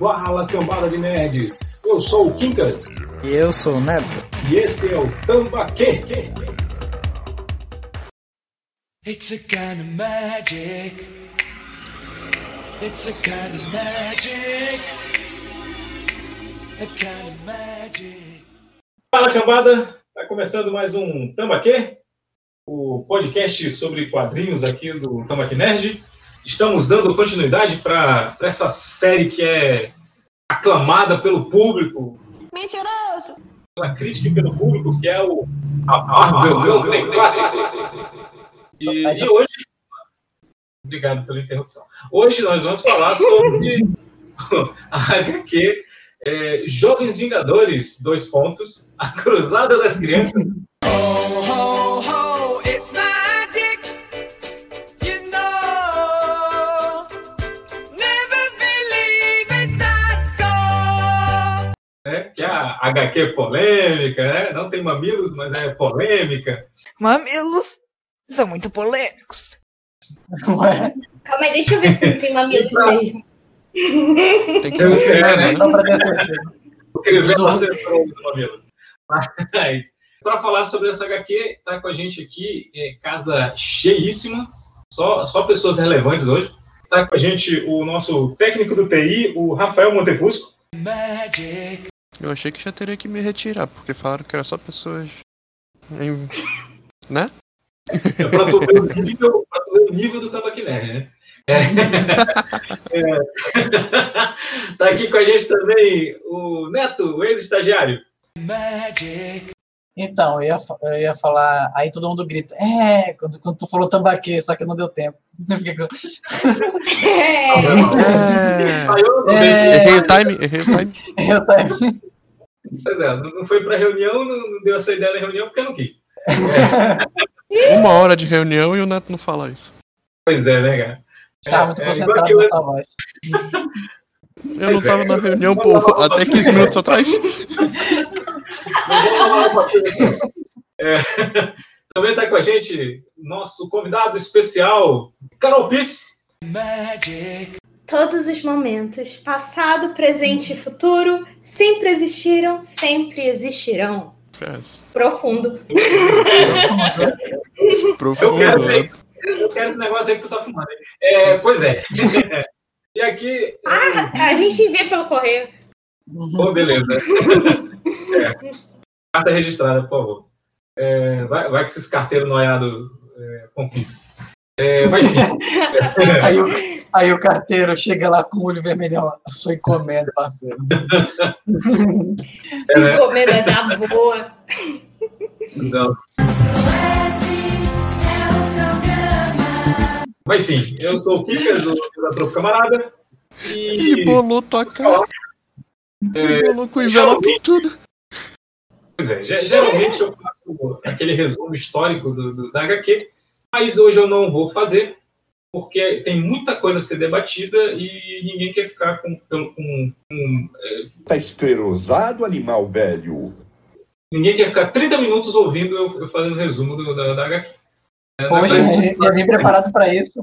Fala cambada de nerds! Eu sou o Quincas. E eu sou o Neto. E esse é o Tambaquê. It's a kind of magic. It's a kind of magic. A kind of magic. Fala cambada! Tá começando mais um Tambaquê, o podcast sobre quadrinhos aqui do Tambaquê Nerd. Estamos dando continuidade para essa série que é aclamada pelo público. Mentiroso! Pela crítica e pelo público, que é o Marvel Classics. E, e hoje. Obrigado pela interrupção. Hoje nós vamos falar sobre a HQ é, Jovens Vingadores, dois pontos, a Cruzada das Crianças. Né? Que é a HQ polêmica, né? Não tem mamilos, mas é polêmica. Mamilos são muito polêmicos. Ué, Calma aí, deixa eu ver se não tem mamilo mesmo. Tem que confirmar, sei, né? né? só pra ter certeza. Eu queria ver Os mamilos. Mas, para falar sobre essa HQ, tá com a gente aqui, é, casa cheíssima, só, só pessoas relevantes hoje. Tá com a gente o nosso técnico do TI, o Rafael Montefusco. Magic. Eu achei que já teria que me retirar, porque falaram que era só pessoas. em- Né? É pra tu ver o nível, pra tu ver o nível do né? É. É. Tá aqui com a gente também o Neto, o ex-estagiário. Magic. Então, eu ia, eu ia falar, aí todo mundo grita, é, quando, quando tu falou tambaquê, só que não deu tempo. Não sei porque que eu- É, É. Eu não É. Errei o time, errei o time. Pois é, não foi pra reunião, não deu essa ideia na reunião porque eu não quis. Uma hora de reunião e o Neto não fala isso. Pois é, né, cara? Estava muito É, concentrado eu- sua voz. Eu não tava na reunião, pô, até 15 minutos atrás. É, Também está com a gente nosso convidado especial, Carol Piss. Magic. Todos os momentos, passado, presente e futuro, sempre existiram, sempre existirão. Fez. Profundo. Profundo. Eu quero? Eu quero esse negócio aí que tu tá fumando. É, pois é. E aqui. A gente envia pelo correio. Pô, beleza. É. Carta registrada, por favor. É, vai, vai que esses carteiros noiados é, confiscam. É, mas sim. Aí o, aí o carteiro chega lá com o olho vermelhão, eu sou encomenda, parceiro. Se encomenda é da boa. Não. Mas sim, eu sou o Kika do da Troco Camarada. E E. bolou tua cara. é, Bolou com envelope e tudo. Pois é, ge- geralmente eu faço aquele resumo histórico do, do- da HQ, mas hoje eu não vou fazer, porque tem muita coisa a ser debatida e ninguém quer ficar com. com, com- com- Tá esterosado, animal velho. ninguém quer ficar 30 minutos ouvindo eu, eu fazendo resumo do- da, da HQ. É, é Poxa, eu já vim preparado pra isso.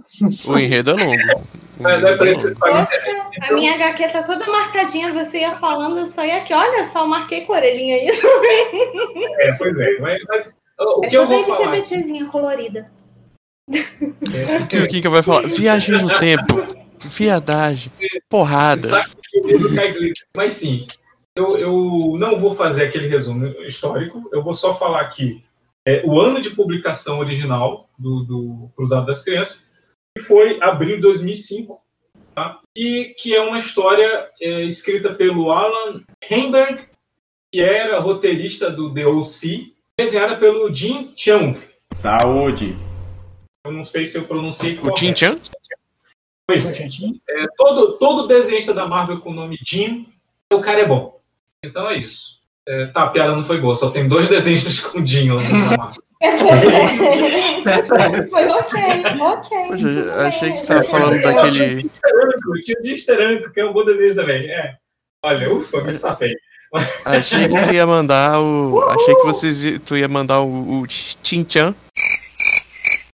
O enredo é longo. É- é é. Poxa, a minha HQ tá toda marcadinha, você ia falando, eu só ia aqui. Olha só, eu marquei com a orelhinha isso. É, pois é, mas, mas, o É que eu toda vou falar aqui LGBTzinha colorida. é O que o Kinka vai falar? Viagem no tempo. Viadagem. Porrada. Mas sim, eu, eu não vou fazer aquele resumo histórico, eu vou só falar aqui é, o ano de publicação original do, do Cruzado das Crianças, que foi abril de 2005, tá? e que é uma história é, escrita pelo Alan Heinberg, que era roteirista do The O.C., desenhada pelo Jim Chung. Saúde. Eu não sei se eu pronunciei O Chin Chan? Pois é. É, todo, todo desenhista da Marvel com o nome Jim, o cara é bom. Então é isso. É, tá, a piada não foi boa, só tem dois com na Marvel. É, pois é. Ok, ok. Poxa, achei que tava falando daquele. Tinha o Jim Esteranco, que é um bom desenhista também. É. Olha, ufa, me safei. Achei que tu ia mandar o. Achei que vocês tu ia mandar o, o Chin Chan.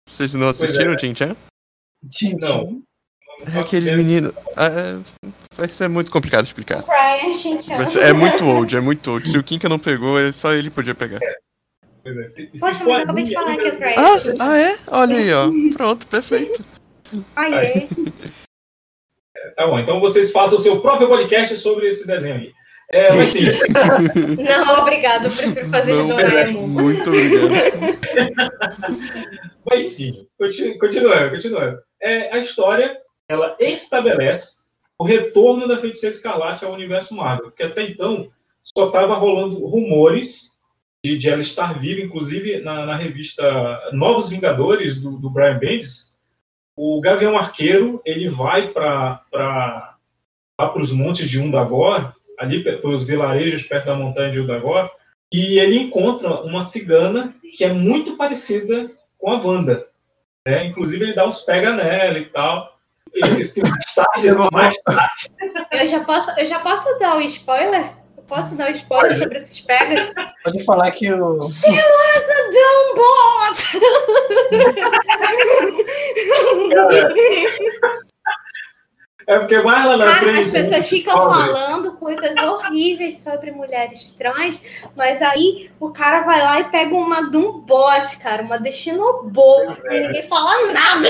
Vocês não assistiram o Chin Chan? Tim, Não. É aquele menino. ah, Vai ser muito complicado explicar. Brian, gente. Ser- é muito old, é muito old. Se o Kinka não pegou, é só ele podia pegar. É, Poxa, mas eu acabei de falar que é Brian. Ah, ah é? Olha aí, ó. Pronto, perfeito. Ai, Tá bom, então vocês façam o seu próprio podcast sobre esse desenho aí. É, mas sim, Não, obrigado. Eu prefiro fazer de Não, Doraemon. muito obrigado. mas sim. Continu- Continuando, continuando. É, a história, ela estabelece o retorno da Feiticeira Escarlate ao universo Marvel, porque até então só estava rolando rumores de, de ela estar viva, inclusive na, na revista Novos Vingadores, do, do Brian Bendis, o Gavião Arqueiro, ele vai para os montes de Undagor, ali para os vilarejos perto da montanha de Undagor, e ele encontra uma cigana que é muito parecida com a Wanda. né? Inclusive, ele dá uns pega nela e tal. Se mais tarde, mais tarde, Eu já posso, eu já posso dar o spoiler? Eu posso dar o spoiler Pode. sobre esses pegas? Pode falar que o. She was a dumbbot! é porque mais lá na Cara, frente. as pessoas ficam descobre- falando coisas horríveis sobre mulheres trans, mas aí o cara vai lá e pega uma Dumbot, cara, uma Destinobô, e ninguém fala nada.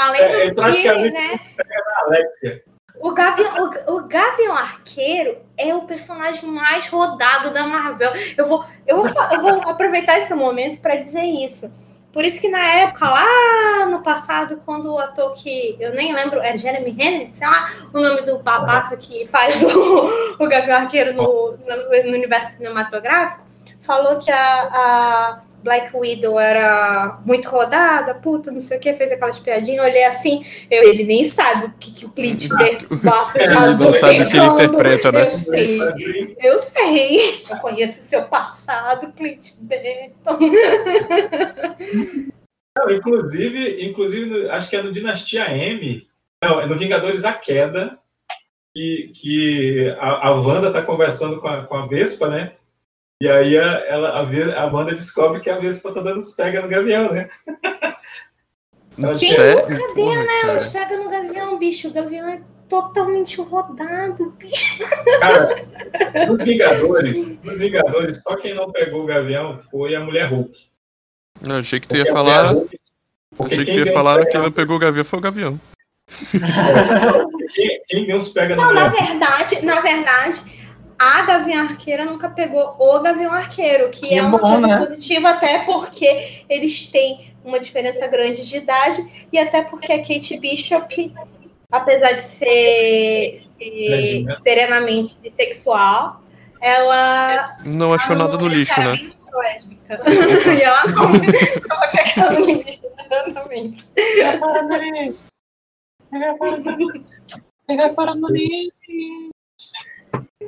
Além É, do que, né? O Gavião, o, o Gavião Arqueiro é o personagem mais rodado da Marvel. Eu vou, eu vou, eu vou aproveitar esse momento para dizer isso. Por isso que na época, lá no passado, quando o ator que eu nem lembro, é Jeremy Renner, sei lá, o nome do babaca que faz o, o Gavião Arqueiro no, no, no universo cinematográfico, falou que a, a Black Widow era muito rodada, puta, não sei o que, fez aquelas piadinhas, olhei assim, eu, ele nem sabe o que, que o Clint Barton Ele não sabe o que ele pegando. interpreta, né? Eu sei, eu sei. Eu conheço o seu passado, Clint Barton. Não, inclusive, inclusive, acho que é no Dinastia M, não, é no Vingadores A Queda, que, que a, a Wanda tá conversando com a, com a Vespa, né? E aí a, ela, a, Ve- a Wanda descobre que a Vespa tá dando os pega no Gavião, né? Ela Quem nunca deu, né? cara. Mas pega no Gavião, bicho. O Gavião é totalmente rodado, bicho. Cara, nos Vingadores, nos Vingadores, só quem não pegou o Gavião foi a Mulher Hulk. Não, achei que tu ia Porque falar. Hulk- porque Achei que tu ia falar que não pegou o Gavião foi o Gavião. Quem, quem vê uns pega no Não, na verdade, na verdade, a Gavião Arqueira nunca pegou o Gavião Arqueiro, que, Que é uma bom, coisa né? positiva, até porque eles têm uma diferença grande de idade, e até porque a Kate Bishop, apesar de ser, ser Imagina. serenamente bissexual, ela Não achou nada no lixo, né? lésbica. e ela não, pegar no lixo, exatamente. Pegar fora do lixo. Pegar fora do lixo. Pegar fora do lixo.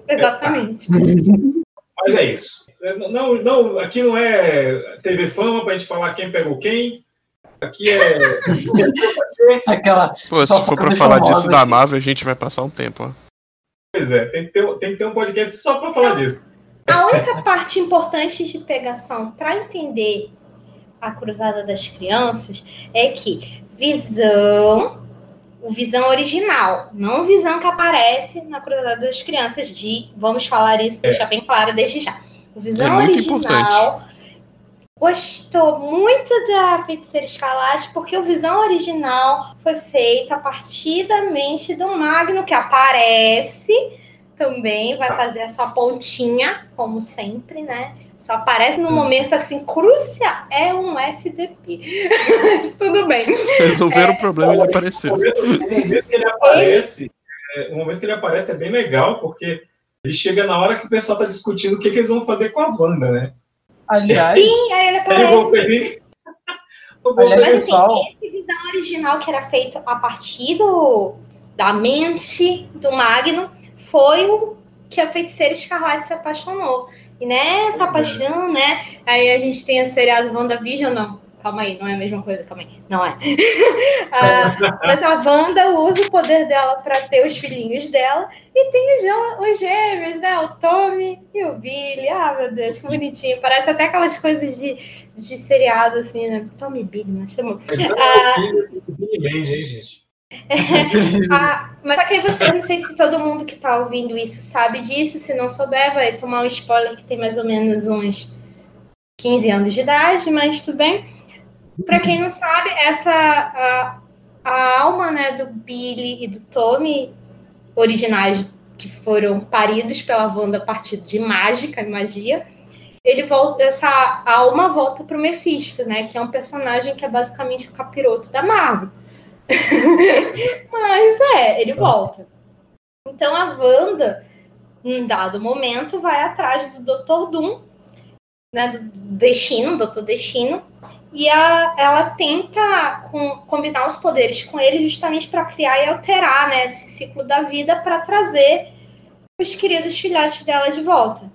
Exatamente. Mas é isso. Não, não, aqui não é TV Fama pra gente falar quem pegou quem. Aqui é. Aquela. Pô, se for de falar disso da Marvel, a gente vai passar um tempo, ó. Pois é, tem que, ter, tem que ter um podcast só pra falar disso. A única parte importante de pegação para entender a Cruzada das Crianças é que visão, o visão original, não o visão que aparece na Cruzada das Crianças, de vamos falar isso, deixar bem claro desde já. O visão É original gostou muito da Feiticeira Escarlate porque o visão original foi feito a partir da mente do Magno, que aparece também, vai fazer a sua pontinha, como sempre, né? Só aparece no momento assim, crucial. É um FDP. Tudo bem. Resolveram o problema e ele O apareceu. o momento que ele aparece, é, o momento que ele aparece é bem legal, porque ele chega na hora que o pessoal tá discutindo o que, que eles vão fazer com a Wanda, né? Aliás, Sim, aí ele aparece. O Aliás, Mas pessoal- assim, esse visão original que era feito a partir do, da mente do Magno foi o que a feiticeira Escarlate se apaixonou. E nessa paixão, né? Aí a gente tem a seriado WandaVision, não. Calma aí, não é a mesma coisa, calma aí. Não é. Ah, mas a Wanda usa o poder dela para ter os filhinhos dela. E tem os, os gêmeos, né? O Tommy e o Billy. Ah, meu Deus, que bonitinho. Parece até aquelas coisas de, de seriado, assim, né? Tommy e Billy, né? Chama. Então, é o filho do Billy Mandy, hein, gente? Ah, mas só que aí você, não sei se todo mundo que tá ouvindo isso sabe disso. Se não souber, vai tomar um spoiler que tem mais ou menos uns 15 anos de idade, mas tudo bem. Pra quem não sabe, essa a, a alma né, do Billy e do Tommy, originais que foram paridos pela Wanda a partir de mágica e magia, ele volta, essa alma volta pro Mephisto, né? Que é um personagem que é basicamente o capiroto da Marvel. Mas é, ele volta. Então a Wanda, em dado momento, vai atrás do Dr. Doom, né, do Destino, Dr. Destino, e a- ela tenta com- combinar os poderes com ele justamente para criar e alterar né, esse ciclo da vida para trazer os queridos filhotes dela de volta.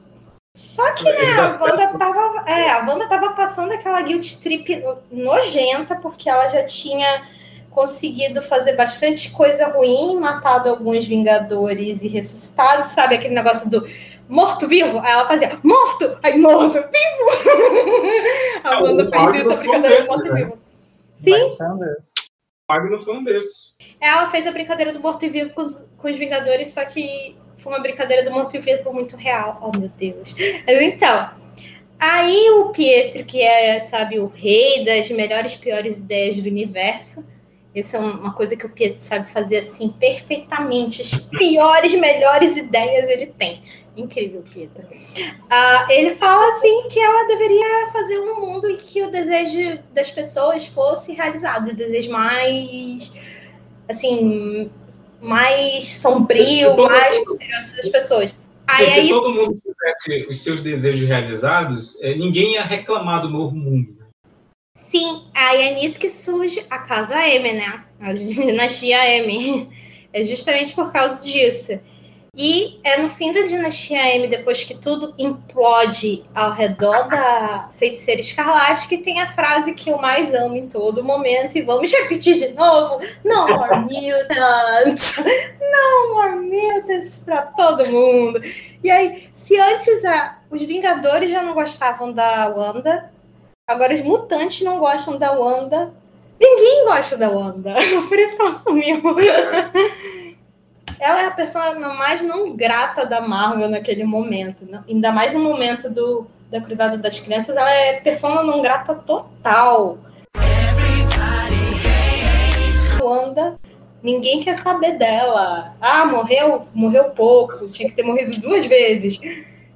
Só que né, a Wanda tava, é, a Wanda tava passando aquela guilt trip nojenta, porque ela já tinha conseguido fazer bastante coisa ruim, matado alguns Vingadores e ressuscitado, sabe? Aquele negócio do morto-vivo. Aí ela fazia morto, aí morto-vivo. a Ah, Wanda fez Magno isso, a brincadeira do desses, morto-vivo. Sim, Sanders. Magno foi um desses. ela fez a brincadeira do morto-vivo com os, com os Vingadores, só que foi uma brincadeira do morto-vivo muito real. Oh, meu Deus. Mas então, aí o Pietro, que é, sabe, o rei das melhores e piores ideias do universo, essa é uma coisa que o Pietro sabe fazer assim perfeitamente. As piores, melhores ideias ele tem. Incrível, Pietro. Ah, ele fala assim que ela deveria fazer um mundo em que o desejo das pessoas fosse realizado, o desejo mais assim, mais sombrio, Se todo mais misterioso das pessoas. Aí Porque é se isso. todo mundo tivesse os seus desejos realizados, eh, ninguém ia reclamar do novo mundo. Sim, aí é nisso que surge a Casa M, né? A dinastia M. É justamente por causa disso. E é no fim da dinastia M, depois que tudo implode ao redor da feiticeira escarlate, que tem a frase que eu mais amo em todo momento. E vamos repetir de novo: No more mutants! No more mutants pra todo mundo! E aí, se antes a- os Vingadores já não gostavam da Wanda, Agora, os mutantes não gostam da Wanda. Ninguém gosta da Wanda. Por isso que ela sumiu. Ela é a pessoa mais não grata da Marvel naquele momento. né? Ainda mais no momento do, da Cruzada das Crianças. Ela é persona não grata total. Wanda, ninguém quer saber dela. Ah, morreu? Morreu pouco. Tinha que ter morrido duas vezes.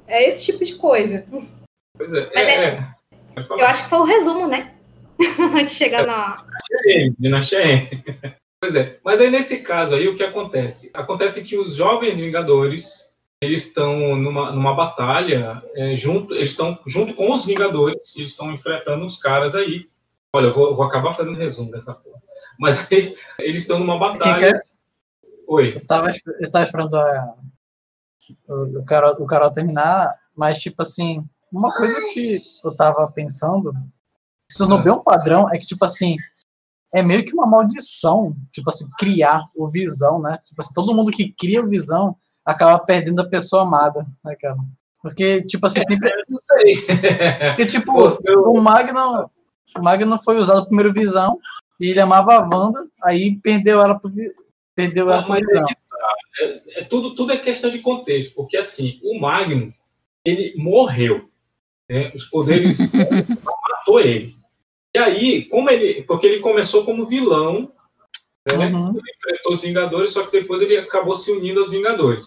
É esse tipo de coisa. Pois é. Mas é, é- é. Eu acho que foi o resumo, né? Antes de chegar na, M, Dinastia M. Pois é. Mas aí nesse caso aí, o que acontece? Acontece que os jovens Vingadores eles estão numa, numa batalha é, junto, eles estão junto com os Vingadores, eles estão enfrentando os caras aí. Olha, eu vou, eu vou acabar fazendo resumo dessa porra. Mas aí eles estão numa batalha. Oi. Eu tava, eu tava esperando a- o, o, Carol, o Carol terminar, mas, tipo assim, uma coisa que eu tava pensando, que se tornou Ah. bem um padrão, é que, tipo assim, é meio que uma maldição, tipo assim, criar o Visão, né? Tipo assim, todo mundo que cria o Visão acaba perdendo a pessoa amada, né, cara? Porque, tipo assim, sempre. Não sei. Porque, tipo, Pô, eu- o Magno, o Magno foi usado primeiro Visão, e ele amava a Wanda, aí perdeu ela pro, perdeu ela pro é Visão. que tá. É- é tudo, tudo é questão de contexto, porque assim, o Magnum, ele morreu. Né? Os poderes matou ele. E aí, como ele. Porque ele começou como vilão, né? Uhum. Ele enfrentou os Vingadores, só que depois ele acabou se unindo aos Vingadores.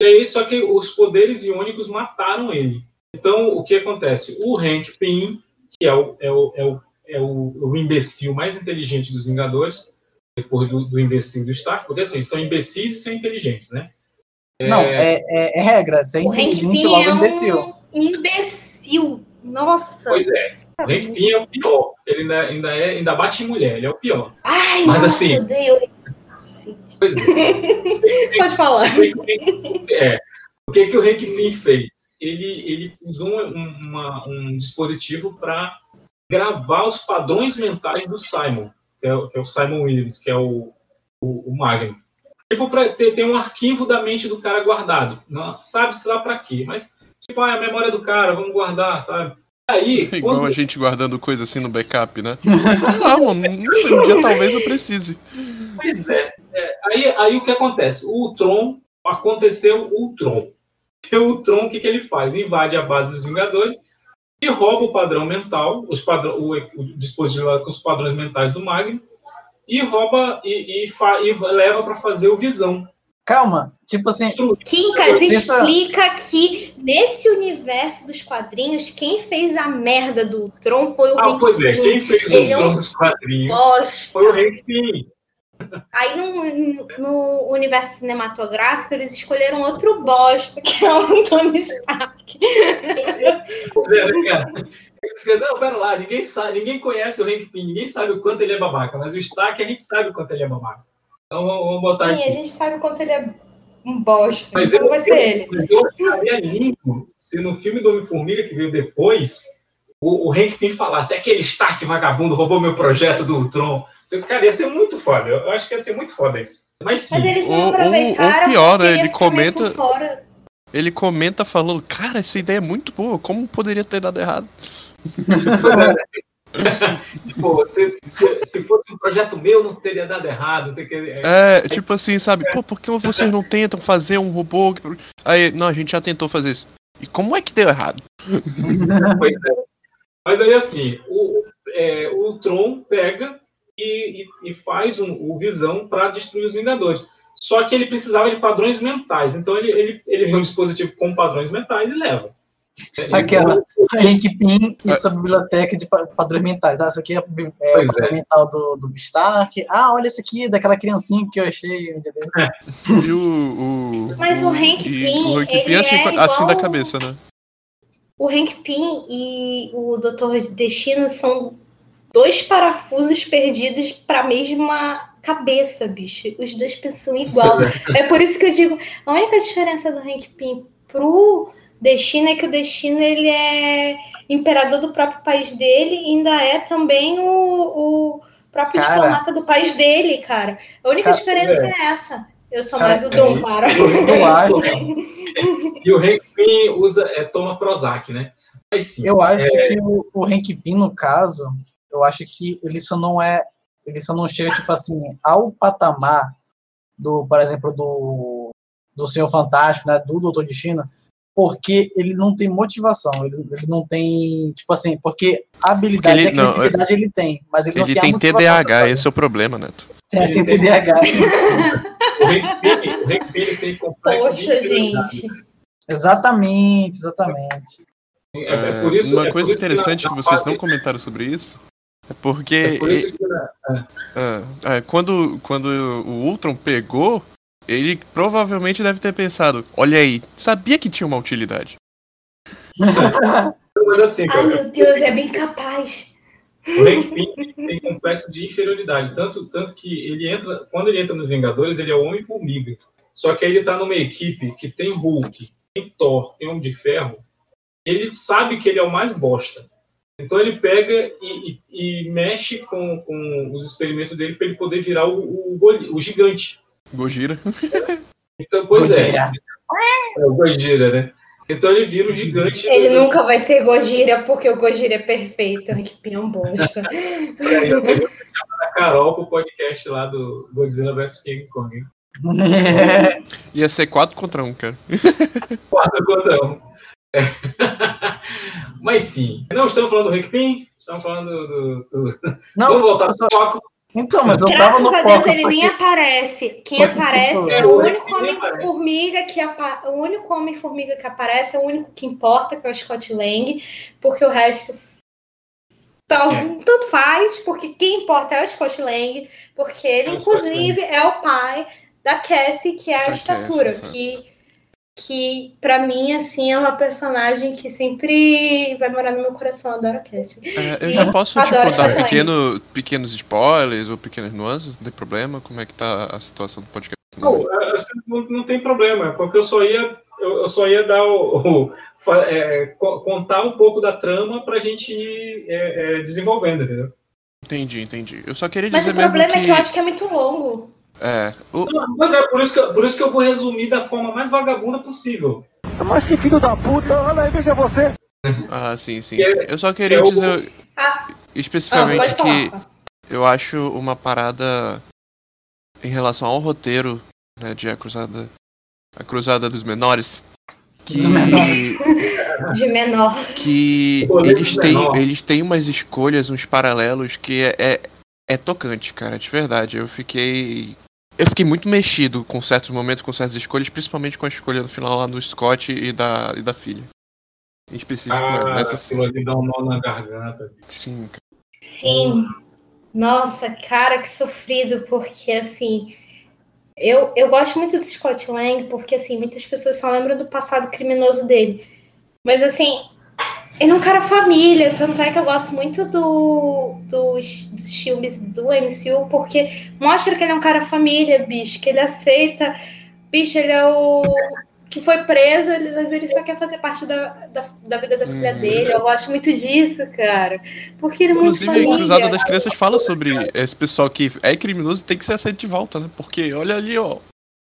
E aí, só que os poderes iônicos mataram ele. Então, o que acontece? O Hank Pym, que é o, é o, é o, é o, o imbecil mais inteligente dos Vingadores, depois do, do imbecil do Stark, porque assim, são imbecis e são inteligentes, né? Não, é, é, é regra. Você é inteligente Pym logo é imbecil. um imbecil. Nossa. Pois é. O Hank Pym é o pior. Ele ainda, ainda, é, ainda bate em mulher, ele é o pior. Ai, Mas nossa, assim-. Pois é. Pode falar. É, o que, que o Hank Pym fez? Ele, ele usou um, uma- um dispositivo para gravar os padrões mentais do Simon, que é, o- que é o Simon Williams, que é o, o, o Magnum. Tipo, para ter, ter um arquivo da mente do cara guardado. Não sabe-se lá para quê, mas, tipo, ah, é a memória do cara, vamos guardar, sabe? Aí, Igual quando- a gente guardando coisa assim no backup, né? Mano, um dia talvez eu precise. Pois é. É, aí, aí o que acontece? O Ultron, aconteceu o Ultron. E o Ultron, o que, que ele faz? Invade a base dos Vingadores e rouba o padrão mental, os padrão, o, o dispositivo lá com os padrões mentais do Magno, e rouba e, e, fa- e leva para fazer o Visão. Calma, tipo assim, Quincas Pensa- explica que nesse universo dos quadrinhos, quem fez a merda do Tron foi o Ah, Hank pois é, quem fez o Ele é um Ultron dos quadrinhos Bosta. foi o Hank Pym. Aí no, no universo cinematográfico eles escolheram outro bosta, que é o Tony Stark. Pois é, né, cara? Não, pera lá, ninguém sabe, ninguém conhece o Hank Pym, ninguém sabe o quanto ele é babaca, mas o Stark a gente sabe o quanto ele é babaca. Então vamos, botar Sim, aqui. a gente sabe o quanto ele é um bosta, Mas então eu, vai ser ele. mas eu acharia lindo se no filme do Homem-Formiga que veio depois, o, o Hank Pym falasse aquele Stark vagabundo roubou meu projeto do Ultron. Você ficaria, ia ser muito foda. Eu acho que ia ser muito foda isso. Mas sim, Mas eles Ou- não aproveitaram ou pior, né, ele comenta-. Ele comenta falando, cara, essa ideia é muito boa, como poderia ter dado errado? Pô, se, se, se fosse um projeto meu, não teria dado errado. Você quer, É, tipo assim, sabe, pô, por que vocês não tentam fazer um robô? Aí, não, a gente já tentou fazer isso. E como é que deu errado? Pois é. Mas aí assim, o, o- é, o Tron pega e, e- e faz um- o Visão para destruir os Vingadores. Só que ele precisava de padrões mentais. Então ele, ele, ele vê um dispositivo com padrões mentais e leva. Ele- Aquela. Hank Pym e sua biblioteca de pa- padrões mentais. Ah, essa aqui é, é o padrão mental do, do Stark. Ah, olha esse aqui, daquela criancinha que eu achei desse. E o. o Mas o Hank e Pym, o Hank ele Pym assim, é assim da igual- cabeça, né? O Hank Pym e o Doutor Destino são dois parafusos perdidos para a mesma cabeça, bicho. Os dois pensam igual. é por isso que eu digo, a única diferença do Hank Pym pro Destino é que o Destino ele é imperador do próprio país dele e ainda é também o, o próprio Cara. diplomata do país dele, cara. A única Cara, diferença é. essa. Eu sou Cara, mais o Dom, claro. Eu acho, E o Hank Pym usa, é, toma Prozac, né? Mas sim, eu acho que o, o Hank Pym, no caso, eu acho que ele só não é. Ele só não chega, tipo assim, ao patamar do, por exemplo, do, do Senhor Fantástico, né? Do Doutor Destino, porque ele não tem motivação, ele, ele não tem, tipo assim, porque a habilidade Porque e ele- a não, ele tem, mas ele, não Ele tem, a tem motivação TDAH, esse é o problema, Neto. Tem, tem TDAH. o Pym, o ele tem complexo Poxa, gente. exatamente, exatamente. É, é por isso, Uma é por coisa isso que interessante na- que na vocês não comentaram sobre isso é porque É por isso que na- Ah, é, quando, quando o Ultron pegou, ele provavelmente deve ter pensado: olha aí, sabia que tinha uma utilidade. Mas assim, Ai, cara, meu Deus, é bem capaz. o Hank Pym tem complexo de inferioridade. Tanto, tanto que ele entra, quando ele entra nos Vingadores, ele é o Homem-Formiga. Só que aí ele tá numa equipe que tem Hulk, tem Thor, tem Homem de Ferro. Ele sabe que ele é o mais bosta. Então ele pega e, e- e mexe com, com os experimentos dele para ele poder virar o, o, o gigante. Gojira. Então, pois Gojira. é. É o Gojira, né? Então ele vira o gigante. Ele nunca vai ser Gojira, porque o Gojira é perfeito. Ai, que pinhão bosta. Aí eu vou a Carol pro podcast lá do Godzilla vs King Kong. hein? Ia ser 4 contra 1, cara. Quarta contra um. É. Mas sim. Não estamos falando do Hank Pym, estamos falando do. do- Não, Vamos voltar só- pro foco. Então, mas eu tava Graças no a Deus ele nem que- aparece. Quem que, aparece tipo, é o único homem-formiga que apa... o único homem-formiga que aparece, é o único que importa, que é o Scott Lang, porque o resto É. tanto faz, porque quem importa é o Scott Lang, porque ele, É inclusive, é o pai da Cassie, que é a estatura, Cassie, que que para mim assim é uma personagem que sempre vai morar no meu coração, eu adoro a Cassie. É, eu E já posso, tipo, dar pequeno, pequenos spoilers ou pequenas nuances? Não tem problema? Como é que tá a situação do podcast? Não, assim, não, não tem problema, porque eu só ia, eu, eu só ia dar o, o- é, co- contar um pouco da trama pra gente ir é, é, desenvolvendo, entendeu? Entendi, entendi. Eu só queria Mas dizer o problema mesmo é que eu acho que é muito longo. É, o- Mas é por isso, que, eu- por isso que eu vou resumir da forma mais vagabunda possível. Mas que filho da puta, olha aí, veja você. Ah, sim, sim, sim. é- Eu só queria é o- dizer Ah, ah, especificamente pode que eu acho uma parada em relação ao roteiro né, de A Cruzada, a Cruzada dos Menores, que, Dos Menores. De menor. que eles têm, Menores. eles têm umas escolhas, uns paralelos que é, é, é tocante, cara, de verdade. Eu fiquei. Eu fiquei muito mexido com certos momentos, com certas escolhas, principalmente com a escolha no final lá do Scott e da, e da filha. Em específico, Ah, nessa aquilo cena. ali dá um nó na garganta. Sim. Sim. Nossa, cara, que sofrido, porque assim. Eu, eu gosto muito do Scott Lang, porque assim, muitas pessoas só lembram do passado criminoso dele. Mas assim, ele é um cara família, tanto é que eu gosto muito do, dos, dos filmes do MCU, porque mostra que ele é um cara família, bicho, que ele aceita. Bicho, ele é o que foi preso, ele- mas ele só quer fazer parte da, da, da vida da filha Uhum. dele. Eu gosto muito disso, cara. Porque ele é muito Inclusive, a família. Cruzada das Crianças fala sobre esse pessoal que é criminoso e tem que ser aceito de volta, né? Porque olha ali, ó.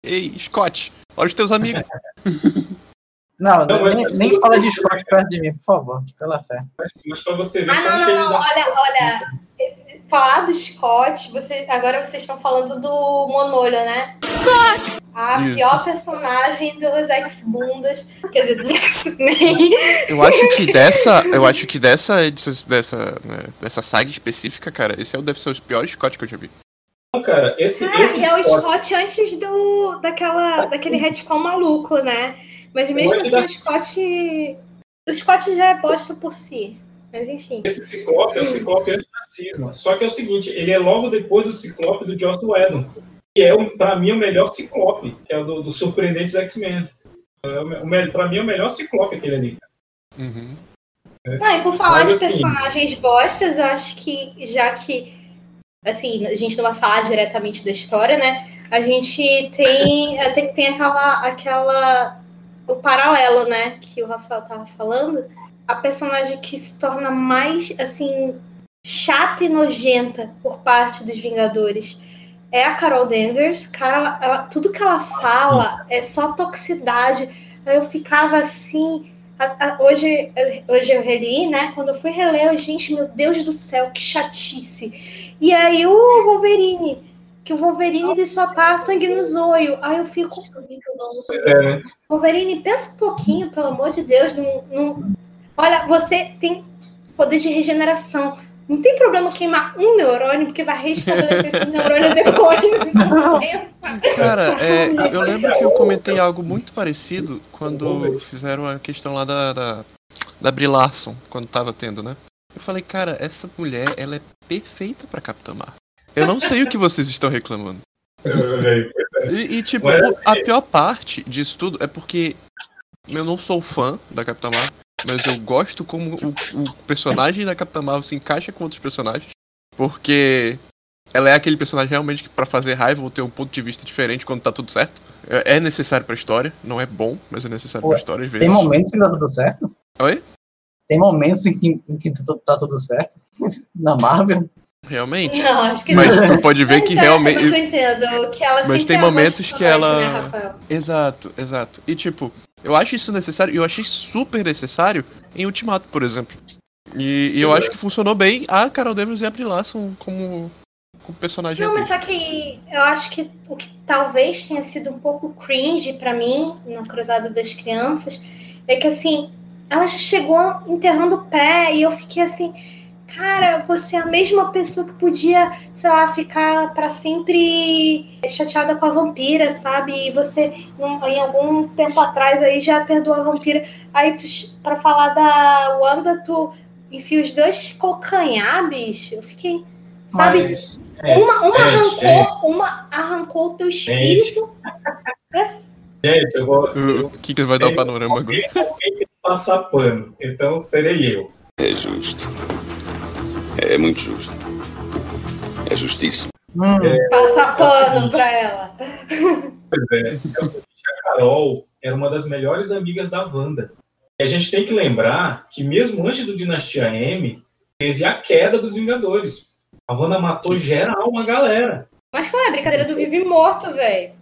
Ei, Scott, olha os teus amigos. Não, Não, mas- nem, nem fala de Scott perto de mim, por favor. Pela fé. Mas pra você ver Ah, não, não, não. Olha, olha. esse- falar do Scott, você, agora vocês estão falando do Monolho, né? Scott! A Isso. pior personagem dos ex-bundas, quer dizer, dos X-Men. Eu acho que dessa. Eu acho que dessa edição, dessa, né, dessa saga específica, cara, esse é o deve ser os piores Scott que eu já vi. Não, cara, esse, Cara, esse e é o Scott- Scott antes do, daquela, daquele retcon maluco, né? Mas mesmo assim, dar- o Scott. O Scott já é bosta por si. Mas enfim. Esse Ciclope é o Ciclope antes da Cisma. Só que é o seguinte, ele é logo depois do Ciclope do Joss Whedon, que é, pra mim, o melhor Ciclope, que é o do, do Surpreendentes X-Men. É o Pra mim, é o melhor Ciclope aquele ali. Uhum. Não, e por falar Mas, de assim- personagens bostas, eu acho que já que assim, a gente não vai falar diretamente da história, né? A gente tem tem, tem aquela aquela o paralelo, né, que o Rafael tava falando, a personagem que se torna mais assim chata e nojenta por parte dos Vingadores é a Carol Danvers. Cara, ela- tudo que ela fala é só toxicidade. Eu ficava assim, a- a- hoje, hoje eu reli, né? Quando eu fui reler, eu, gente, meu Deus do céu, que chatice. E aí o Wolverine, que o Wolverine ele só tá sangue no zoio. Aí eu fico. É, né? Wolverine, pensa um pouquinho, pelo amor de Deus. Não, não- Olha, você tem poder de regeneração. Não tem problema queimar um neurônio, porque vai restabelecer esse neurônio depois. Então, pensa. Cara, é, eu lembro que eu comentei algo muito parecido quando fizeram a questão lá da, da, da Brie Larson, quando tava tendo, né? Eu falei, cara, essa mulher, ela é perfeita pra Capitã Marvel. Eu não sei o que vocês estão reclamando. Aí. E, e, tipo, Mas- a pior parte disso tudo é porque eu não sou fã da Capitã Marvel, mas eu gosto como o, o personagem da Capitã Marvel se encaixa com outros personagens. Porque ela é aquele personagem realmente que pra fazer raiva ou ter um ponto de vista diferente quando tá tudo certo. É é necessário pra história, não é bom, mas é necessário pra Ué, história às vezes. Tem momentos que tá tudo certo? Oi? Tem momentos em que, em que tá tudo certo? Na Marvel? Realmente. Não, acho que Mas não. tu pode ver que é, realmente. Mas eu entendo que ela Mas tem momentos que ela- Né? Exato, exato. E tipo, eu acho isso necessário, e eu achei super necessário em Ultimato, por exemplo. E, e eu acho que funcionou bem a Carol Danvers e a Brie Larson como, como personagem Não, mas só que eu acho que o que talvez tenha sido um pouco cringe pra mim na Cruzada das Crianças é que assim, ela já chegou enterrando o pé e eu fiquei assim, cara, você é a mesma pessoa que podia, sei lá, ficar pra sempre chateada com a vampira, sabe? E você em algum tempo atrás aí já perdoou a vampira. Aí pra falar da Wanda, tu enfia os dois calcanhar, bicho. Eu fiquei, sabe? Mas, É, Uma, uma, gente, arrancou, uma arrancou o teu espírito. Gente, eu vou. O o que, que vai dar o panorama agora? Alguém tem que passar pano, então serei eu. É justo. É muito justo. É justiça. hum, Passar pano pra ela. Pois é. É o seguinte, a Carol era uma das melhores amigas da Wanda. E a gente tem que lembrar que mesmo antes do Dinastia M, teve a queda dos Vingadores. A Wanda matou geral uma galera. Mas foi a brincadeira do vivo e morto, velho.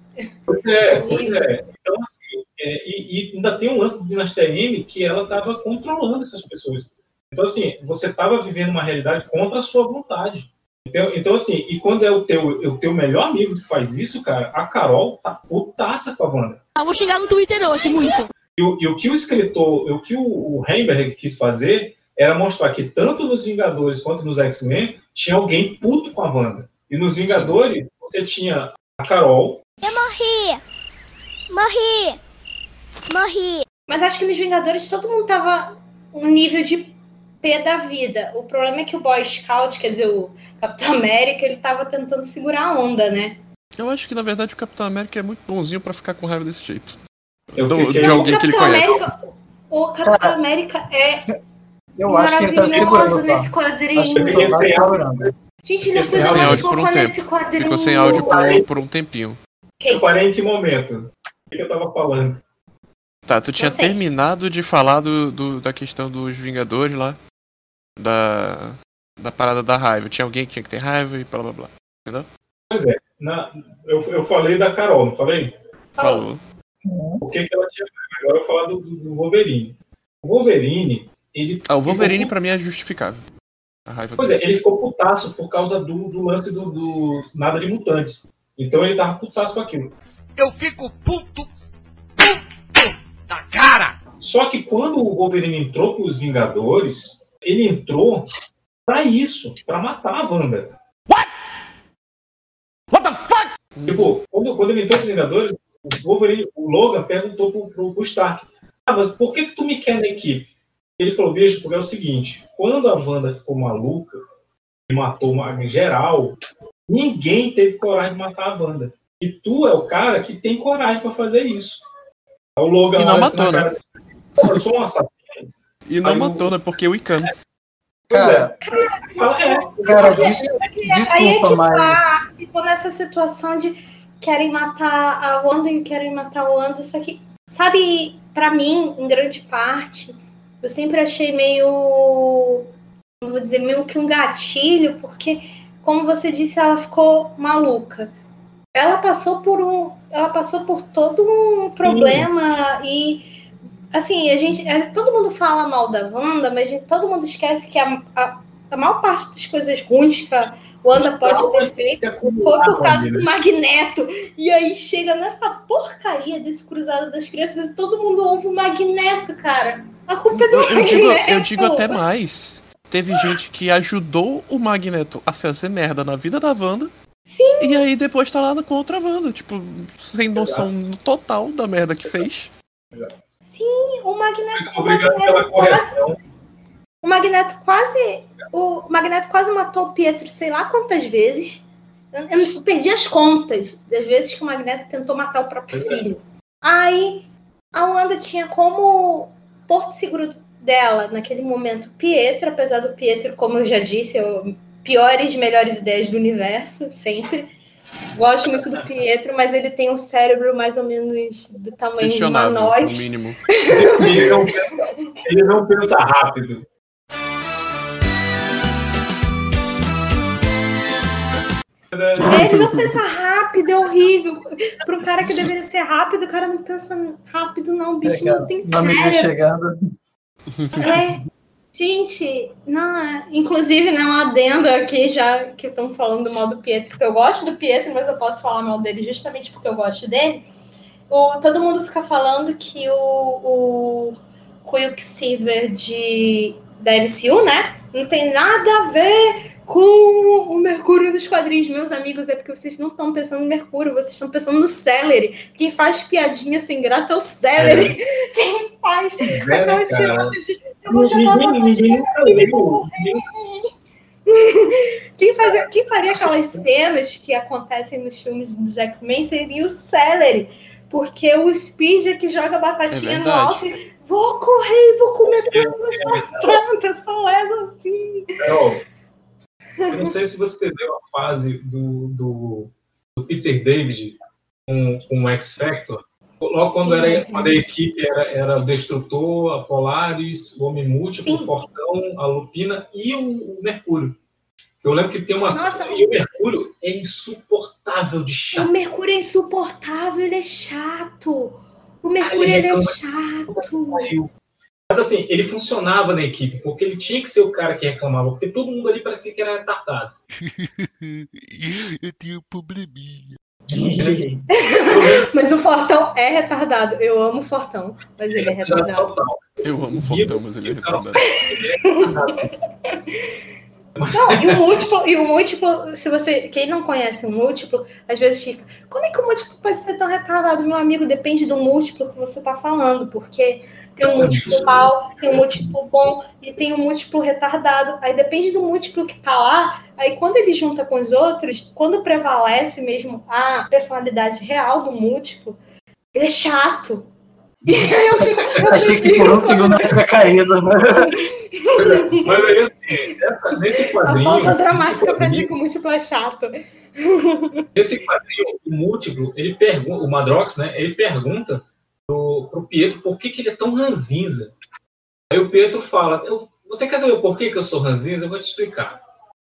Pois é, pois é. Então, assim, é, e, e ainda tem um lance do Dinastia M que ela estava controlando essas pessoas. Então, assim, você estava vivendo uma realidade contra a sua vontade. Então, então, assim, e quando é o teu, é o teu melhor amigo que faz isso, cara, a Carol tá putaça com a Wanda. Ah, vou xingar no Twitter hoje, muito. E, o- e o que o escritor, o que o, o Heimberg quis fazer era mostrar que tanto nos Vingadores quanto nos X-Men tinha alguém puto com a Wanda. E nos Vingadores você tinha a Carol, Eu morri! Morri! Morri! Mas acho que nos Vingadores todo mundo tava um nível de P da vida. O problema é que o Boy Scout, quer dizer, o Capitão América, ele tava tentando segurar a onda, né? Eu acho que na verdade o Capitão América é muito bonzinho pra ficar com raiva desse jeito. Eu Do- fiquei- de o alguém que ele Capitão conhece. América, o Capitão América é Eu acho que ele tá segurando nesse quadrinho. Acho que ele tá segurando. Gente, ele é Fiquei coisa sem mais áudio por um fofa tempo. nesse quadrinho. Ficou sem áudio por, por um tempinho. eu parei em que momento? O que eu tava falando? Tá, tu tinha terminado de falar do, do- da questão dos Vingadores lá. Da. Da parada da raiva. Tinha alguém que tinha que ter raiva e blá blá blá. Pois é, na- eu, eu falei da Carol, não falei? Falou. O que, que ela tinha Agora eu vou falar do, do- do Wolverine. O Wolverine, ele. Ah, o Wolverine ficou- pra mim é justificável. A raiva Pois dele. é, ele ficou putaço por causa do, do lance do, do nada de mutantes. Então ele tava putaço com aquilo. Eu fico puto, puto da cara. Só que quando o Wolverine entrou com os Vingadores, ele entrou pra isso, pra matar a Wanda. What the fuck? Tipo, quando, quando ele entrou com os Vingadores, o Wolverine, o Logan perguntou pro, pro, pro Stark: Ah, mas por que, que tu me quer na equipe? Ele falou: Veja, porque é o seguinte: quando a Wanda ficou maluca e matou uma em geral, ninguém teve coragem de matar a Wanda. E tu é o cara que tem coragem pra fazer isso. Aí O Logan E não assim matou, né? cara dele, "Pô, Eu sou um assassino. E não Aí matou, né? Porque o Icano. Cara, Fala, é, cara, Só que- des- só que aí é desculpa, que mas. tá, ficou nessa situação de querem matar a Wanda e querem matar o Wanda, só que, sabe, pra mim, em grande parte, eu sempre achei meio, vou dizer, meio que um gatilho, porque, como você disse, ela ficou maluca. Ela passou por um, ela passou por todo um problema e assim, a gente, é, todo mundo fala mal da Wanda, mas a gente- todo mundo esquece que a, a, a maior parte das coisas ruins que a Wanda pode ter feito foi por causa do Magneto. E aí chega nessa porcaria desse Cruzado das Crianças e todo mundo ouve o Magneto, cara. A culpa é do Eu, eu digo, Magneto. eu digo até mais. Teve gente que ajudou o Magneto a fazer merda na vida da Wanda. Sim. E aí depois tá lá contra a Wanda. Tipo, sem noção total da merda que fez. Sim, o Magneto, o Obrigado pela Magneto quase, correção. o Magneto quase, o Magneto quase matou o Pietro, sei lá quantas vezes. Eu, eu perdi as contas das vezes que o Magneto tentou matar o próprio filho. Aí a Wanda tinha como porto seguro dela naquele momento Pietro, apesar do Pietro, como eu já disse, eu, piores e melhores ideias do universo, sempre. Gosto muito do Pietro, mas ele tem um cérebro mais ou menos do tamanho de uma Questionável, no noz. mínimo. Ele não, ele não pensa rápido. Ele não pensa rápido, é horrível. Para um cara que deveria ser rápido, o cara não pensa rápido, não. O bicho não tem cérebro. chegando. É. Gente, não, é- inclusive, né, um adendo aqui, já que estão falando mal do Pietro, porque eu gosto do Pietro, mas eu posso falar mal dele justamente porque eu gosto dele. O, todo mundo fica falando que o, o Quicksilver de, da MCU, né, não tem nada a ver com o Mercúrio dos quadrinhos. Meus amigos, é porque vocês não estão pensando no Mercúrio, vocês estão pensando no Celery. Quem faz piadinha sem graça é o Celery. Quem faz É, aquela cara? tirada de... Eu vou jogar uma Ninguém. Ninguém- Quem, fazia, quem faria aquelas cenas que acontecem nos filmes dos X-Men seria o Celery. Porque o Speed é que joga batatinha É no alto e vou correr e vou comer todas as batatas. Só és assim. Carol, eu não sei se você leu a fase do, do, do Peter David com, com o X Factor. Logo quando, Sim, era, sim. quando a equipe era, era o Destrutor, a Polaris, o Homem Múltiplo, o Fortão, a Lupina e o, o Mercúrio. Eu lembro que tem uma. Nossa. E o Mercúrio é insuportável de O chato. Mercúrio é insuportável, ele é chato. O Mercúrio ele ele é reclama. chato. Mas assim, ele funcionava na equipe, porque ele tinha que ser o cara que reclamava, porque todo mundo ali parecia que era retardado. Eu tenho um probleminha. Mas o Fortão é retardado. Eu amo o Fortão, mas ele é retardado. Eu amo o Fortão, mas ele é retardado. Não, e o múltiplo, e o múltiplo, se você, quem não conhece o múltiplo, às vezes fica, como é que o múltiplo pode ser tão retardado? Meu amigo, depende do múltiplo que você está falando, porque tem um múltiplo mal, tem um múltiplo bom e tem um múltiplo retardado. Aí depende do múltiplo que tá lá. Aí quando ele junta com os outros, quando prevalece mesmo a personalidade real do múltiplo, ele é chato. E aí eu fico, eu Achei que por um segundo tinha caído. né? Mas aí, assim, essa- nesse a quadrinho. pausa dramática pra dizer que o múltiplo é chato. Nesse quadrinho, o múltiplo, ele pergunta, o Madrox, né? Ele pergunta pro, Pietro por que, que ele é tão ranzinza. Aí o Pietro fala: "Eu- Você quer saber por que, que eu sou ranzinza? Eu vou te explicar.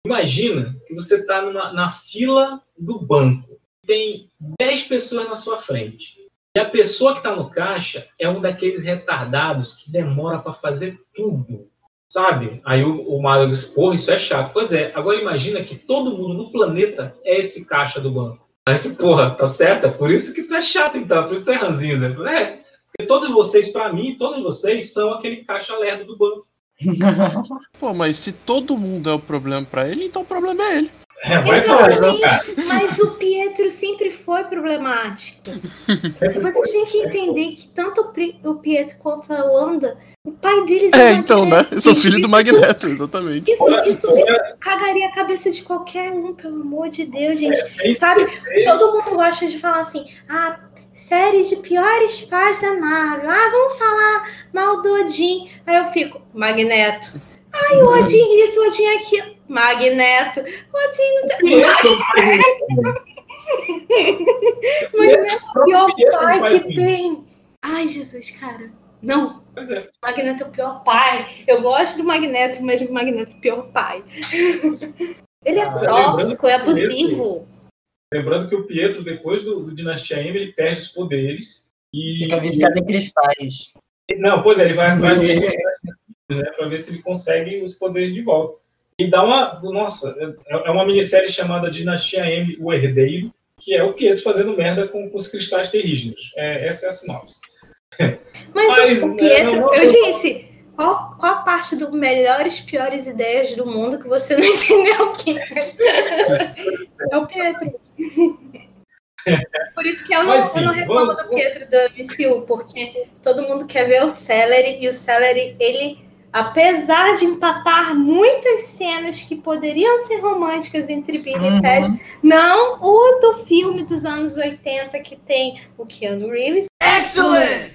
Imagina que você está na fila do banco. Tem 10 pessoas na sua frente. E a pessoa que está no caixa é um daqueles retardados que demora para fazer tudo. Sabe? Aí o, o Mario diz, porra, isso é chato. Pois é, agora imagina que todo mundo no planeta é esse caixa do banco. Aí você, porra, tá certo? É por isso que tu é chato, então. Por isso que tu é ranzinza. É, porque todos vocês, para mim, todos vocês são aquele caixa lerdo do banco. Pô, mas se todo mundo é o problema pra ele, então o problema é ele. É, vai falar, cara. Mas o Pietro sempre foi problemático. Você tem que entender que tanto o Pietro quanto a Wanda, pai deles É, é então, né? Eu sou filho do Magneto, exatamente. Isso, isso cagaria a cabeça de qualquer um, pelo amor de Deus, gente. sem Sabe, todo mundo gosta de falar assim, ah, série de piores pais da Marvel. Ah, vamos falar mal do Odin. Aí eu fico, Magneto. Ai, o Odin isso, o Odin aquilo. Magneto. O Odin não sei. Magneto. Magneto é o pior pai que tem. Ai, Jesus, cara. Não, Pois é. Magneto é o pior pai. Eu gosto do Magneto, mas o Magneto é o pior pai. Ele é Ah, tóxico, é lembrando que o abusivo. Lembrando que o Pietro, depois do, do Dinastia M, ele perde os poderes. E, Fica viciado em cristais. Não, pois é, ele vai atrás poderes, né, para ver se ele consegue os poderes de volta. E dá uma. Nossa, é é uma minissérie chamada Dinastia M, O Herdeiro, que é o Pietro fazendo merda com, com os cristais terrígenos. É, essa é a sinopse. Mas, Mas, o né, Pietro, não, não, eu disse, qual, qual a parte do melhores, piores ideias do mundo que você não entendeu que é o Pietro. Por isso que eu não, Mas, eu não reclamo vamos- do Pietro da MCU, porque todo mundo quer ver o Celery, e o Celery, ele, apesar de empatar muitas cenas que poderiam ser românticas entre Billy Uhum. e Ted, não o do filme dos anos 80 que tem o Keanu Reeves, Excellent!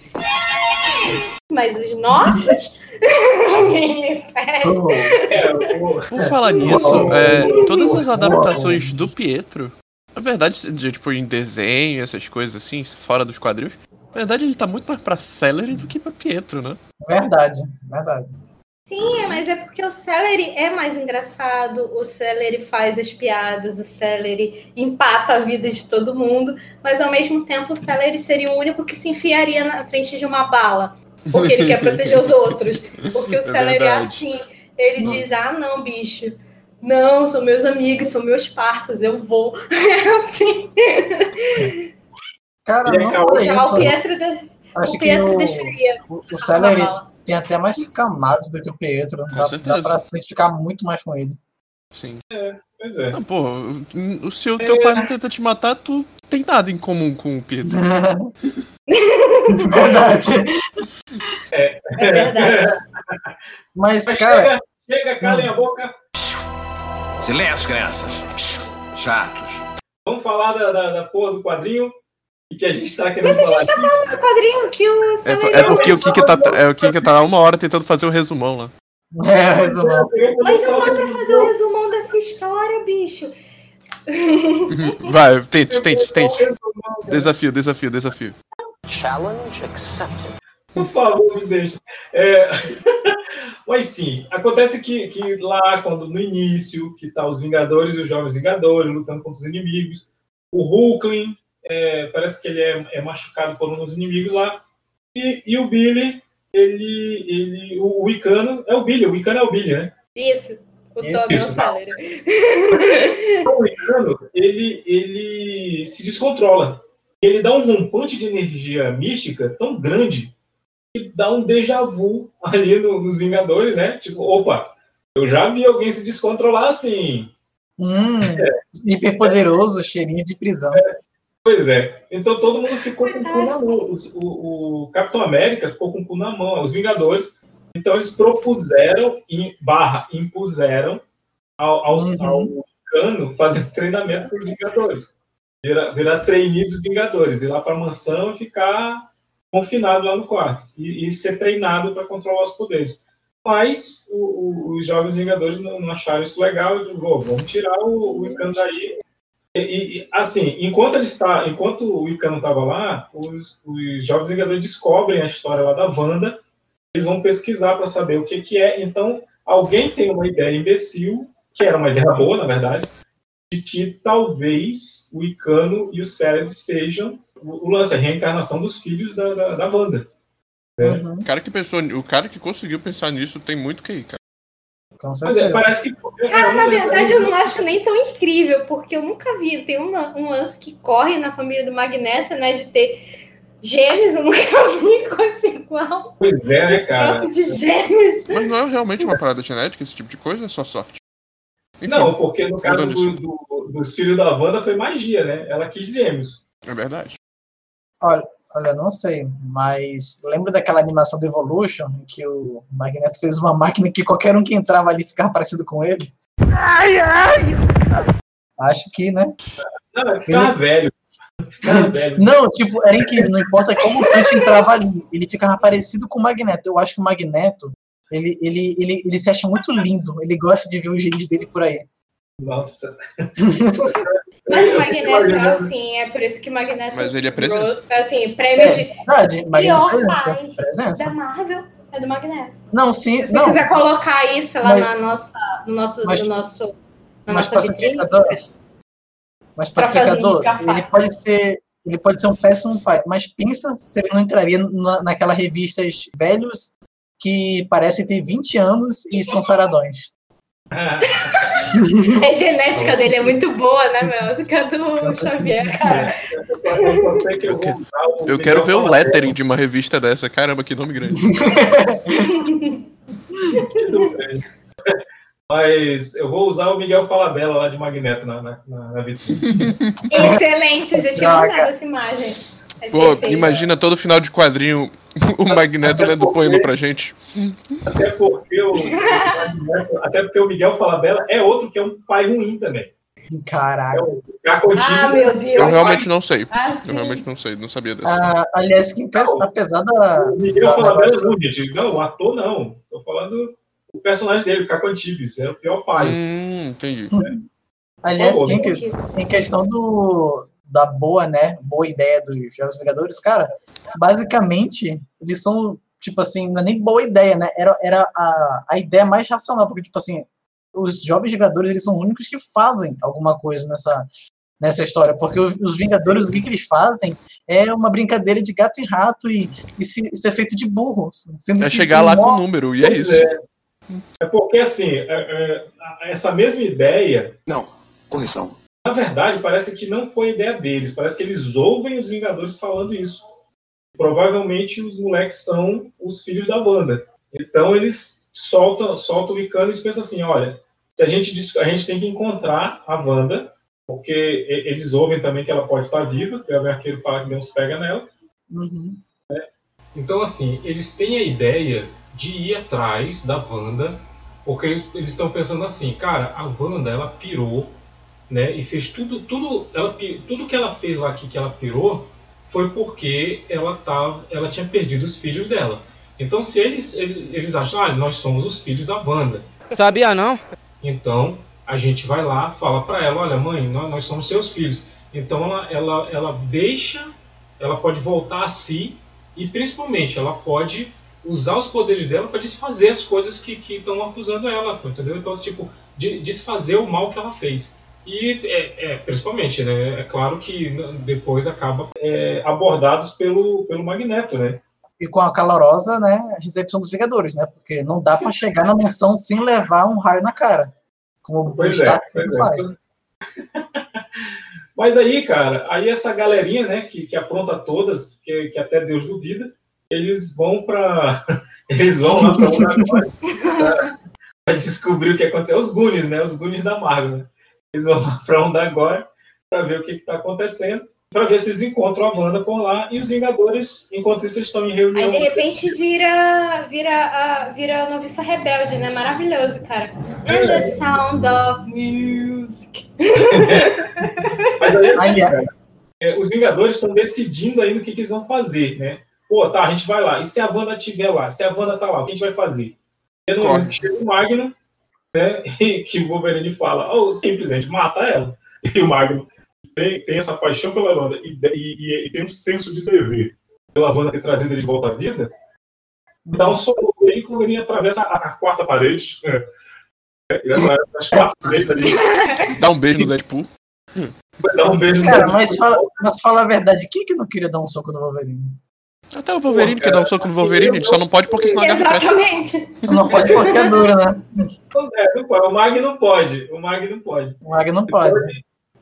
mas os nossos. E. É, o- Por falar nisso, é, todas as adaptações do Pietro, na verdade, de, tipo, em desenho, essas coisas assim, fora dos quadrinhos, na verdade ele tá muito mais pra Celery do que pra Pietro, né? Verdade, verdade. Sim, mas é porque o Celery é mais engraçado, o Celery faz as piadas, o Celery empata a vida de todo mundo, mas ao mesmo tempo o Celery seria o único que se enfiaria na frente de uma bala, porque ele quer proteger os outros. Porque o É Celery é verdade. assim, ele diz, ah não, bicho, não, são meus amigos, são meus parceiros, eu vou. É assim. Cara, é não isso. o Pietro, de- Acho o que Pietro o, deixaria. o, o Celery bala. Tem até mais camadas do que o Pietro. Dá, certeza. dá pra se identificar muito mais com ele. Sim. Pois é. Não, pô, o- se o teu pai não tenta te matar, tu tem nada em comum com o Pietro. verdade. É verdade. Mas, Mas cara, chega, chega, calem a boca. Silêncio, crianças. Chatos. Vamos falar da, da, da porra do quadrinho e que a gente tá querendo Mas a gente tá aqui. falando do quadrinho que o É, é porque o Kika tá, é, o Kika tá há uma hora tentando fazer o resumão lá. é, resumão. Mas não dá pra fazer o resumão dessa história, bicho. Vai, tente, tente, tente. Desafio, desafio, desafio. Challenge accepted. Por favor, me deixa. É, Mas sim, acontece que, que lá, quando no início, que tá os Vingadores e os Jovens Vingadores lutando contra os inimigos, o Hulkling, é, parece que ele é, é machucado por um dos inimigos lá, e, e o Billy ele, ele, o, o Icano é o Billy, o Icano é o Billy, né? Isso. O Isso, Tommy é o isso. Celery. Então, o Icano, ele, ele se descontrola. Ele dá um rompante de energia mística tão grande que dá um déjà vu ali no- nos Vingadores, né? Tipo, opa, eu já vi alguém se descontrolar assim. Hum, hiperpoderoso, cheirinho de prisão. Pois é. Então todo mundo ficou com o cu na mão. O, o Capitão América ficou com o cu na mão, os Vingadores. Então eles propuseram, em, barra, impuseram ao, aos- Uhum. ao Cano fazer um treinamento com os Vingadores. Virar, virar trainee dos Vingadores, ir lá para a mansão e ficar confinado lá no quarto. E, e ser treinado para controlar os poderes. Mas o- o- os Jovens Vingadores não, não acharam isso legal. E disseram, "Vô, vamos tirar o, o Icano daí e, e- assim, enquanto ele está, enquanto o Icano estava lá, os, os jovens Vingadores descobrem a história lá da Wanda. Eles vão pesquisar para saber o que, que é. Então, alguém tem uma ideia imbecil, que era uma ideia boa, na verdade, de que talvez o Icano e o Cérebro sejam o, o lance, a reencarnação dos filhos da, da, da Wanda. Uhum, O cara que pensou, o cara que conseguiu pensar nisso tem muito que ir, cara. Com é, certeza. parece que. Cara, na verdade, eu não acho nem tão incrível, porque eu nunca vi. Tem um, um lance que corre na família do Magneto, né? De ter gêmeos, eu nunca vi coisa igual. Pois é, né, cara? de gêmeos. Mas não é realmente uma parada genética, esse tipo de coisa, é só sorte. Enfim, Não, porque no caso do- do- dos filhos da Wanda foi magia, né? Ela quis gêmeos. é verdade. Olha, olha, não sei, mas lembra daquela animação do Evolution, em que o Magneto fez uma máquina que qualquer um que entrava ali ficava parecido com ele? Acho que, né? Não, é velho. Ficar velho. Não, tipo, era incrível, não importa como o Tante entrava ali, ele ficava parecido com o Magneto. Eu acho que o Magneto, ele, ele, ele, ele se acha muito lindo, ele gosta de ver os genes dele por aí. Nossa. Mas o Eu fico Magneto é assim, é por isso que o Magneto. Mas ele é presença. Assim, prêmio É de verdade, Magneto pior presença, pai presença. da Marvel é do Magneto. Não, sim, Se não, quiser colocar isso lá Mas- na nossa, no nosso, mas- no nosso, na mas nossa vitrine. pacificador- mas pacificador, ele pode ser, ele pode ser um péssimo pai, mas pensa se ele não entraria na, naquela revistas velhos que parecem ter 20 anos e são saradões. A genética dele é muito boa, né, meu? Do que a do Xavier, cara. eu só sei que eu Eu quero ver o lettering de uma revista dessa. Caramba, que nome grande. Falabella. Mas eu vou usar o Miguel Falabella lá de Magneto na, na, na- vitrine. Excelente, eu já tinha mandado essa imagem. É Pô, perfeito. imagina todo final de quadrinho o Magneto lendo o poema pra gente. Até porque o, o Magneto- até porque o Miguel Falabella é outro que é um pai ruim também. Caraca. Cacotinho. Ah, meu Deus. Eu realmente não sei. Ah, Eu realmente não sei, não sabia dessa. Ah, aliás, que, apesar da. O Miguel da Falabella não, gente. Não, o ator não. Tô falando o personagem dele, o Caco Antibes. É o pior pai. Hum, entendi. Aliás, Pô, que em, que- em questão do, da boa, né, boa ideia dos Jogos Vingadores, cara, basicamente, eles são, tipo assim, não é nem boa ideia, né, era, era a, a ideia mais racional, porque, tipo assim, os Jovens Vingadores, eles são os únicos que fazem alguma coisa nessa, nessa história, porque os, os Vingadores, o que, que eles fazem é uma brincadeira de gato e rato e, e se, ser feito de burro. Sendo É que chegar lá com maior- o número, e é Pois isso. é. É porque, assim, é- é, essa mesma ideia, Não, correção. Na verdade, parece que não foi ideia deles. Parece que eles ouvem os Vingadores falando isso. Provavelmente os moleques são os filhos da banda. Então eles soltam, soltam o Icano e pensam assim: olha, se a gente, a gente tem que encontrar a Wanda, porque eles ouvem também que ela pode estar viva, porque o arqueiro fala que Deus pega nela. Uhum. Então, assim, eles têm a ideia de ir atrás da Wanda, porque eles eles estão pensando assim, cara, a Wanda, ela pirou, né, e fez tudo, tudo, ela, tudo que ela fez lá aqui, que ela pirou, foi porque ela, tava, ela tinha perdido os filhos dela. Então, se eles, eles, eles acham, ah, nós somos os filhos da Wanda, Sabia não? então a gente vai lá, fala para ela, olha, mãe, nós, nós somos seus filhos. Então ela, ela, ela deixa, ela pode voltar a si e principalmente ela pode usar os poderes dela para desfazer as coisas que estão acusando ela, entendeu? Então tipo de, desfazer o mal que ela fez. E é, é, principalmente, né? É claro que depois acaba é, abordados pelo pelo Magneto, né? e com a calorosa né, recepção dos Vingadores, né? Porque não dá pra chegar na mansão sem levar um raio na cara. Como o Pois é, Stark sempre é. faz. Mas aí, cara, aí essa galerinha, né, que, que apronta todas, que, que até Deus duvida, eles vão para eles vão lá para pra- pra descobrir o que aconteceu. Os Goonies, né, os Goonies da Marvel. Eles vão lá para onde agora para ver o que está acontecendo, para ver se eles encontram a Wanda por lá e os Vingadores, enquanto isso, eles estão em reunião. Aí de repente vira, vira, a, vira a noviça rebelde, né? Maravilhoso, cara. And the sound of music. Mas aí, assim, Aliás- cara, é, os Vingadores estão decidindo ainda o que, que eles vão fazer, né? Pô, tá, a gente vai lá. E se a Wanda estiver lá? Se a Wanda tá lá, o que a gente vai fazer? E no Corre. chega o Magno, né? E que o Wolverine fala, oh, simplesmente mata ela. E o Magno tem, tem essa paixão pela Wanda e, e- e- e tem um senso de dever pela Wanda ter trazido ele de volta à vida. Dá um soco e o Wolverine atravessa a, a quarta parede. É. É, as quatro paredes ali. Dá um beijo no Deadpool. Dá um beijo no Cara, Deadpool. mas fala, mas fala a verdade, quem que não queria dar um soco no Wolverine? Até o Wolverine quer dar um soco no Wolverine, ele só não pode porque senão a garra cresce. Exatamente. Não pode porque é dura, né? Não, é. O Mag não pode. O Mag não pode. O Mag não pode.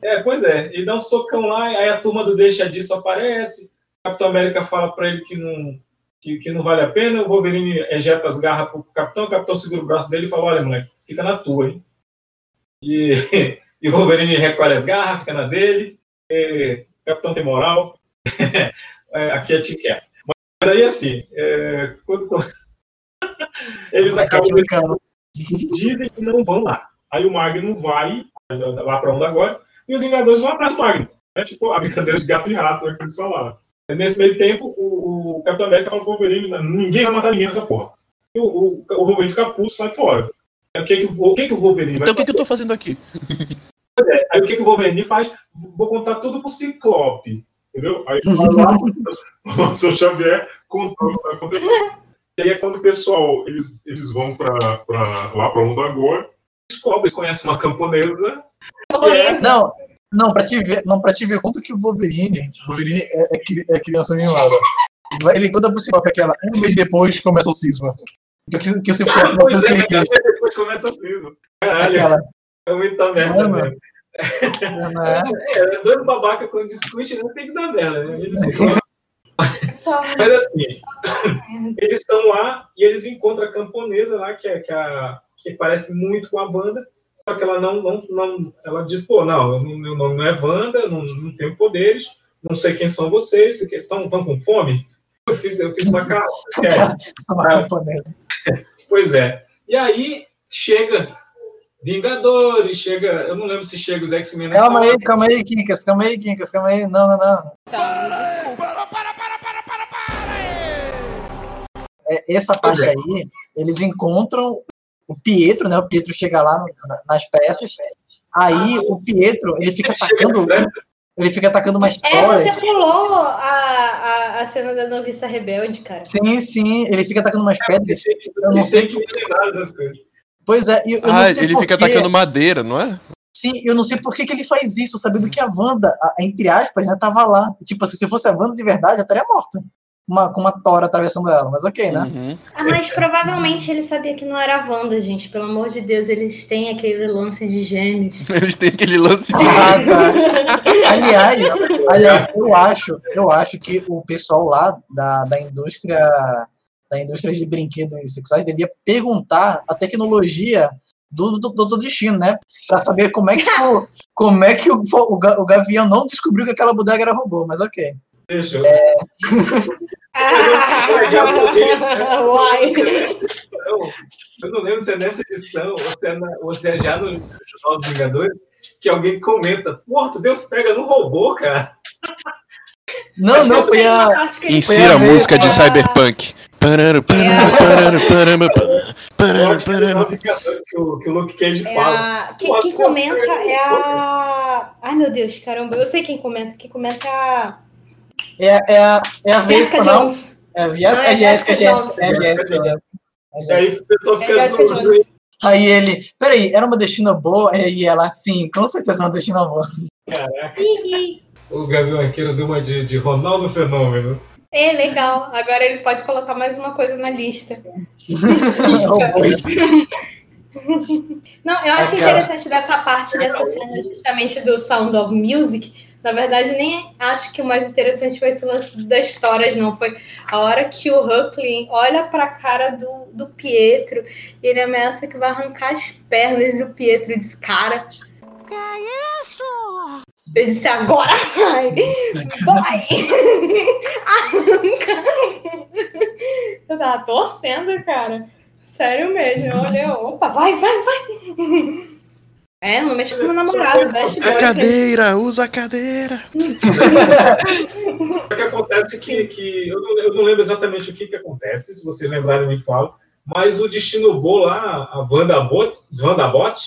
É, pois é. Ele dá um socão lá, aí a turma do Deixa Disso aparece. O Capitão América fala pra ele que não, que, que não vale a pena. O Wolverine ejeta as garras pro Capitão. O Capitão segura o braço dele e fala: Olha, moleque, fica na tua, hein? E, e o Wolverine recolhe as garras, fica na dele. E, o Capitão tem moral. É, aqui é te quer. Mas aí, assim, é, quando, quando- eles Vai acabam criticando. dizem que não vão lá. Aí o Magno vai lá pra onde agora, e os Vingadores vão atrás do Magno. É tipo a brincadeira de gato e rato, né, que eles falaram. Nesse meio tempo, o, o Capitão América fala pro Wolverine, ninguém vai matar ninguém nessa porra. E o, o, o Wolverine fica puto, sai fora. Aí o que que, o- o que, que o Wolverine vai Então o que, que eu tô fazendo aqui? Aí o que, que o Wolverine faz? Vou contar tudo pro Ciclope. Entendeu? Aí vai lá, o seu Xavier contando o que tá acontecendo. E aí é quando o pessoal, eles, eles vão pra, pra, lá pra onde agora, descobrem, eles conhecem uma camponesa, Não, não, pra te ver, não, pra te ver quanto que o Wolverine, o Wolverine é, é é criança mimada. Ele conta pro Ciclope aquela, um mês depois começa o cisma. Que, que, que o Ciclope é Pois é, que ele depois começa o cisma. Caralho, Aquela, é muita merda, Mano. Não é? É, dois babaca quando discute, não tem que dar merda, né? Eles Só Mas assim, eles estão lá e eles encontram a camponesa lá, que, é, que, a, que parece muito com a banda, só que ela não, não, não ela diz, pô, não, meu nome não é Wanda, não, não tenho poderes, não sei quem são vocês, vocês estão, com fome? Eu fiz, eu fiz uma cara. Só uma camponesa. Pois é. E aí chega Vingadores, chega. Eu não lembro se chega os X-Men Calma aí, calma aí, Kinkas, calma aí, Kinkas, calma aí. Não, não, não. É, essa parte é. aí, eles encontram o Pietro, né? O Pietro chega lá nas peças. Aí o Pietro, ele fica atacando. Ele fica atacando umas É, toras. você pulou a, a, a cena da noviça rebelde, cara. Sim, sim, ele fica atacando umas pedras. Eu não sei. que Pois é, eu, eu Ah, não sei ele fica quê. atacando madeira, não é? Sim, eu não sei por que, que ele faz isso, sabendo que a Wanda, a- entre aspas, já tava lá. Tipo assim, se fosse a Wanda de verdade, já estaria morta. Uma, com uma tora atravessando ela, mas ok, né? Uhum. Ah, mas provavelmente ele sabia que não era a Wanda, gente. Pelo amor de Deus, eles têm aquele lance de gêmeos. Eles têm aquele lance de. Ah, tá. Aliás, aliás, eu acho, eu acho que o pessoal lá da, da indústria da indústria de brinquedos sexuais devia perguntar a tecnologia do do, do, do destino, né? Pra saber como é que o, como é que o, o, o Gavião não descobriu que aquela bodega era robô, mas ok. Deixa eu. É. Eu não lembro se é nessa edição ou se é, na- ou se é já no Jornal dos Vingadores que alguém comenta: Porra, Deus pega no robô, cara. Não, não, foi a. Insira a música de Cyberpunk. Parara, parara, parara, Eu parara, acho que é o, que o Luke Cage É fala. a... quem, quem comenta é a. Ai, meu Deus, caramba. Eu sei quem comenta. Quem comenta é a. É, é a, é a Jessica? Jones. É, é é Jéssica, Jessica é Jones. Jéssica, é. É E Jéssica. aí o pessoal É fica Jessica Jones. Aí ele, peraí, era uma destino boa? E ela, sim, com certeza uma destino boa. Caraca, o Gavião Arqueiro deu uma de, de Ronaldo Fenômeno. É legal. Agora ele pode colocar mais uma coisa na lista. Não, eu acho Aquela- interessante dessa parte dessa cena justamente do Sound of Music. Na verdade, nem acho que o mais interessante foi esse lance das histórias, não. Foi a hora que o Huckling olha pra cara do, do Pietro e ele ameaça que vai arrancar as pernas do Pietro e diz, cara. Que é isso? Eu disse, agora vai! Vai! Arranca! Eu tava torcendo, cara. Sério mesmo. Eu olhei, opa, vai, vai, vai! É, não mexe com meu namorado, best A cadeira, usa a cadeira. O que acontece é que, que eu, não, eu não lembro exatamente o que, que acontece, se vocês lembrarem, me falam, mas o Destino Bo lá, a Vandabot, Vandabot,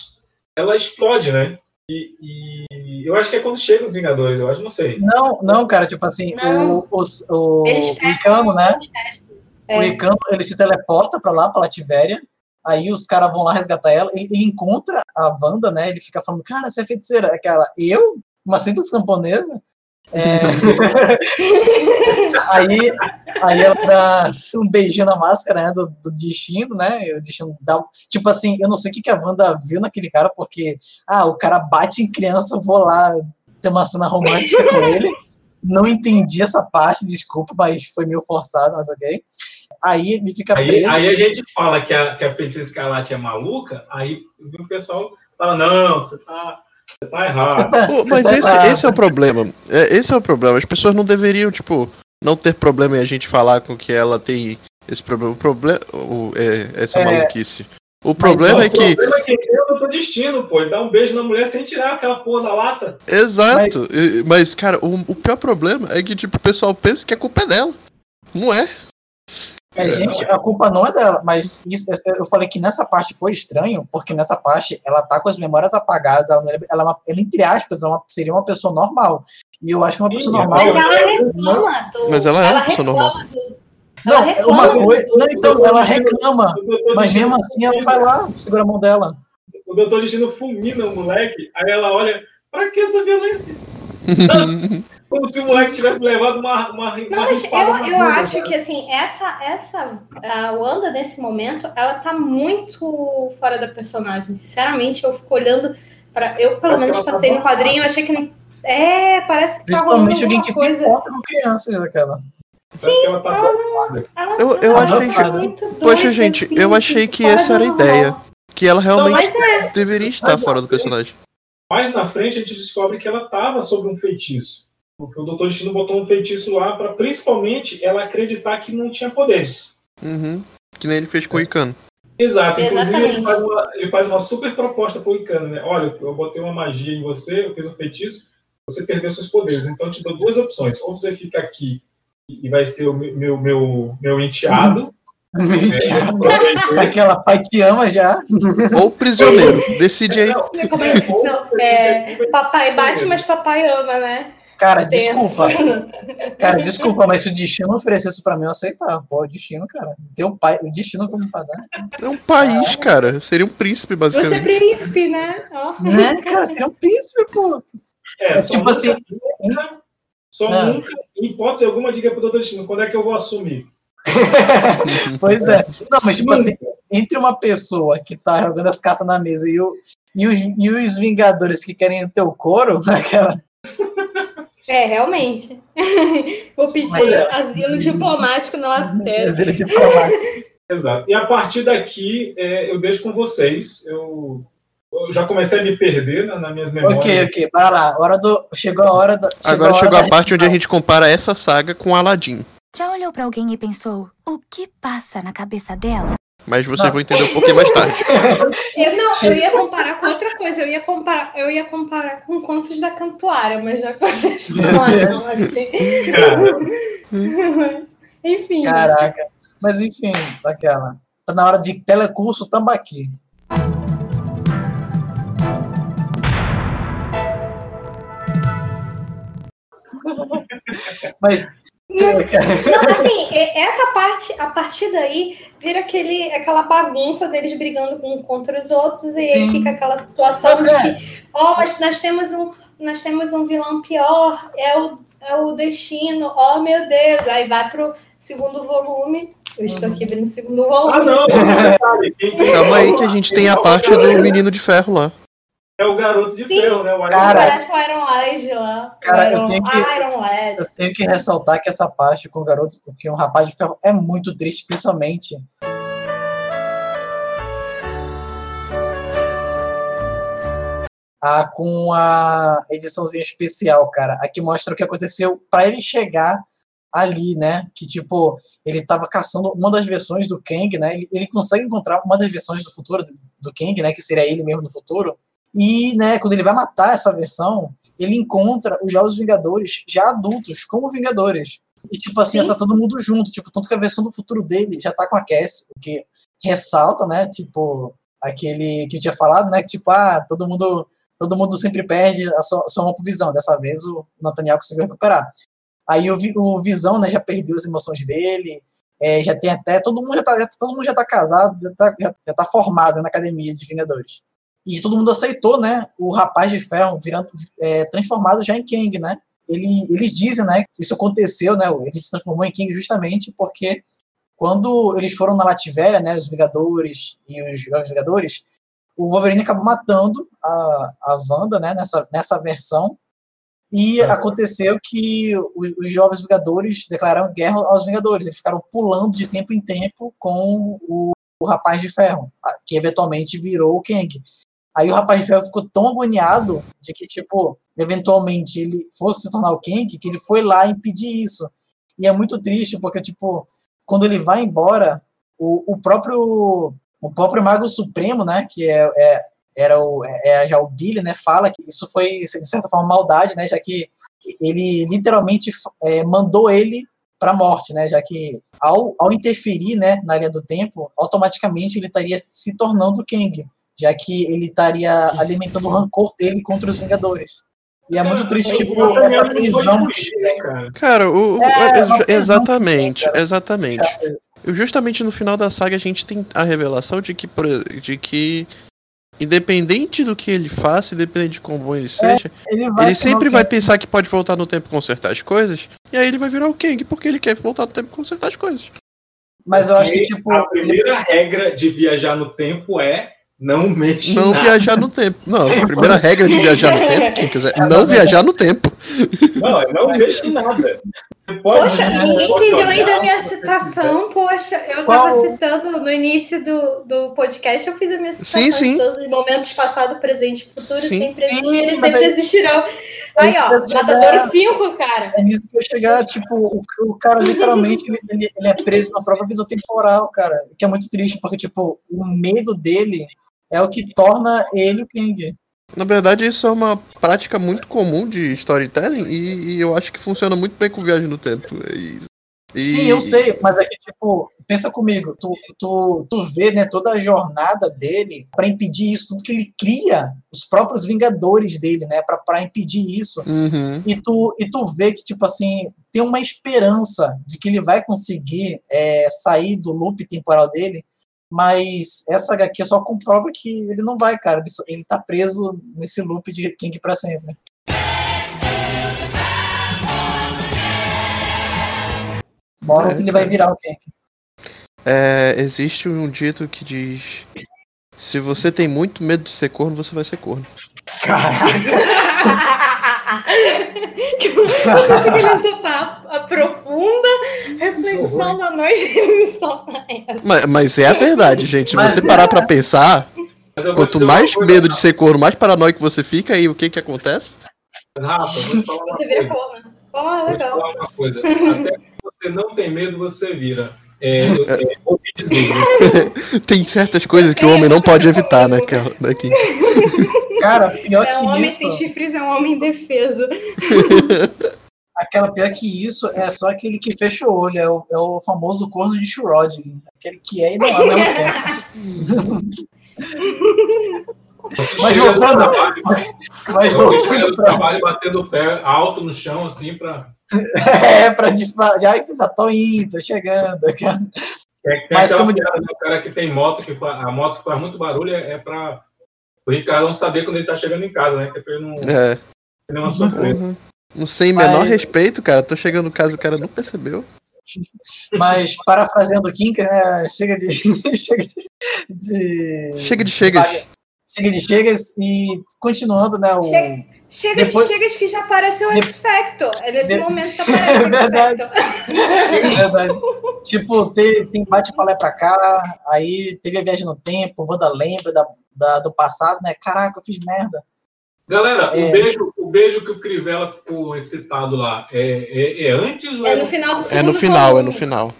ela explode, né? E, e eu acho que é quando chegam os Vingadores, eu acho, não sei. Não, não, cara, tipo assim, Não. o, o, Eles o pegam Icano, né? É. O Icano, ele se teleporta pra lá, pra Lativéria. Aí os caras vão lá resgatar ela. Ele, ele encontra a Wanda, né? Ele fica falando, cara, você é feiticeira. Aquela, eu? Uma simples camponesa? É... aí, aí ela dá um beijinho na máscara né, do, do destino, né? O destino dá. Tipo assim, eu não sei o que, que a Wanda viu naquele cara, porque ah, o cara bate em criança, vou lá ter uma cena romântica com ele. Não entendi essa parte, desculpa, mas foi meio forçado, mas ok. Aí ele fica Aí, preso. aí a gente fala que a, que a Feiticeira Escarlate é maluca, aí o pessoal fala, não, você tá, você tá errado. Pô, mas tá esse, errado. esse é o problema. É, esse é o problema. As pessoas não deveriam, tipo, não ter problema em a gente falar com que ela tem esse problema. O problema. o- é, essa É, maluquice. O problema é o que. problema é que é o doutor destino, pô. Dá um beijo na mulher sem tirar aquela porra da lata. Exato. e- Mas, cara, o, o pior problema é que, tipo, o pessoal pensa que a culpa é dela. Não é. É, gente, a culpa não é dela, mas isso, eu falei que nessa parte foi estranho, porque nessa parte ela tá com as memórias apagadas, ela, não é- ela, é ela, entre aspas, é uma- seria uma pessoa normal. E eu acho que uma pessoa normal. Mas ela não, reclama do. Mas ela é ela uma pessoa normal. não, ela reclama uma coisa. Não, então, ela reclama, mas mesmo assim ela vai lá, segura a mão dela. O doutor Destino fulmina o moleque, aí ela olha, pra que essa violência? Como se o moleque tivesse levado uma, uma, Não, uma mas eu, na eu bunda, acho cara. que assim, essa, essa a Wanda nesse momento, ela tá muito fora da personagem. Sinceramente, eu fico olhando para eu pelo menos tá passei no abalada. quadrinho, eu achei que não- é, parece que tá Principalmente alguém alguma que se coisa. importa com crianças, aquela. Que ela tá Ela, Eu, eu achei. tá muito Poxa, doida, gente, assim, eu achei que essa era a ideia. Que ela realmente mas é. deveria estar fora do personagem. Mais na frente a gente descobre que ela estava sob um feitiço. Porque o Doutor Destino botou um feitiço lá para principalmente ela acreditar que não tinha poderes. Uhum. Que nem ele fez com o Icano. Exato. Inclusive, ele faz, uma, ele faz uma super proposta pro Icano, né? Olha, eu botei uma magia em você, eu fiz um feitiço, você perdeu seus poderes. Então, eu te dou duas opções. Ou você fica aqui e vai ser o meu, meu, meu, meu enteado. É, Aquela pai te ama já. Ou prisioneiro. Decide aí. Não, é, não, é, papai bate, mas papai ama, né? Cara, Tenso. desculpa. Cara, desculpa, mas se o destino oferecesse pra mim, eu aceitava. Pô, o destino, cara. Tem o pai, o destino como padrão. É um país, cara. Seria um príncipe, Você é basicamente. príncipe, né? Ó. Né, cara? Seria um príncipe, pô. É, É tipo nunca- assim. Só Ah. nunca, em hipótese alguma, diga pro Doutor Destino, quando é que eu vou assumir? Pois é. Não, mas tipo assim, entre uma pessoa que tá jogando as cartas na mesa e, o, e, os, e os Vingadores que querem o teu couro, aquela. É, realmente. Vou pedir Mas é. asilo diplomático na Latéria. Exílio diplomático. Exato. E a partir daqui, é, eu deixo com vocês. Eu, eu já comecei a me perder na, nas minhas memórias. Ok, ok, bora lá. Hora do, chegou a hora da. Agora hora chegou a parte onde a gente compara essa saga com Aladdin. Já olhou pra alguém e pensou, o que passa na cabeça dela? Mas vocês vão entender um pouquinho mais tarde. Eu não, eu ia comparar com outra coisa, eu ia comparar, eu ia comparar com contos da Cantuária, mas já que vocês falaram, enfim. Caraca. Mas enfim, daquela. Tá na hora de telecurso tambaqui. Mas. Não, assim, e- essa parte, a partir daí, vira aquele, aquela bagunça deles brigando um contra os outros, e aí fica aquela situação de É. que, ó, mas nós temos um, nós temos um vilão pior, é o, é o destino, oh meu Deus. Aí vai pro segundo volume. Eu estou aqui abrindo o segundo volume. Ah, não, detalhe, quem- quem- Calma aí que a gente tem a parte do menino de ferro lá. É o garoto de Sim. ferro, né? O Iron Cara. Parece o Iron Lad lá. Cara, eu Iron, tenho que-. Eu tenho que ressaltar que essa parte com o garoto, porque um rapaz de ferro é muito triste, principalmente. Ah, com a ediçãozinha especial, cara. Aqui mostra o que aconteceu para ele chegar ali, né? Que tipo, ele tava caçando uma das versões do Kang, né? Ele, ele consegue encontrar uma das versões do futuro do- do Kang, né? Que seria ele mesmo no futuro. E, né, quando ele vai matar essa versão, ele encontra os Jovens Vingadores já adultos, como Vingadores. E, tipo assim, Sim. tá todo mundo junto. Tipo, tanto que a versão do futuro dele já tá com a Cassie, o que ressalta, né? Tipo, aquele que eu tinha falado, né? Que, tipo, ah, todo mundo, todo mundo sempre perde a sua, sua mão pro visão. Dessa vez o Nathaniel conseguiu recuperar. Aí o, o Visão, né, já perdeu as emoções dele. é, já tem até. Todo mundo já tá, já- todo mundo já tá casado, já tá, já, já tá formado na academia de Vingadores. E todo mundo aceitou, né? O rapaz de ferro virando, é, transformado já em Kang, né? Ele, eles dizem, né? Que isso aconteceu, né? Ele se transformou em Kang justamente porque quando eles foram na Lativéria, né? Os Vingadores e os Jovens Vingadores, o Wolverine acabou matando a, a Wanda, né? Nessa, nessa versão. E aconteceu que os, os Jovens Vingadores declararam guerra aos Vingadores. Eles ficaram pulando de tempo em tempo com o, o Rapaz de Ferro, que eventualmente virou o Kang. Aí o Rapaz Ferro ficou tão agoniado de que, tipo, eventualmente ele fosse se tornar o Kang, que ele foi lá impedir isso. E é muito triste, porque, tipo, quando ele vai embora, o, o próprio o próprio Mago Supremo, né, que é, é- era o, é já o Billy, né, fala que isso foi, de certa forma, maldade, né, já que ele literalmente é, mandou ele para morte, né, já que ao, ao interferir, né, na linha do tempo, automaticamente ele estaria se tornando Kang, já que ele estaria alimentando o rancor dele contra os Vingadores. E é muito triste, tipo, essa prisão que ele tem. Cara, o, o- É, é- prisão exatamente, cara. exatamente. E Justamente no final da saga a gente tem a revelação de que, de que independente do que ele faça, independente de quão bom ele seja, Ele, vai ele se sempre vai pensar que pode voltar no tempo e consertar as coisas, e aí ele vai virar o Kang porque ele quer voltar no tempo e consertar as coisas. Mas eu acho que, tipo, A primeira regra de viajar no tempo é não mexe Não nada. viajar no tempo. Não, a primeira regra de viajar no tempo, quem quiser, não viajar no tempo. Não, é não mexe em nada. Pode- Poxa, ninguém entendeu olhar ainda a minha citação. Poxa, eu Qual? tava citando no início do, do podcast, eu fiz a minha citação Sim, sim. de todos os momentos passado, presente e futuro, Sim. sempre e mas sempre aí- existirão. Aí, ó, Matador 5, cara. É nisso que eu chegar, tipo, o, o cara literalmente ele, ele- ele é preso na própria visão temporal, cara. O Que é muito triste, porque, tipo, o medo dele é o que torna ele o King. Na verdade, isso é uma prática muito comum de storytelling e, e eu acho que funciona muito bem com viagem no tempo. E, e- Sim, eu sei, mas é que, tipo, pensa comigo, tu, tu, tu vê, né, toda a jornada dele pra impedir isso, tudo que ele cria, os próprios Vingadores dele, né, pra, pra impedir isso. Uhum. E tu, e tu vê que, tipo assim, tem uma esperança de que ele vai conseguir é, sair do loop temporal dele, mas essa HQ só comprova que ele não vai, cara. Ele, só- ele tá preso nesse loop de King pra sempre. Uma hora ou É, ele vai cara. virar o King. É, existe um dito que diz: Se você tem muito medo de ser corno, você vai ser corno. Eu queria soltar a profunda reflexão da noite e me soltar essa. Mas, mas é a verdade, gente. Se Mas você parar pra pensar, quanto mais medo de ser corno, mais paranoico você fica, e o que que acontece? Rafa, Você vira corno. Ah, Vou te legal. falar uma coisa. Até que você não tem medo, você vira. É, eu, é, dizer, Tem certas coisas que o homem não pode evitar, né, que- Kim? Cara, pior É um que homem isso, sem chifres, é um homem indefeso. aquela pior que isso é só aquele que fecha o olho, é o, é o famoso corno de Shurod, aquele que é e não é ao mesmo tempo. Mas voltando, mas chego voltando pra, trabalho batendo o pé alto no chão, assim, pra. é, pra disparar, já pensar, tô indo, tô chegando, cara. É, tem Mas como- piada, né, o cara que tem moto, que fa- a moto que faz muito barulho é, é pra o Ricardo não saber quando ele tá chegando em casa, né? Que é pra ele não É. nenhuma surpresa. Uhum. Não sem menor Mas- respeito, cara. Tô chegando no caso e o cara não percebeu. Mas, parafraseando o Kinka, né? Chega de. chega de. de- Chega de chegas. Chega de chegas e continuando, né? O, Chega, chega Depois- de chegas que já apareceu o De- X-Factor. É nesse De- momento que aparece o Verdade. X-Factor. É verdade. tipo, tem, tem bate pra lá e pra cá, aí teve a viagem no tempo, Wanda lembra da, da- do passado, né? Caraca, eu fiz merda. Galera, É. o, beijo, o beijo que o Crivella ficou excitado lá é, é, é antes ou É no final do É segundo no final, é volume. no final.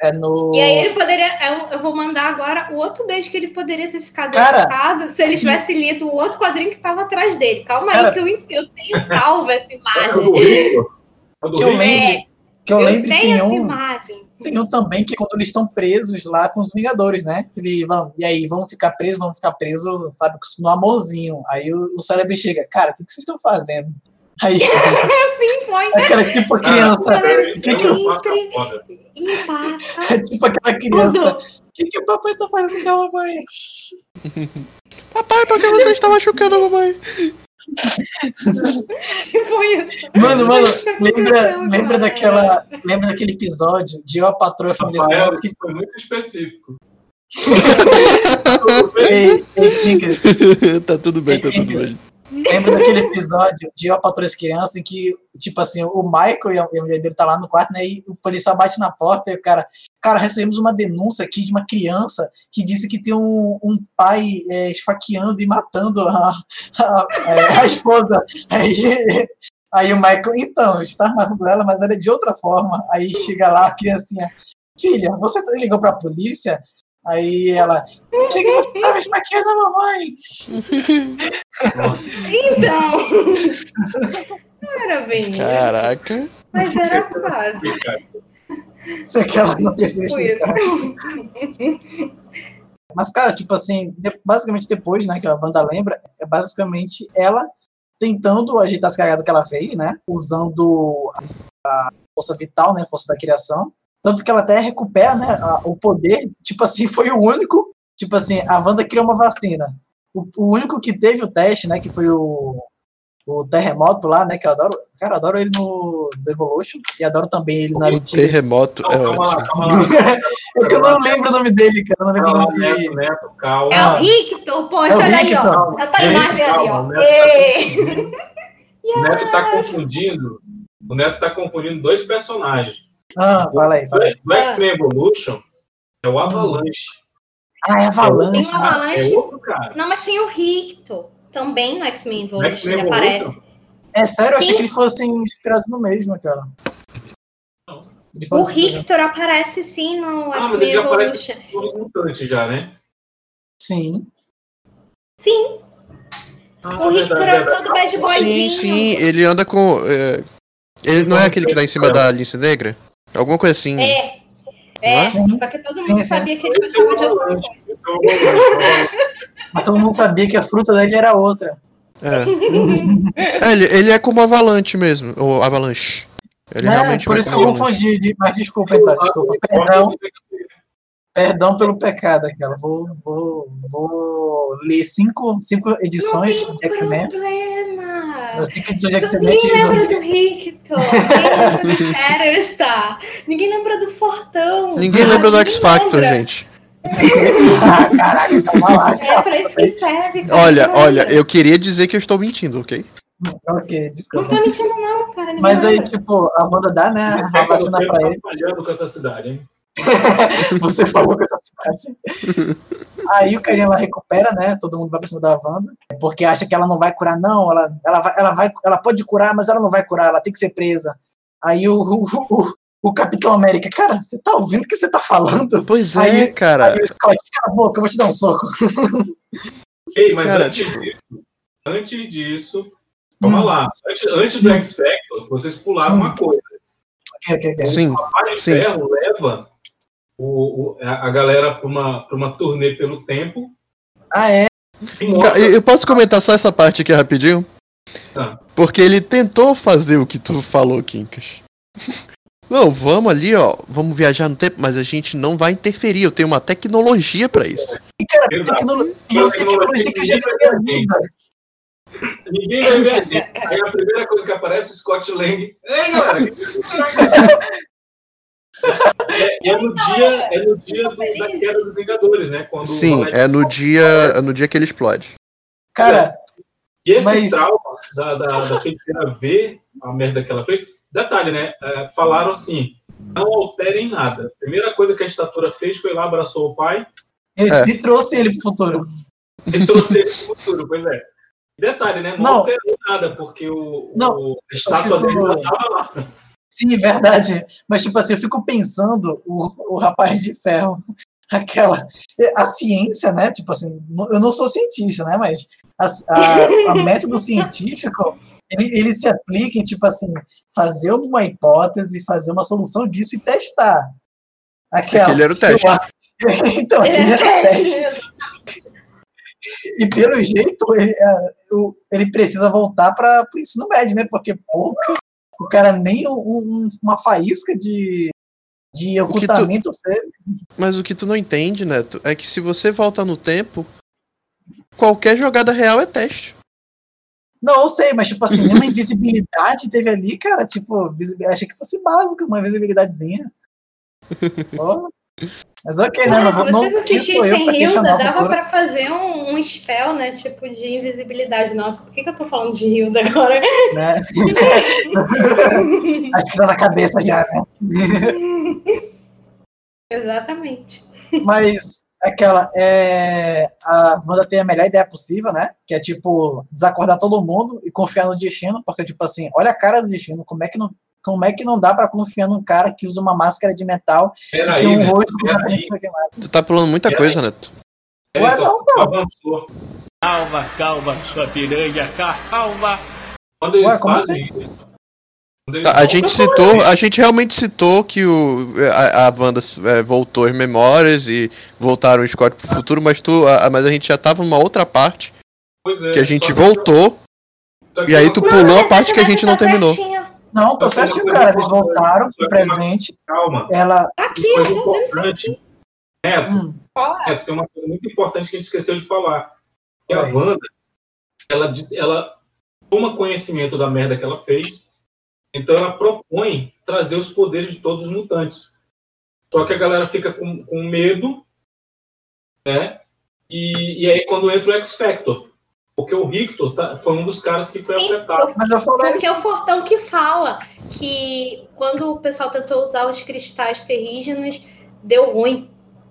É no. E aí ele poderia. Eu, eu vou mandar agora o outro beijo que ele poderia ter ficado Cara, se ele tivesse lido o outro quadrinho que estava atrás dele. Calma Cara- aí, que eu, eu tenho salvo essa É imagem. Rico? É Que eu lembro, que eu eu lembro tenho tem essa um, imagem. tem um também que é quando eles estão presos lá com os Vingadores, né? Ele, vamos, e aí, vamos ficar presos, vamos ficar presos, sabe, no amorzinho. Aí o, o cérebro chega, cara, o que, que vocês estão fazendo? Aí, Assim foi. aquela tipo a criança, Ah, é, que é que eu-. Empata. tipo aquela criança, o que, que o papai tá fazendo com a mamãe? Papai, por que você está machucando a mamãe? Tipo isso. Mano, mano, é lembra, lembra cara. daquela. Lembra daquele episódio de Eu, a Patroa e a Família Rafael, Zelensky? foi muito específico. Ei, ei, tá tudo bem, tá tudo bem. Lembra daquele episódio de Eu, a Patroa e as Crianças em que, tipo assim, o Michael e a mulher dele tá lá no quarto, né? E o policial bate na porta e o cara. Cara, recebemos uma denúncia aqui de uma criança que disse que tem um, um pai é, esfaqueando e matando a, a, a- a esposa. Aí, aí o Michael, então, está matando ela, mas era de outra forma. Aí chega lá a criancinha, filha, você ligou pra polícia? Aí ela, cheguei, você estava esfaqueando a mamãe. Então. Não era bem isso, Caraca. mas era quase. Aquela não precisa Tipo isso. explicar. Mas, cara, tipo assim, basicamente depois, né, que a banda lembra, é basicamente ela tentando ajeitar as cagadas que ela fez, né, usando a força vital, né, a força da criação, tanto que ela até recupera, né, a- o poder, tipo assim, foi o único, tipo assim, a Wanda criou uma vacina, o, o único que teve o teste, né, que foi o, o terremoto lá, né, que eu adoro, cara, eu adoro ele no do Evolution, e adoro também ele O antigas. terremoto é Calma lá, calma lá. É que eu não lembro o nome dele, cara, eu não lembro o nome Neto, dele. Neto, calma. É o Rictor, poxa, É o olha aí, ó. Rictor. Já tá a imagem ali, ó. calma, né? Ê! O Neto tá confundindo. O Neto tá confundindo dois personagens. Ah, fala aí, fala aí. X-Men Evolution é o Avalanche. Ah, é Avalanche. Tem um Avalanche. É outro cara. Não, mas tinha o Rictor. Também no X-Men Evolution ele aparece. É sério, eu achei Sim. que eles fossem inspirados no mesmo, cara. Eles O Rictor aparece sim no Ah, X-Men ele já aparece Evolution. os mutantes já, né? Sim. Sim, Ah, o Rictor é todo bad Sim, boyzinho. sim, ele anda com. é, Ele não é aquele que tá em cima da lince negra? Alguma coisa assim. É. É, é? só que todo Sim, mundo sim. sabia que ele de outra coisa. Mas todo mundo sabia que a fruta dele era outra. É. É, ele, ele é como Avalanche mesmo, ou Avalanche. Ele É, por isso que eu confundi. de- Mas desculpa, então, desculpa. Perdão, perdão pelo pecado, cara. Vou, vou, vou ler cinco, cinco edições de X-Men. X-Men. Ninguém lembra 2000. do Rictor, ninguém lembra do Shatterstar, ninguém lembra do Fortão. Ninguém sabe? lembra do X Factor, gente. Ah, calma lá. É pra isso que serve. cara. Olha, Não olha, eu queria dizer que eu estou mentindo, ok? Ok, Não desculpa. tô mentindo, não, cara. Mas aí, tipo, a Wanda dá, né, a vacina pra ele. Tá falhando com essa cidade, hein? Você falou com essa cidade. Aí o carinha lá recupera, né? Todo mundo vai pra cima da Wanda. Porque acha que ela não vai curar, não. Ela, ela, vai, ela, vai, ela pode curar, mas ela não vai curar, ela tem que ser presa. Aí o, o, o, o Capitão América, cara, você tá ouvindo o que você tá falando? Pois é, Aí- cara. Aí o Scott, cala a boca, eu vou te dar um soco. Ei, mas Cara, antes tipo- disso, antes disso, vamos Hum. lá. Antes, antes do X Factor, vocês pularam uma coisa. Ok, ok, ok. Sim, O Sim. Ferro leva o, o- a galera para uma, pra uma turnê pelo tempo. Ah, é? E Ca- mostra, Eu eu posso comentar só essa parte aqui rapidinho? Tá. Porque ele tentou fazer o que tu falou, Kinkas. Não, vamos ali, ó. Vamos viajar no tempo, mas a gente não vai interferir. Eu tenho uma tecnologia pra isso. E, cara, tecnologia, eu tecnologia que já vi na vida. Ninguém vai ver a gente. Aí a primeira coisa que aparece é o Scott Lang. Ei, galera! É, é no dia, é no dia do- da queda dos Vingadores, né? Quando Sim, Valete- é no dia, é no dia que ele explode. Cara, E esse Mas- trauma da, da, da feiticeira ver a merda que ela fez. Detalhe, né? É, falaram assim: não alterem nada. A primeira coisa que a estatura fez foi lá, abraçou o pai ele, É. ele trouxe ele pro futuro. e trouxe ele pro futuro. Pois é. Detalhe, né? Não, Não. alterou nada, porque o, Não. o- a estátua dele já tava lá. Sim, verdade. Mas, tipo assim, eu fico pensando o, o rapaz de ferro, aquela. A ciência, né? Tipo assim, eu não sou cientista, né? Mas a, a, a método científico, ele, ele se aplica em, tipo assim, fazer uma hipótese, fazer uma solução disso e testar. Aquela. Aquele era o teste. Eu então, Ele aquele é era o teste. E pelo jeito, ele, é, ele precisa voltar para o ensino médio, né? Porque, pô, o cara nem um- um- uma faísca de, de ocultamento fez. Mas o que tu não entende, Neto, é que se você volta no tempo, qualquer jogada real é teste. Não, eu sei, mas tipo assim, nenhuma invisibilidade teve ali, cara. Tipo, achei que fosse básico, uma visibilidadezinha. Pô. Mas ok, né? Não, se não, vocês quem assistissem Hilda, dava pra fazer um, um spell, né? Tipo, de invisibilidade. Nossa, por que, que eu tô falando de Hilda agora? Né? Acho que tá na cabeça já, né? Exatamente. Mas aquela é a Wanda tem a melhor ideia possível, né? Que é tipo desacordar todo mundo e confiar no destino, porque tipo assim, olha a cara do destino, como é que não como é que não dá pra confiar num cara que usa uma máscara de metal e Peraí, tem um né? rosto completamente queimado? Tu tá pulando muita Pera coisa, Neto. Peraí, Ué, não, pô. Calma, calma, sua piranha, calma. Quando eles Ué, como fazem. eles Tá, a gente citou, a gente realmente citou que o, a, a Wanda é, voltou as memórias e voltaram o Scott pro futuro, mas, tu, a, mas a gente já tava numa outra parte Pois é, que a gente voltou que e aí tu pulou a parte que a gente não terminou. Não, uma certinho, cara. Eles voltaram pro presente. Calma. Ela. Aqui, Uma coisa eu tô vendo certinho. importante. Neto, Hum, Qual é? Neto, tem uma coisa muito importante que a gente esqueceu de falar. Que a Oi. Wanda, ela, ela toma conhecimento da merda que ela fez, então ela propõe trazer os poderes de todos os mutantes. Só que a galera fica com, com medo, né? E, e aí quando entra o X-Factor. Porque o Victor tá- foi um dos caras que foi Sim, afetado. mas eu falei. Porque é o Fortão que fala que quando o pessoal tentou usar os cristais terrígenos, deu ruim.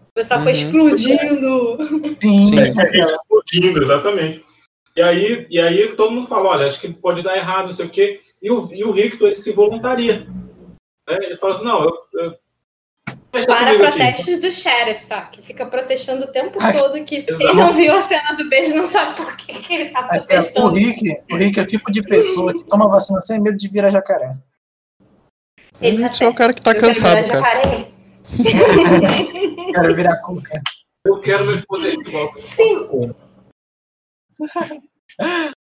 O pessoal foi Uhum. explodindo. Sim, Sim. aquela- explodindo, exatamente. E aí, e aí todo mundo fala, olha, acho que pode dar errado, não sei o quê. E o, e o Victor, ele se voluntaria. né? Ele fala assim, não, eu... eu Para aqui. protestos do Sheriff, tá? Que fica protestando o tempo Ai, todo que quem exato. não viu a cena do beijo não sabe por que, que ele tá aquela- o protestando. Rick, o Rick é o tipo de pessoa que toma vacina sem medo de virar jacaré. Ele tá Você é o cara que tá Eu quero cansado, virar cara. jacaré. Quero virar cuca. Eu quero poderes de volta. Sim.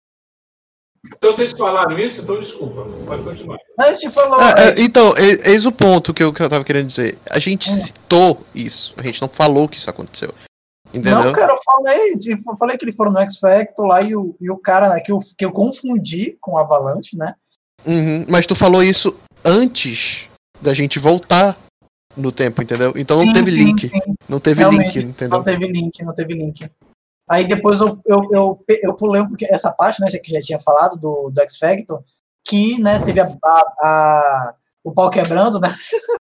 Então vocês falaram isso, então desculpa. Pode continuar. A gente falou. É, é, então, eis o ponto que eu, que eu tava querendo dizer. A gente citou isso, a gente não falou que isso aconteceu. Entendeu? Não, cara, eu falei, eu falei que eles foram no X Factor lá e o, e o cara né, que, eu, que eu confundi com o Avalanche, né? Uhum, mas tu falou isso antes da gente voltar no tempo, entendeu? Então não Sim, teve sim, link. sim. Não teve Realmente, link, entendeu? Não teve link, não teve link. Aí depois eu, eu, eu, eu pulei um pouquinho essa parte, né, que já tinha falado do, do X Factor, que, né, teve a, a- a- o pau quebrando, né?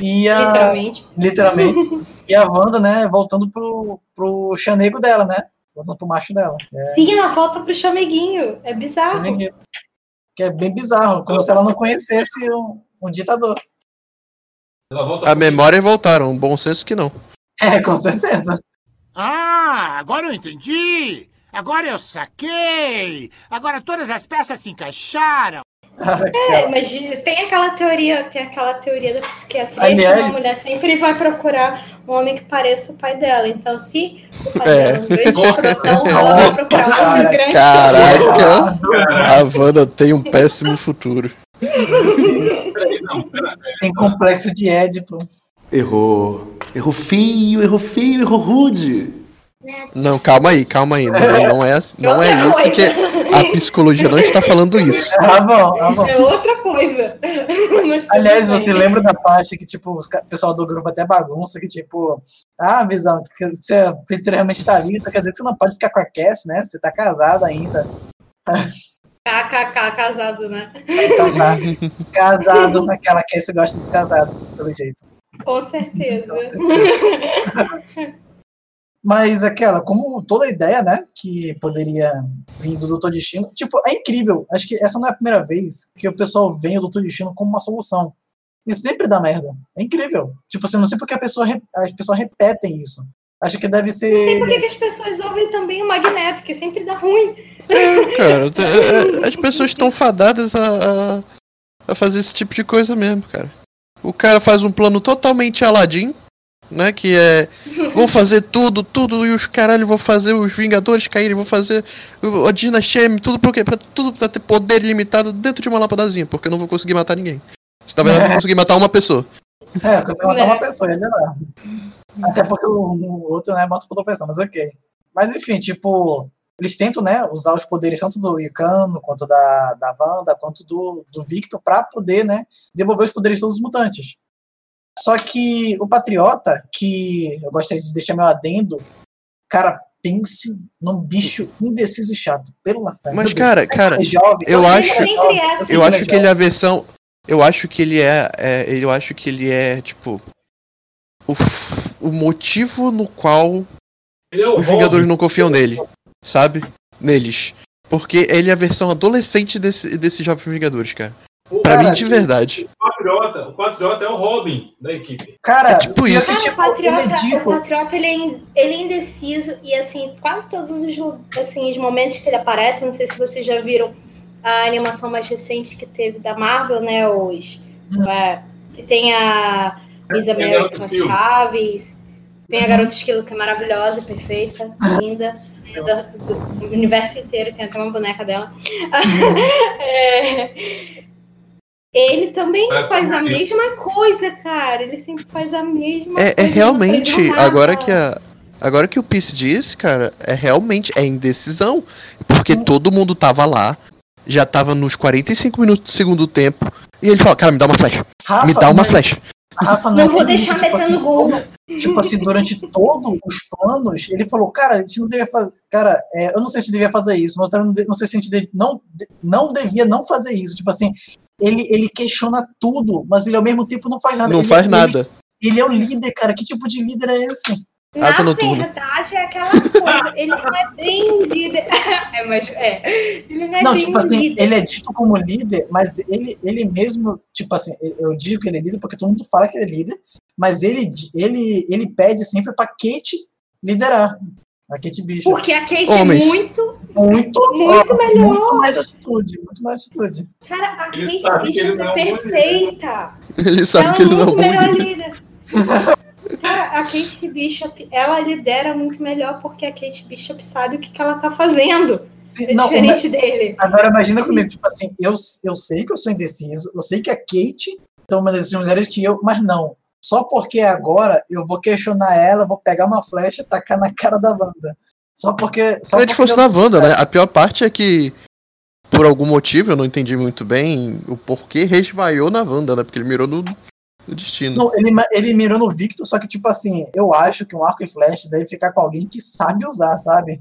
E a, Literalmente. literalmente. e a Wanda, né, voltando pro, pro chanego dela, né? Voltando pro macho dela. É, Sim, ela volta pro chameguinho. É bizarro. chanegueiro. que é bem bizarro, como se ela não conhecesse um, um ditador. Ela volta A memória voltaram, um bom senso que não. É, com certeza. Ah, agora eu entendi! Agora eu saquei! Agora todas as peças se encaixaram! É, mas tem aquela teoria, tem aquela teoria da psiquiatria Aliás- que uma mulher sempre vai procurar um homem que pareça o pai dela. Então, se o pai É. dela é um grande escrotão, ela vai procurar outro Cara, grande Caraca, Caraca, a Wanda tem um péssimo futuro. Tem complexo de Édipo. Errou. Errou feio, errou feio, errou rude. Não, calma aí, calma aí. Não, é- não é, não é isso que a psicologia não está falando isso. Ah, bom, ah, bom. É outra coisa. Aliás, você lembra da parte que, tipo, o pessoal do grupo até bagunça, que, tipo, ah, visão, você, você realmente tá vivo, quer dizer que você não pode ficar com a Cass, né? Você tá casado ainda. KKK casado, né? Então tá casado, aquela Cass gosta dos casados, pelo jeito. Com certeza. Mas aquela, como toda ideia, né, que poderia vir do Doutor Destino, tipo, é incrível. Acho que essa não é a primeira vez que o pessoal vê o Doutor Destino como uma solução. E sempre dá merda. É incrível. Tipo assim, não sei porque a pessoa, as pessoas repetem isso. Acho que deve Não sei ser. por que as pessoas ouvem também o Magneto, que sempre dá ruim. Cara, te- é- é- as pessoas estão fadadas a, a, a fazer esse tipo de coisa mesmo, cara. O cara faz um plano totalmente Aladdin, né? Que é. Vou fazer tudo, tudo, e os caralho, vou fazer os Vingadores caírem, vou fazer o- a Dinastia M, tudo pra quê? Pra tudo pra ter poder ilimitado dentro de uma lâmpadazinha, porque eu não vou conseguir matar ninguém. Na verdade, eu vou conseguir matar uma pessoa. É, quando você matar É. uma pessoa, ele lá. Até porque o, o outro, né, mata outra pessoa, mas ok. Mas enfim, tipo, eles tentam, né, usar os poderes tanto do Icano, quanto da, da Wanda, quanto do, do Victor, pra poder, né, devolver os poderes de todos os mutantes. Só que o Patriota, que eu gostaria de deixar meu adendo, cara, pense num bicho indeciso e chato. Pelo fé. Mas, cara, cara, é jovem, eu sei acho- que ele Sempre jovem, é eu assim. Eu acho que ele é a versão. Eu acho que ele é. é eu acho que ele é, tipo. O, o motivo no qual Ele é o os Vingadores Robin. não confiam nele. Sabe? Neles. Porque ele é a versão adolescente desse, desse Jovem Vingadores, cara. O, Pra Cara, mim, de verdade. o Patriota, o Patriota é o Robin da equipe. Cara, tipo pior isso. que, Cara, tipo, o Patriota, ele é o dito. Patriota ele, é in- ele é indeciso e assim, quase todos os, assim, os momentos que ele aparece, não sei se vocês já viram a animação mais recente que teve da Marvel, né? Os. é, que tem a Miss Tem a America. Chaves, tem a Garota Esquilo que é maravilhosa, perfeita, linda. Do, do universo inteiro, tem até uma boneca dela. É, ele também Parece faz a nariz. mesma coisa, cara. Ele sempre faz a mesma É, é coisa. não realmente. Agora que a. Agora que o Peace disse, cara, é realmente. É indecisão. Porque todo mundo tava lá. Já tava nos 45 minutos do segundo tempo. E ele fala, cara, me dá uma flecha. Rafa, me dá uma mas- flecha. Rafa Não é vou nem deixar isso, tipo metendo assim, gol. Tipo assim, durante todos os planos, ele falou, cara, a gente não devia fazer. Cara, é, eu não sei se devia fazer isso, mas eu também não, de- não sei se a gente deve- não, de- não devia não fazer isso. Tipo assim, ele, ele questiona tudo, mas ele ao mesmo tempo não faz nada. Não Ele- faz ele- nada. Ele é o líder, cara. Que tipo de líder é esse? Na Asa noturna. verdade, é aquela coisa. Ele não é bem líder. é, mas é. Ele não é Não, bem tipo assim, líder. ele é dito como líder, mas ele, ele mesmo, tipo assim, eu digo que ele é líder porque todo mundo fala que ele é líder, mas ele, ele, ele pede sempre pra Kate liderar. A Kate Bishop. Porque a Kate Homens. é muito. Muito, Muito melhor. Muito mais atitude, muito mais atitude. Cara, a Ele Kate ele Bishop não é é perfeita. Ele sabe ela que ele é não é muito bom melhor líder. Cara, a Kate Bishop, ela lidera muito melhor porque a Kate Bishop sabe o que, que ela tá fazendo. Sim, É não, diferente dele. Agora imagina comigo, tipo assim, eu, eu sei que eu sou indeciso, eu sei que a Kate tem uma dessas mulheres que eu, mas não. Só porque agora eu vou questionar ela, vou pegar uma flecha e tacar na cara da Wanda. Só porque. Só a porque fosse eu- na Wanda, né? A pior parte é que, por algum motivo, eu não entendi muito bem o porquê, resvaiou na Wanda, né? Porque ele mirou no, no destino. Não, ele, ele mirou no Victor, só que, tipo assim, eu acho que um arco e flecha deve ficar com alguém que sabe usar, sabe?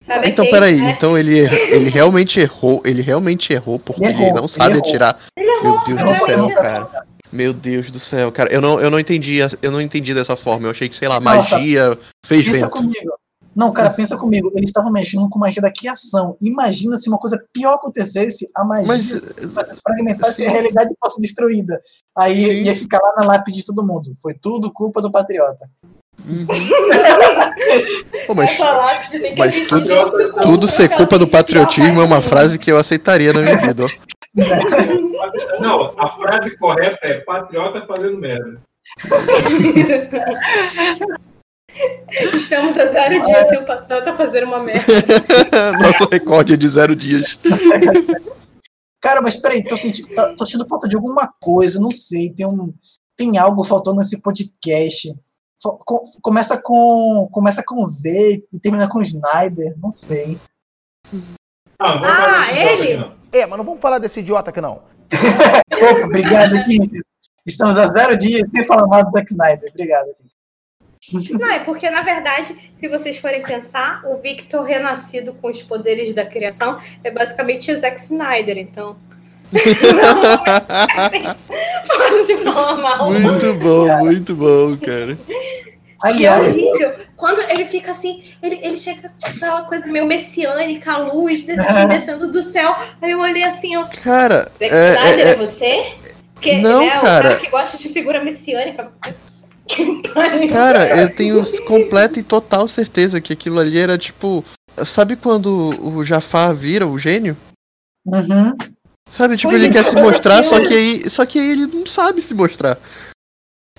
Sabe Então, Kate, peraí, né? então ele, ele realmente errou, ele realmente errou, porque Ele ele, errou, não ele sabe errou. atirar. Ele errou, Meu Deus ele do céu, realmente cara. Meu Deus do céu, cara. Eu não, eu não entendi, eu não entendi dessa forma. Eu achei que, sei lá, Não, tá. magia fez Pensa vento. comigo. Não, cara, pensa comigo. Eles estavam mexendo com magia da criação. Imagina se uma coisa pior acontecesse, a magia Mas, se se fragmentasse e a realidade fosse destruída. Aí Sim. ia ficar lá na lápide de todo mundo. Foi tudo culpa do patriota. Uhum. Pô, mas mas tudo- tudo ser culpa do patriotismo é uma frase que eu aceitaria na minha vida. ó. Não, a frase correta é patriota fazendo merda. Estamos a zero dias e o patrão tá fazendo uma merda. Nosso recorde é de zero dias. Cara, mas peraí, tô sentindo, tô sentindo falta de alguma coisa, não sei. Tem, um, tem algo faltando nesse podcast. começa com começa com Z e termina com Snyder, não sei. Ah, Ah, ele? É, mas não vamos falar desse idiota aqui não. Opa, obrigado, Quintes. Estamos a zero dias sem falar mal do Zack Snyder. Obrigado, Quintes. Não, é porque, na verdade, se vocês forem pensar, o Victor renascido com os poderes da criação é basicamente o Zack Snyder, então. Para de falar mal. Muito bom, muito bom, cara. E é Aliás, horrível. Quando ele fica assim, ele, ele chega com aquela coisa meio messiânica, a luz de- assim, descendo do céu. Aí eu olhei assim, ó. Cara, Zack é, Snyder é, é- é- você? Porque Não, né, o cara. cara que gosta de figura messiânica. Que pariu. Cara, eu tenho completa e total certeza que aquilo ali era tipo. Sabe quando o Jafar vira o gênio? uhum. Sabe, tipo, Foi ele quer que se mostrar, só que aí. Só que aí ele não sabe se mostrar.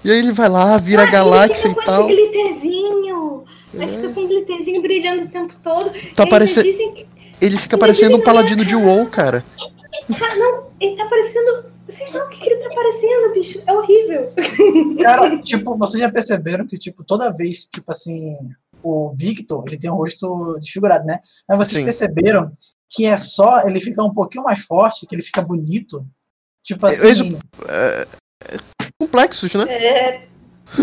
E aí ele vai lá, vira Ah, galáxia ele e fica com tal. esse glitterzinho. Aí fica com um glitterzinho brilhando o tempo todo. Tá E dizem que- Ele fica parecendo um paladino de WoW, cara. Cara, não, ele tá parecendo. Sei lá o que, que ele tá parecendo, bicho. É horrível. Cara, tipo, vocês já perceberam que, tipo, toda vez, tipo assim, o Victor, ele tem um rosto desfigurado, né? Mas vocês Sim. perceberam que é só ele ficar um pouquinho mais forte, que ele fica bonito. Tipo Eles- assim, É, é, complexos, né? É.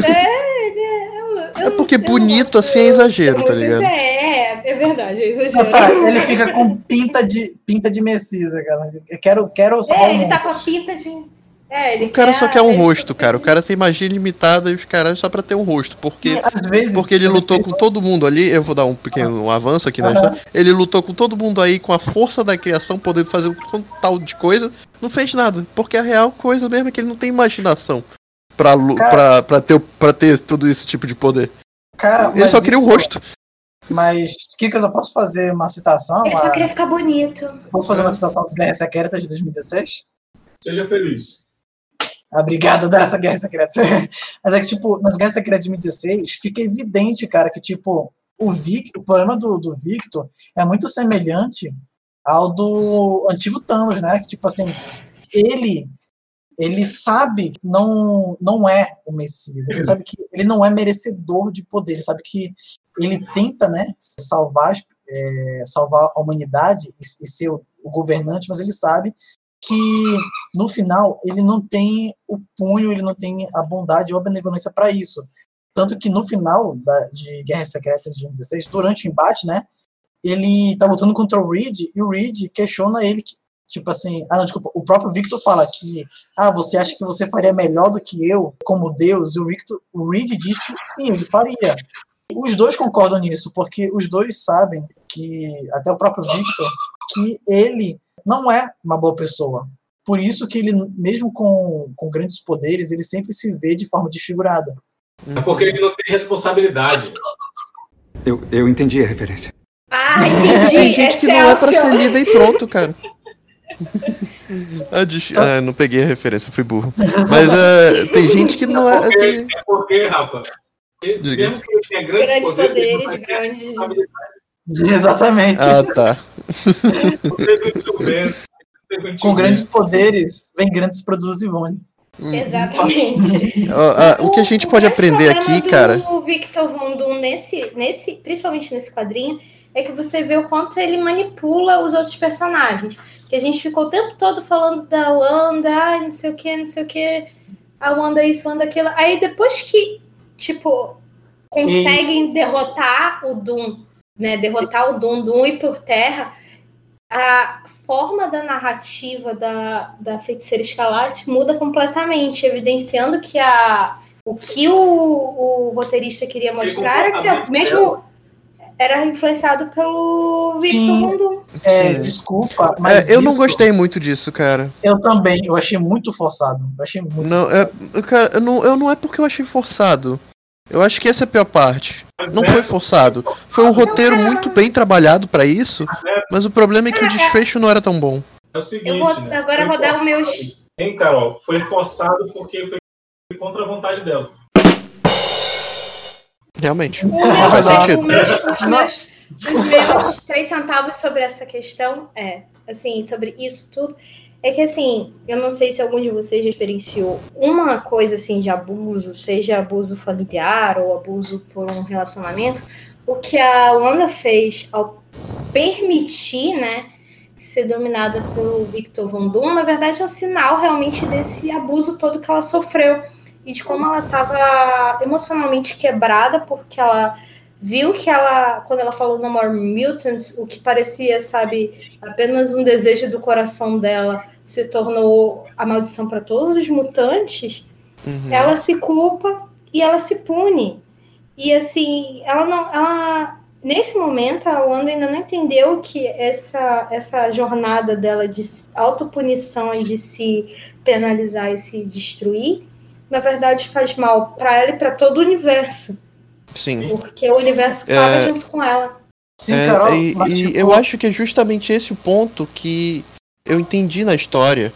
É, ele é. eu- eu É porque não bonito assim é exagero, tá muito. ligado? É, é, é verdade, é Ah, exagero. tá, ele fica com pinta de, pinta de Messias, cara. Eu quero, quero salvar É, o ele tá com a pinta de. É, ele O cara só quer um rosto, cara. O cara tem magia ilimitada e os caras só pra ter um rosto. Porque, Sim, às vezes. porque ele lutou com todo mundo ali. Eu vou dar um pequeno avanço aqui na Aham. história. Ele lutou com todo mundo aí com a força da criação, podendo fazer um tal de coisa. Não fez nada. Porque a real coisa mesmo é que ele não tem imaginação pra, lu- Cara- pra, pra, ter, pra ter todo esse tipo de poder. Cara, Ele só queria um isso- rosto. Mas o que, que eu só posso fazer uma citação? Ele só queria ficar bonito. Vou fazer uma citação da Guerra Secreta de 2016? Seja feliz. Obrigado dessa Guerra Secreta. Mas é que, tipo, nas Guerras Secretas de 2016, fica evidente, cara, que, tipo, o, Vic, o problema do, do Victor é muito semelhante ao do antigo Thanos, né? Que, tipo assim, ele ele sabe que não, não é o Messias, ele sabe que ele não é merecedor de poder, ele sabe que ele tenta, né, salvar, é, salvar a humanidade e, e ser o, o governante, mas ele sabe que no final ele não tem o punho, ele não tem a bondade ou a benevolência para isso. Tanto que no final da, de Guerra Secreta de 2016, durante o embate, né, ele tá lutando contra o Reed e o Reed questiona ele que, tipo assim, ah não, desculpa, o próprio Victor fala que ah, você acha que você faria melhor do que eu como Deus? E o Victor, o Reed diz que sim, ele faria. Os dois concordam nisso, porque os dois sabem que até o próprio Victor que ele não é uma boa pessoa. Por isso que ele, mesmo com, com grandes poderes, ele sempre se vê de forma desfigurada. É porque ele não tem responsabilidade. Eu, eu entendi a referência. Ah, entendi. Tem gente que não é Excelsior. lida e pronto, cara. Ah, ah, não peguei a referência, fui burro. Mas é, tem gente que não é. porque, tem- é porque, Rafa, Diga. mesmo que ele tenha grandes, Grandes poderes, poderes, grandes. Exatamente. Ah, tá. Com grandes poderes, vem grandes produtos Ivone. Exatamente. Ó, ah, o que a gente pode aprender aqui, cara. O Victor Von Doom nesse, nesse, principalmente nesse quadrinho, é que você vê o quanto ele manipula os outros personagens. Que a gente ficou o tempo todo falando da Wanda, ai, não sei o que, não sei o que, a Wanda isso, Wanda aquilo. Aí depois que, tipo, conseguem derrotar o Doom, né? Derrotar o Doom, Doom ir por terra, a forma da narrativa da, da feiticeira escalate muda completamente, evidenciando que a, o que o, o roteirista queria mostrar era que a- mesmo era influenciado pelo Victor Doom. É, desculpa, mas É, eu não isso- gostei muito disso, cara. Eu também, eu achei muito forçado. Eu achei muito Não, é, cara, eu não, eu não é porque eu achei forçado. Eu acho que essa é a pior parte. Não foi forçado. Foi um roteiro muito bem trabalhado pra isso, mas o problema é que o desfecho não era tão bom. É o seguinte, Eu vou, né? agora eu vou dar o meus. Hein, Carol? Foi forçado porque foi contra a vontade dela. Realmente. O Faz sentido. meus- os, meus, os meus três centavos sobre essa questão é, assim, sobre isso tudo, É que assim, eu não sei se algum de vocês experienciou uma coisa assim de abuso, seja abuso familiar ou abuso por um relacionamento, o que a Wanda fez ao permitir, né, ser dominada pelo Victor Von Doom, na verdade é um sinal realmente desse abuso todo que ela sofreu e de como ela estava emocionalmente quebrada porque ela viu que ela, quando ela falou No More Mutants, o que parecia, sabe, apenas um desejo do coração dela se tornou a maldição para todos os mutantes, Uhum. ela se culpa e ela se pune. E assim, ela não, ela nesse momento a Wanda ainda não entendeu que essa essa jornada dela de autopunição e de se penalizar e se destruir, na verdade faz mal para ela e para todo o universo, Sim. porque o universo paga É. junto com ela. Sim, É, Carol, e, mas, e tipo, eu acho que é justamente esse o ponto que eu entendi na história.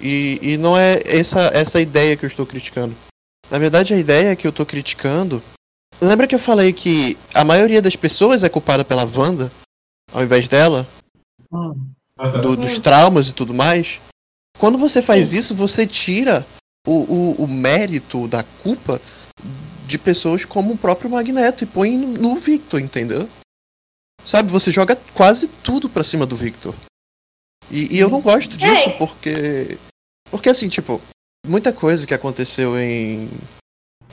E, e não é essa, essa ideia que eu estou criticando. Na verdade, a ideia que eu estou criticando. Lembra que eu falei que a maioria das pessoas é culpada pela Wanda, ao invés dela? hum, do- dos traumas e tudo mais. Quando você faz isso, você tira o, o, o mérito da culpa de pessoas como o próprio Magneto e põe no, no Victor, entendeu? Sabe, você joga quase tudo pra cima do Victor. E, e eu não gosto disso É. porque. Porque assim, tipo, muita coisa que aconteceu em.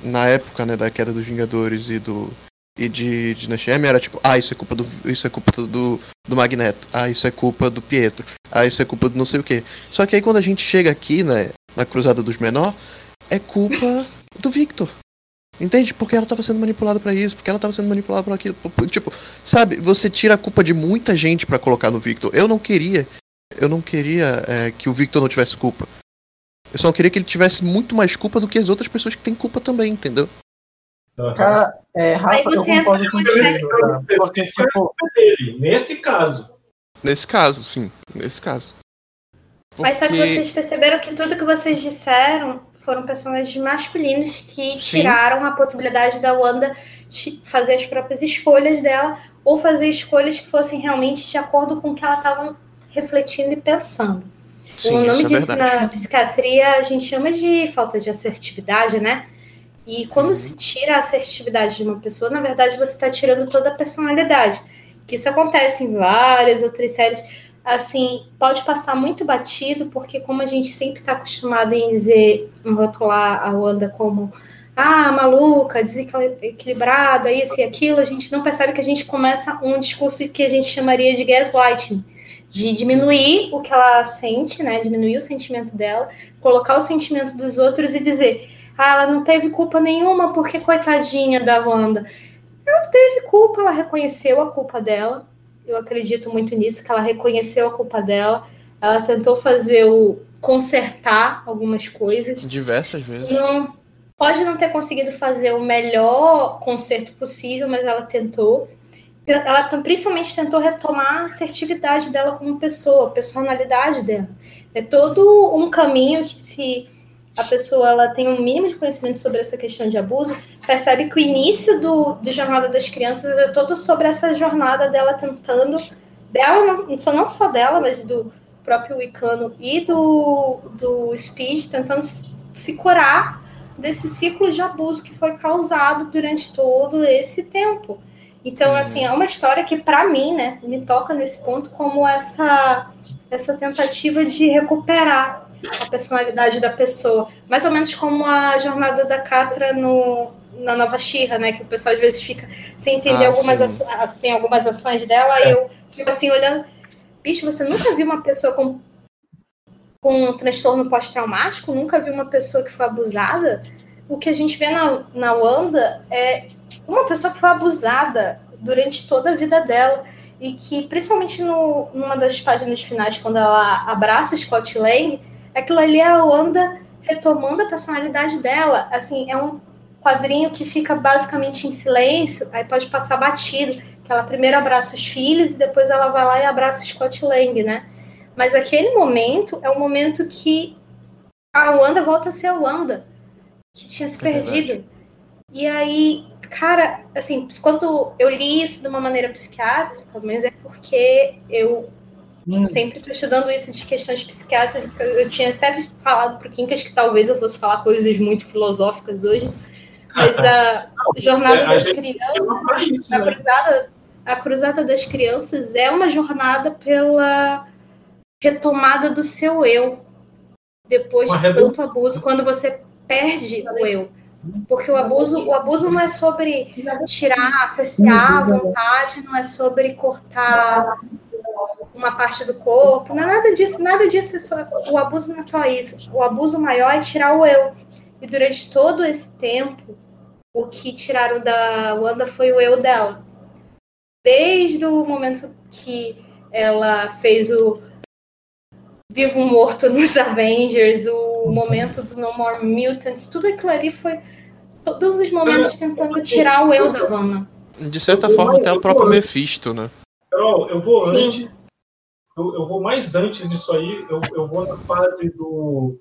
Na época, né, da queda dos Vingadores e do. E de Dinastia M era tipo, ah, isso é culpa do. Isso é culpa do, do Magneto. Ah, isso é culpa do Pietro. Ah, isso é culpa do não sei o que. Só que aí quando a gente chega aqui, né, na Cruzada dos Menor, é culpa do Victor. Entende? Porque ela tava sendo manipulada pra isso, porque ela tava sendo manipulada pra aquilo. Tipo, sabe, você tira a culpa de muita gente pra colocar no Victor. Eu não queria. Eu não queria é, que o Victor não tivesse culpa. Eu só queria que ele tivesse muito mais culpa do que as outras pessoas que têm culpa também, entendeu? Cara, é, Rafa, Aí eu você entra concordo contigo. Porque, tipo, dele, nesse caso. Nesse caso, sim. Nesse caso. Mas só que Porque- vocês perceberam que tudo que vocês disseram foram personagens masculinos que Sim. tiraram a possibilidade da Wanda de fazer as próprias escolhas dela ou fazer escolhas que fossem realmente de acordo com o que ela estava refletindo e pensando. Sim, o nome é disso verdade. na psiquiatria a gente chama de falta de assertividade, né? E quando se tira a assertividade de uma pessoa, na verdade você está tirando toda a personalidade. Que isso acontece em várias outras séries. Assim, pode passar muito batido, porque como a gente sempre está acostumado em dizer, em rotular a Wanda como ah, maluca, desequilibrada, isso e aquilo, a gente não percebe que a gente começa um discurso que a gente chamaria de gaslighting, de diminuir o que ela sente, né? Diminuir o sentimento dela, colocar o sentimento dos outros e dizer, ah, ela não teve culpa nenhuma, porque coitadinha da Wanda. Ela teve culpa, ela reconheceu a culpa dela. Eu acredito muito nisso, que ela reconheceu a culpa dela. Ela tentou fazer o consertar algumas coisas. Diversas vezes. Não, pode não ter conseguido fazer o melhor conserto possível, mas ela tentou. Ela principalmente tentou retomar a assertividade dela como pessoa, a personalidade dela. É todo um caminho que se a pessoa ela tem um mínimo de conhecimento sobre essa questão de abuso, percebe que o início do, de Jornada das Crianças é todo sobre essa jornada dela tentando, dela, não, só- não só dela, mas do próprio Wicano e do, do Speed, tentando se se curar desse ciclo de abuso que foi causado durante todo esse tempo. Então, assim, é uma história que, para mim, né, me toca nesse ponto como essa, essa tentativa de recuperar a personalidade da pessoa. Mais ou menos como a jornada da Catra no, na Nova Xirra, né? Que o pessoal às vezes fica sem entender Ah, algumas, assim, algumas ações dela, aí eu fico assim olhando. Bicho, você nunca viu uma pessoa com, com um transtorno pós-traumático? Nunca viu uma pessoa que foi abusada? O que a gente vê na, na Wanda é uma pessoa que foi abusada durante toda a vida dela e que, principalmente no, numa das páginas finais, quando ela abraça Scott Lang, aquilo ali é a Wanda retomando a personalidade dela. Assim, é um quadrinho que fica basicamente em silêncio, aí pode passar batido, que ela primeiro abraça os filhos e depois ela vai lá e abraça o Scott Lang, né? Mas aquele momento é um momento que a Wanda volta a ser a Wanda, que tinha se É perdido. E aí, cara, assim, quando eu li isso de uma maneira psiquiátrica, mas é porque eu Hum. sempre estou estudando isso de questões psiquiátricas. Eu tinha até falado para o Quincas que talvez eu fosse falar coisas muito filosóficas hoje, mas a jornada É, a das crianças, a cruzada, a cruzada das crianças é uma jornada pela retomada do seu eu depois Uma de tanto abuso, quando você perde o eu. Porque o abuso, o abuso não é sobre tirar, cessear a vontade, não é sobre cortar uma parte do corpo, não é nada disso, nada disso. é só- o abuso não é só isso. O abuso maior é tirar o eu. E durante todo esse tempo, o que tiraram da Wanda foi o eu dela. Desde o momento que ela fez o Vivo Morto nos Avengers, o momento do No More Mutants, tudo aquilo ali foi todos os momentos tentando tirar o eu da Wanda. De certa forma, até o próprio Mephisto, né? Carol, eu vou Sim. antes. Eu, eu vou mais antes disso aí. Eu, eu vou na fase do,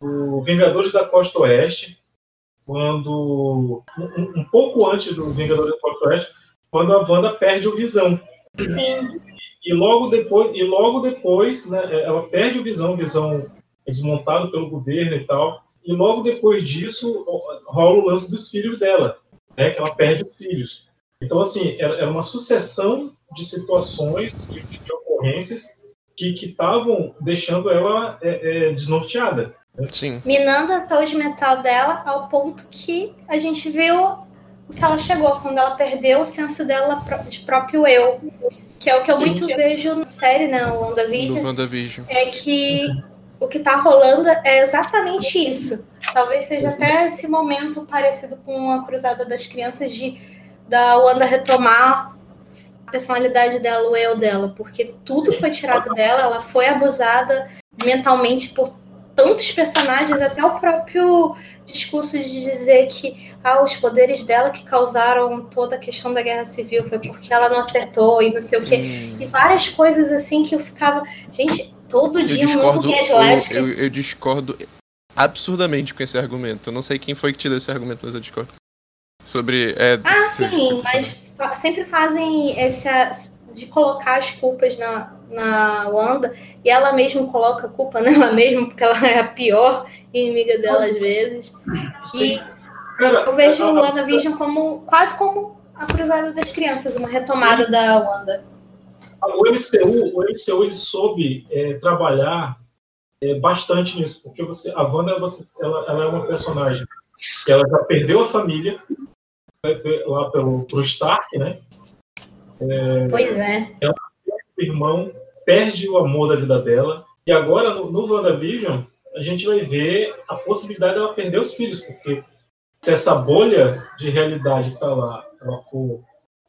do Vingadores da Costa Oeste, quando. Um, um pouco antes do Vingadores da Costa Oeste, quando a Wanda perde o visão. Sim. E logo depois, e logo depois né, ela perde o visão, o visão é desmontado pelo governo e tal. E logo depois disso rola o lance dos filhos dela, né, que ela perde os filhos. Então, assim, era era uma sucessão de situações, de, de ocorrências, que estavam deixando ela é, é, desnorteada. Sim. minando a saúde mental dela ao ponto que a gente viu o que ela chegou quando ela perdeu o senso dela de próprio eu, que é o que eu Sim. muito vejo na série, né, o WandaVision, WandaVision. é que o que tá rolando é exatamente isso. Talvez seja até esse momento parecido com a Cruzada das Crianças de da Wanda retomar personalidade dela, o eu dela, porque tudo foi tirado dela, ela foi abusada mentalmente por tantos personagens, até o próprio discurso de dizer que ah, os poderes dela que causaram toda a questão da guerra civil foi porque ela não acertou e não sei o quê. Hum. E várias coisas assim que eu ficava, gente, todo Eu dia um novo discordo, Guia de eu, Elétrica. eu, eu discordo absurdamente com esse argumento. Eu não sei quem foi que te deu esse argumento, mas eu discordo. Sobre. É, Ah, se- sim, mas fa- sempre fazem essa de colocar as culpas na, na Wanda e ela mesma coloca a culpa nela mesma porque ela é a pior inimiga dela às vezes. E eu vejo o WandaVision como quase como a cruzada das crianças, uma retomada da Wanda. O MCU, o MCU ele soube é, trabalhar é, bastante nisso, porque você, a Wanda você, ela, ela é uma personagem que ela já perdeu a família é, é, lá pelo pro Stark, né? É, Pois é. ela perde o irmão, perde o amor da vida dela, e agora no, no WandaVision a gente vai ver a possibilidade dela perder os filhos, porque se essa bolha de realidade que tá lá ela for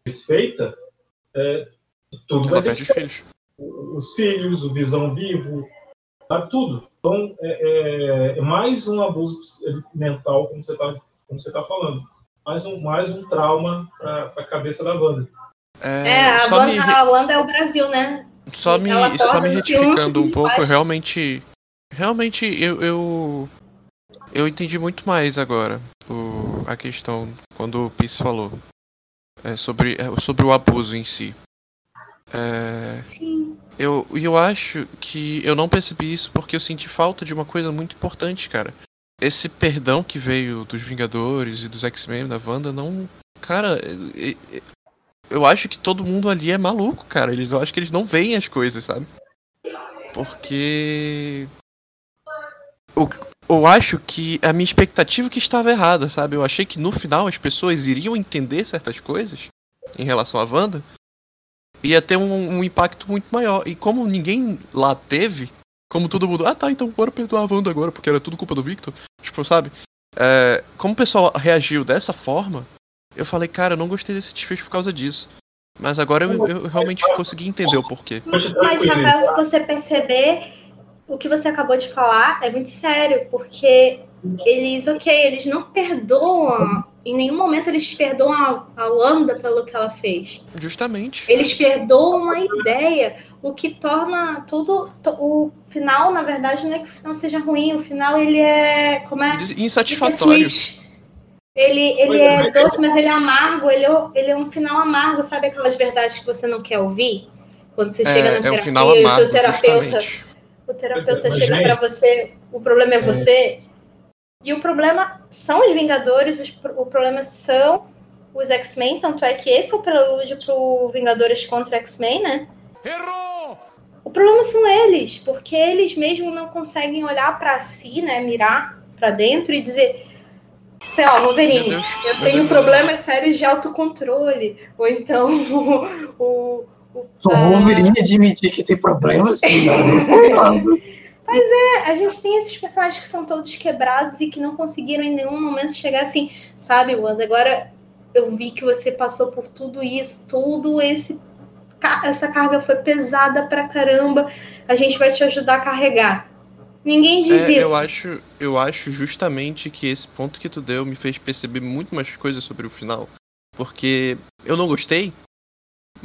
desfeita, é, tudo Ela vai ser filhos. os filhos, o visão vivo, sabe tudo. Então é, é- é mais um abuso mental, como você está como você tá falando, mais um mais um trauma para a cabeça da banda. É, a, só me a Wanda é o Brasil, né? Só me, só me um retificando um pouco, faz. realmente. Realmente eu, eu. eu entendi muito mais agora o, a questão quando o Pis falou. é, sobre, é, sobre o abuso em si. É, Sim. eu, e eu acho que eu não percebi isso porque eu senti falta de uma coisa muito importante, cara. Esse perdão que veio dos Vingadores e dos X-Men da Wanda não. Cara, é- é- eu acho que todo mundo ali é maluco, cara. Eles, eu acho que eles não veem as coisas, sabe? Porque. Eu, eu acho que a minha expectativa que estava errada, sabe? Eu achei que no final as pessoas iriam entender certas coisas em relação à Wanda ia ter um, um impacto muito maior. E como ninguém lá teve, como todo mundo, ah tá, então bora perdoar a Wanda agora, porque era tudo culpa do Victor. Tipo, sabe? É, como o pessoal reagiu dessa forma, eu falei, cara, eu não gostei desse desfecho por causa disso. Mas agora eu, eu realmente consegui entender o porquê. Mas, Rafael, se você perceber, o que você acabou de falar é muito sério, porque eles, ok, eles não perdoam, em nenhum momento eles perdoam a, a Wanda pelo que ela fez. Justamente. Eles perdoam a ideia, o que torna tudo. to- O final, na verdade, não é que o final seja ruim, o final ele é. Como é? Insatisfatório. Ele, ele Pois é, é mas- doce, mas ele é amargo, ele é, ele é um final amargo, sabe aquelas verdades que você não quer ouvir? Quando você É, chega na é o terapia final e o amargo, teu terapeuta, justamente. o terapeuta Mas, chega pra você, o problema é é. você. E o problema são os Vingadores, os o problema são os X-Men, tanto é que esse é o prelúdio pro Vingadores contra X-Men, né? O problema são eles, porque eles mesmo não conseguem olhar pra si, né, mirar pra dentro e dizer, sei lá, Wolverine, Deus, eu tenho Deus. problemas sérios de autocontrole, ou então o, o, O Wolverine admitir que tem problemas, Mas é, a gente tem esses personagens que são todos quebrados e que não conseguiram em nenhum momento chegar assim, sabe, Wanda? Agora eu vi que você passou por tudo isso, tudo esse essa carga foi pesada pra caramba. A gente vai te ajudar a carregar. Ninguém diz É, isso. eu acho, eu acho justamente que esse ponto que tu deu me fez perceber muito mais coisas sobre o final. Porque eu não gostei,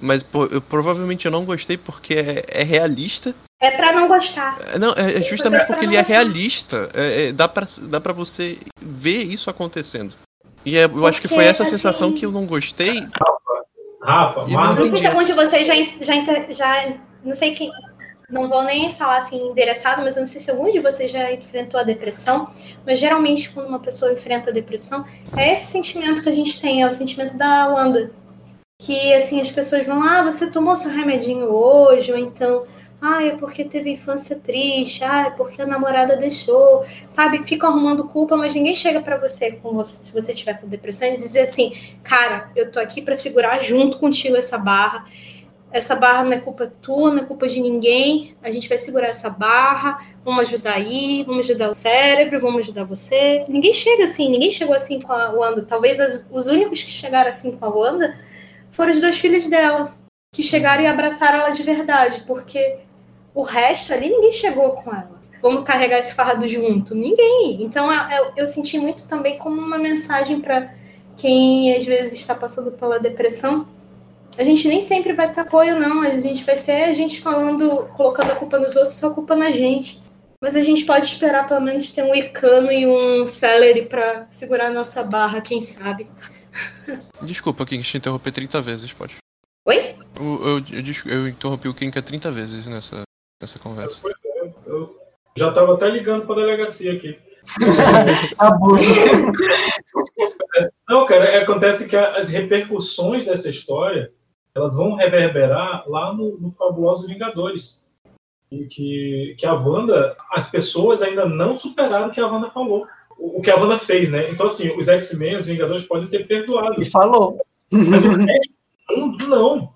mas eu, provavelmente eu não gostei porque é, é realista. É pra não gostar. É, Não, é, é justamente é porque ele é gostar. realista. É, é, dá, pra, dá pra você ver isso acontecendo. E é- eu acho que foi Porque, essa sensação assim- que eu não gostei. Rafa, Marvel, Não sei se algum de vocês já, já, já. Não sei quem. Não vou nem falar assim endereçado, mas eu não sei se algum de vocês já enfrentou a depressão. Mas geralmente, quando uma pessoa enfrenta a depressão, é esse sentimento que a gente tem, é o sentimento da Wanda. Que assim, as pessoas vão, ah, você tomou seu remedinho hoje, ou então, ah, é porque teve infância triste, ah, é porque a namorada deixou, sabe? Ficam arrumando culpa, mas ninguém chega pra você, você, se você tiver com depressão, e dizer assim, cara, eu tô aqui pra segurar junto contigo essa barra. Essa barra não é culpa tua, não é culpa de ninguém. A gente vai segurar essa barra, vamos ajudar aí, vamos ajudar o cérebro, vamos ajudar você. Ninguém chega assim, ninguém chegou assim com a Wanda. Talvez as- os únicos que chegaram assim com a Wanda foram os dois filhos dela, que chegaram e abraçaram ela de verdade, porque o resto ali ninguém chegou com ela. Vamos carregar esse fardo junto? Ninguém. Então eu, eu- senti muito também como uma mensagem para quem às vezes está passando pela depressão. A gente nem sempre vai ter apoio, não. A gente vai ter a gente falando, colocando a culpa nos outros, só a culpa na gente. Mas a gente pode esperar pelo menos ter um Icano e um Celery para segurar a nossa barra, quem sabe. Desculpa, King, te interromper 30 vezes, pode. Oi? Eu, eu, eu, eu interrompi o Kinka 30 vezes nessa, nessa conversa. Pois é, eu já tava até ligando pra delegacia aqui. Abuso. Não, cara, é- acontece que a- as repercussões dessa história elas vão reverberar lá no, no Fabulosos Vingadores. E que, que a Wanda, as pessoas ainda não superaram o que a Wanda falou. O, o que a Wanda fez, né? Então, assim, os X-Men, os Vingadores podem ter perdoado. E falou. Mas o resto não.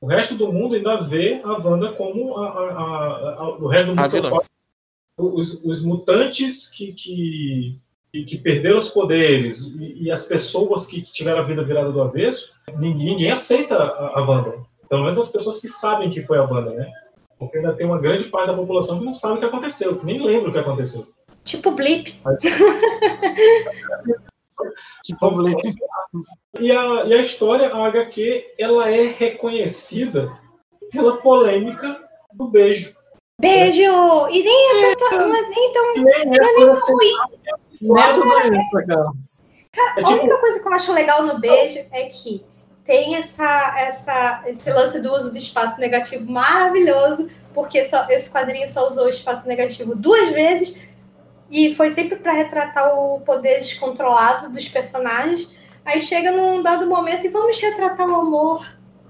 O resto do mundo ainda vê a Wanda como a, a- a- a- o resto do mundo. os, os mutantes que, que, que, perderam os poderes e, e as pessoas que tiveram a vida virada do avesso, ninguém, ninguém aceita a, a Wanda. Pelo menos as pessoas que sabem que foi a Wanda, né? Porque ainda tem uma grande parte da população que não sabe o que aconteceu, que nem lembra o que aconteceu. Tipo blip. Tipo, Blake. E a, e a história, a HQ, ela é reconhecida pela polêmica do beijo. Beijo! E nem é tão, é nem tão, Nem é nem tão ruim. Não é tudo isso, cara. Cara, É a tipo- única coisa que eu acho legal no beijo é que tem essa, essa, esse lance do uso do espaço negativo maravilhoso, porque só, esse quadrinho só usou o espaço negativo duas vezes e foi sempre para retratar o poder descontrolado dos personagens. Aí chega num dado momento e vamos retratar o amor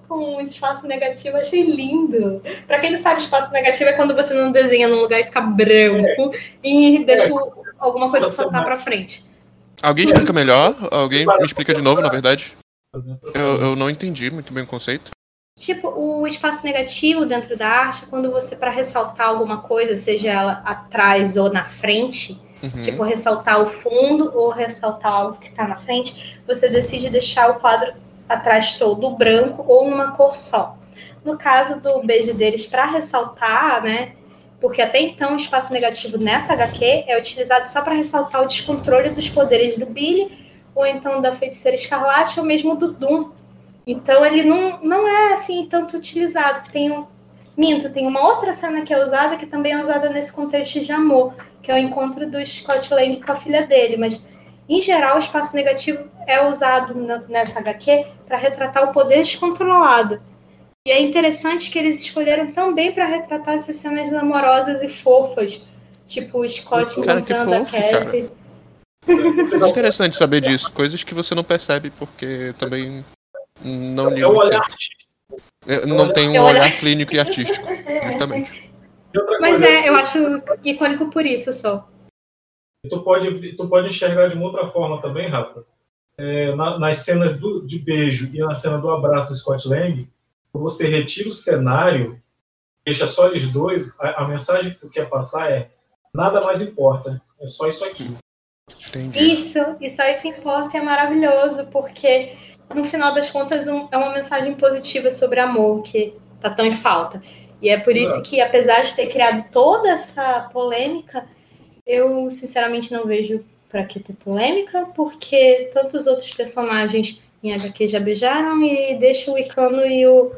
com o espaço negativo. Achei lindo. Para quem não sabe, espaço negativo é quando você não desenha num lugar e fica branco e deixa o- alguma coisa saltar para frente. Alguém explica melhor? Alguém me explica de novo, na verdade? Eu, eu não entendi muito bem o conceito. Tipo, o espaço negativo dentro da arte é quando você, para ressaltar alguma coisa, seja ela atrás ou na frente, Uhum. tipo, ressaltar o fundo ou ressaltar algo que está na frente, você decide deixar o quadro atrás todo branco ou numa cor só. No caso do beijo deles, para ressaltar, né? Porque até então o espaço negativo nessa HQ é utilizado só para ressaltar o descontrole dos poderes do Billy, ou então da feiticeira escarlate, ou mesmo do Doom. Então ele não, não é assim tanto utilizado. Tem um. Minto, tem uma outra cena que é usada que também é usada nesse contexto de amor, que é o encontro do Scott Lang com a filha dele. Mas, em geral, o espaço negativo é usado nessa HQ para retratar o poder descontrolado. E é interessante que eles escolheram também para retratar essas cenas amorosas e fofas. Tipo o Scott Cara, encontrando a fofo. Cassie. É interessante saber disso, coisas que você não percebe porque também não liga É o muito olhar tempo. Não tem um o olhar- olhar clínico e artístico, justamente. Mas é, eu acho icônico por isso só. tu pode, tu pode enxergar de uma outra forma também, Rafa. É, na- nas cenas do- de beijo e na cena do abraço do Scott Lang, você retira o cenário, deixa só eles dois, a, a mensagem que tu quer passar é nada mais importa, é só isso aqui. Entendi. Isso, e só isso importa e é maravilhoso, porque no final das contas um- é uma mensagem positiva sobre amor que tá tão em falta. E é por isso que, apesar de ter criado toda essa polêmica, eu sinceramente não vejo pra que ter polêmica, porque tantos outros personagens em HQ já beijaram e deixa o Icano e o,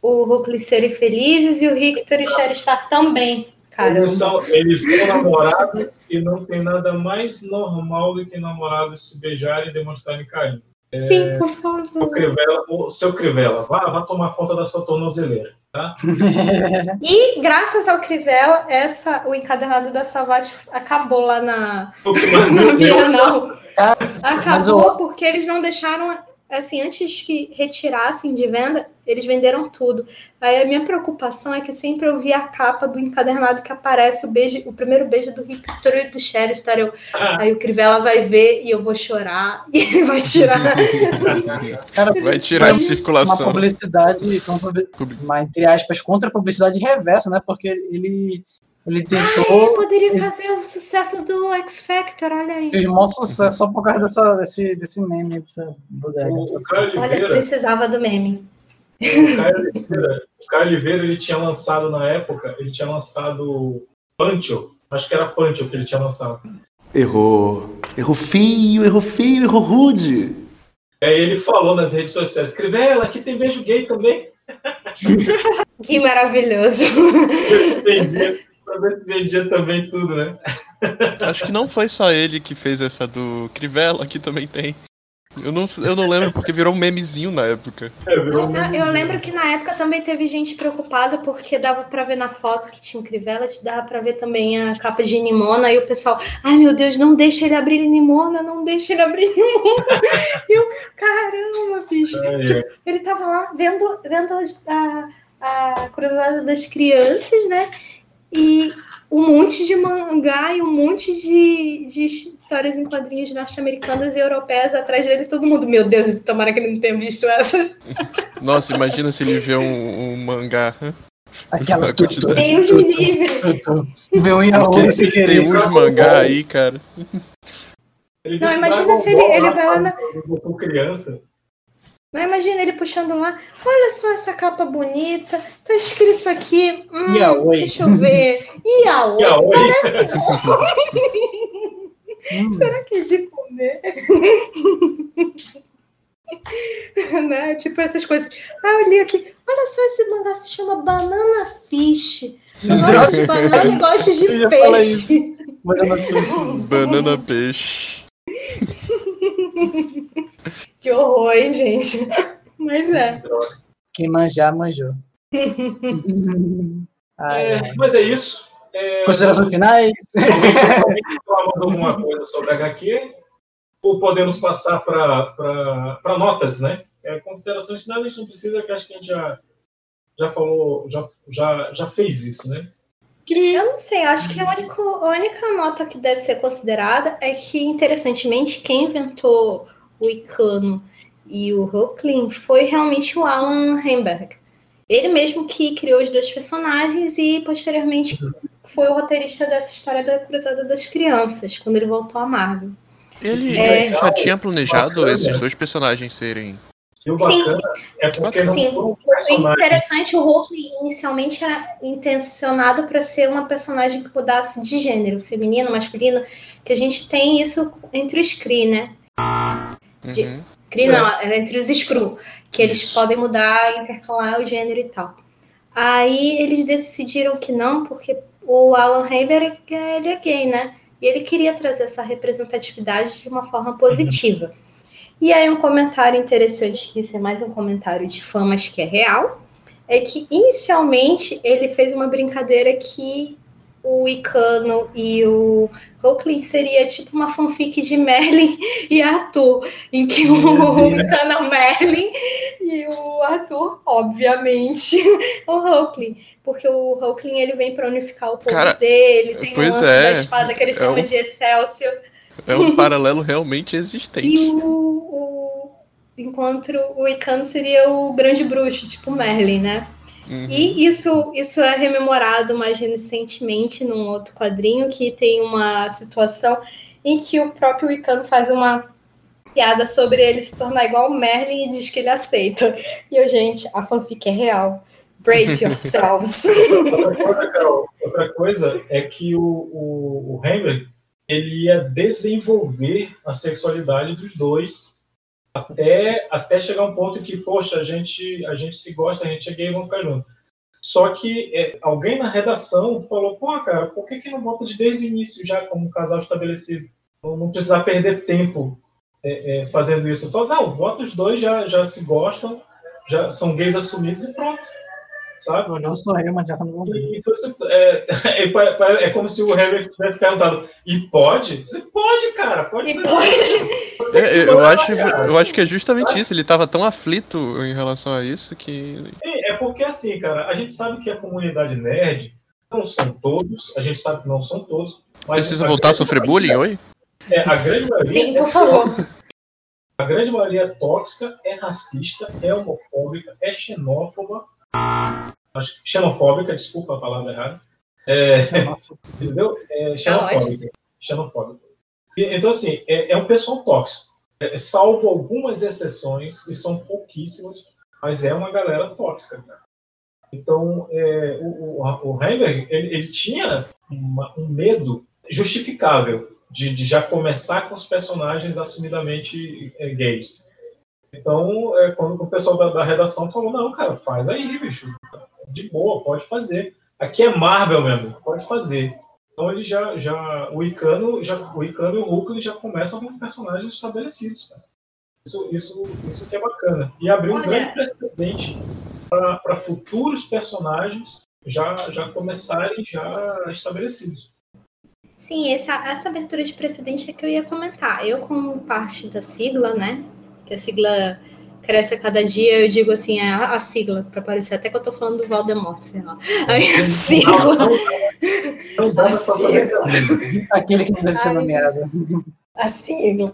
o Hulkling serem felizes e o Victor e o Star também. Caramba. Eles são, eles são namorados e não tem nada mais normal do que namorados se beijarem e demonstrarem carinho. Sim, por Seu favor. Crivella, ô, seu Crivella, vá, vá tomar conta da sua tornozeleira, tá? E graças ao Crivella, essa, o encadernado da Savate acabou lá na, na Bienal. Acabou porque eles não deixaram, assim, antes que retirassem de venda, eles venderam tudo. Aí a minha preocupação é que sempre eu vi a capa do encadernado que aparece o beijo, o primeiro beijo do Victor e do Sherry Eu, aí o Crivella vai ver e eu vou chorar e ele vai tirar. Cara, Vai tirar de circulação. Uma publicidade, uma, entre aspas, contra publicidade reversa, né? Porque ele, ele Ele tentou. poderia fazer o sucesso do X Factor, olha aí. Fez maior sucesso só por causa dessa, desse, desse meme, dessa bodega. dessa- Olha, Oliveira, precisava do meme. o Caio Oliveira, o Caio Oliveira, ele tinha lançado na época, ele tinha lançado Pancho, acho que era Pancho que ele tinha lançado. Errou. Errou feio, errou feio, errou rude. Aí ele falou nas redes sociais, Crivella, aqui tem beijo gay também. Que maravilhoso. Pra ver se vendia também tudo, né? Acho que não foi só ele que fez essa do Crivella, que também tem. Eu não, eu não lembro porque virou um memezinho na época. É, virou um Eu, eu lembro que na época também teve gente preocupada porque dava pra ver na foto que tinha um Crivella, te dava pra ver também a capa de Nimona e o pessoal, ai meu Deus, não deixa ele abrir Nimona, não deixa ele abrir Nimona. E eu, caramba, bicho. É, Tipo, ele tava lá vendo, vendo a, a cruzada das crianças, né? E um monte de mangá e um monte de, de histórias em quadrinhos norte-americanas e europeias atrás dele. Todo mundo, meu Deus, tomara que ele não tenha visto essa. Nossa, imagina se ele vê um, um mangá. Aquela quantidade- Deus me livre. Vê um sem tem querer. uns mangá aí, cara. Ele Não, imagina se ele- ele vai lá na- criança. Não, imagina ele puxando lá. Olha só essa capa bonita. Tá escrito aqui. Hum, Yaoi. deixa eu ver. Yaoi. Yaoi. Parece. Será que é de comer? né? Tipo essas coisas. Ah, eu li aqui. Olha só, esse mangá se chama Banana Fish. Eu gosto de banana e gosto de peixe. Banana Fish. Banana peixe. Que horror, hein, gente? Mas é. Quem manjar, manjou. Ai, É, mas é isso. É, Considerações finais? falar mais alguma coisa sobre HQ? Ou podemos passar para notas, né? É, considerações finais a gente não precisa, que acho que a gente já, já falou, já, já, já fez isso, né? Eu não sei, acho que a única, a única nota que deve ser considerada é que, interessantemente, quem inventou o Icano e o Hulkling foi realmente o Alan Heinberg. Ele mesmo que criou os dois personagens e, posteriormente, foi o roteirista dessa história da Cruzada das Crianças, quando ele voltou à Marvel. Ele É. já tinha planejado Bacana. esses dois personagens serem. O Sim. bacana é porque não Sim, o interessante, o Hulkling inicialmente era intencionado para ser uma personagem que mudasse de gênero, feminino, masculino, que a gente tem isso entre os Kree, né? De- Uhum. Não, é entre os Skrull, que eles podem mudar, intercalar o gênero e tal. Aí eles decidiram que não, porque o Alan Heinberg ele é gay, né? E ele queria trazer essa representatividade de uma forma positiva. E aí um comentário interessante, que isso é mais um comentário de fã, mas que é real, é que inicialmente ele fez uma brincadeira que o Icano e o Oakley seria tipo uma fanfic de Merlin e Arthur, em que o Icano é o Merlin e o Arthur, obviamente, o Oakley. Porque o Oakley ele vem para unificar o povo Cara, dele, tem o lance é, da espada que ele é chama um- de Excelsior. É um paralelo realmente existente. E o, o- enquanto o Icano seria o grande bruxo, tipo Merlin, né? Uhum. E isso, isso é rememorado mais recentemente num outro quadrinho que tem uma situação em que o próprio Icano faz uma piada sobre ele se tornar igual o Merlin e diz que ele aceita. E eu, gente, a fanfic é real. Brace yourselves. Outra coisa, Carol, outra coisa é que o, o, o Henry ele ia desenvolver a sexualidade dos dois até, até chegar um ponto que, poxa, a gente, a gente se gosta, a gente é gay, vamos ficar junto. Só que é, alguém na redação falou, pô, cara, por que, que não bota de desde o início já como casal estabelecido? Não, não precisar perder tempo é, é, fazendo isso. Falei, não, bota os dois, já, já se gostam, já são gays assumidos e pronto. Sabe? Olhou o sorriso, mas já não vou ver. E você- é, é, é como se o Harry tivesse perguntado, e pode? Você pode, cara, pode. fazer. É, eu, acho, eu acho que é justamente isso. Ele tava tão aflito em relação a isso que. É é porque assim, cara, a gente sabe que a comunidade nerd não são todos, a gente sabe que não são todos, mas Precisa voltar a sofrer bullying, oi? É, a grande maioria. Sim, é por favor. A grande maioria é tóxica, é racista, é homofóbica, é xenófoba. Acho que xenofóbica, desculpa a palavra errada. É, entendeu? É xenofóbica. xenofóbica. E, então, assim, é, é um pessoal tóxico. É, salvo algumas exceções, e são pouquíssimas, mas é uma galera tóxica, cara. Então, é, o, o, o ele, ele tinha uma- um medo justificável de, de já começar com os personagens assumidamente é, gays. Então, é, quando o pessoal da, da redação falou, não, cara, faz aí, bicho. De boa, pode fazer. Aqui é Marvel mesmo, pode fazer. Então ele já, já o Icano, já, o Icano e o Hulk já começam com personagens estabelecidos, cara. Isso, isso, isso que é bacana. E abriu um Olha- grande precedente para futuros personagens já, já começarem já estabelecidos. Sim, essa, essa abertura de precedente é que eu ia comentar. Eu, como parte da sigla, né? Que a sigla cresce a cada dia, eu digo assim, é a, a sigla, para parecer até que eu tô falando do Voldemort, sei lá. Aí a sigla. A sigla. Aquele que não deve ser nomeado. A sigla.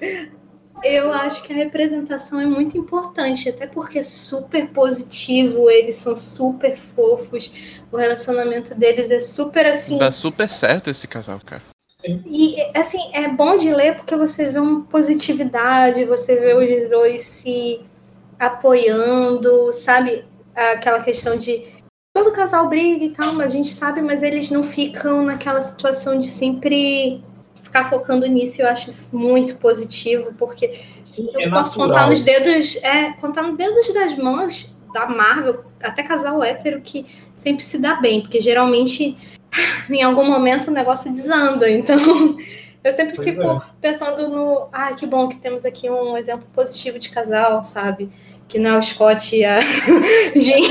Eu acho que a representação é muito importante, até porque é super positivo, eles são super fofos, o relacionamento deles é super assim. Dá super certo esse casal, cara. E assim, é bom de ler porque você vê uma positividade, você vê os dois se apoiando, sabe? Aquela questão de todo casal briga e tal, mas a gente sabe, mas eles não ficam naquela situação de sempre ficar focando nisso. Eu acho isso muito positivo, porque eu é posso natural. contar nos dedos, é, contar nos dedos das mãos da Marvel, até casal hétero que sempre se dá bem, porque geralmente em algum momento o negócio desanda. Então, eu sempre Pois fico é. pensando no. Ai, que bom que temos aqui um exemplo positivo de casal, sabe? Que não é o Scott e a Jean.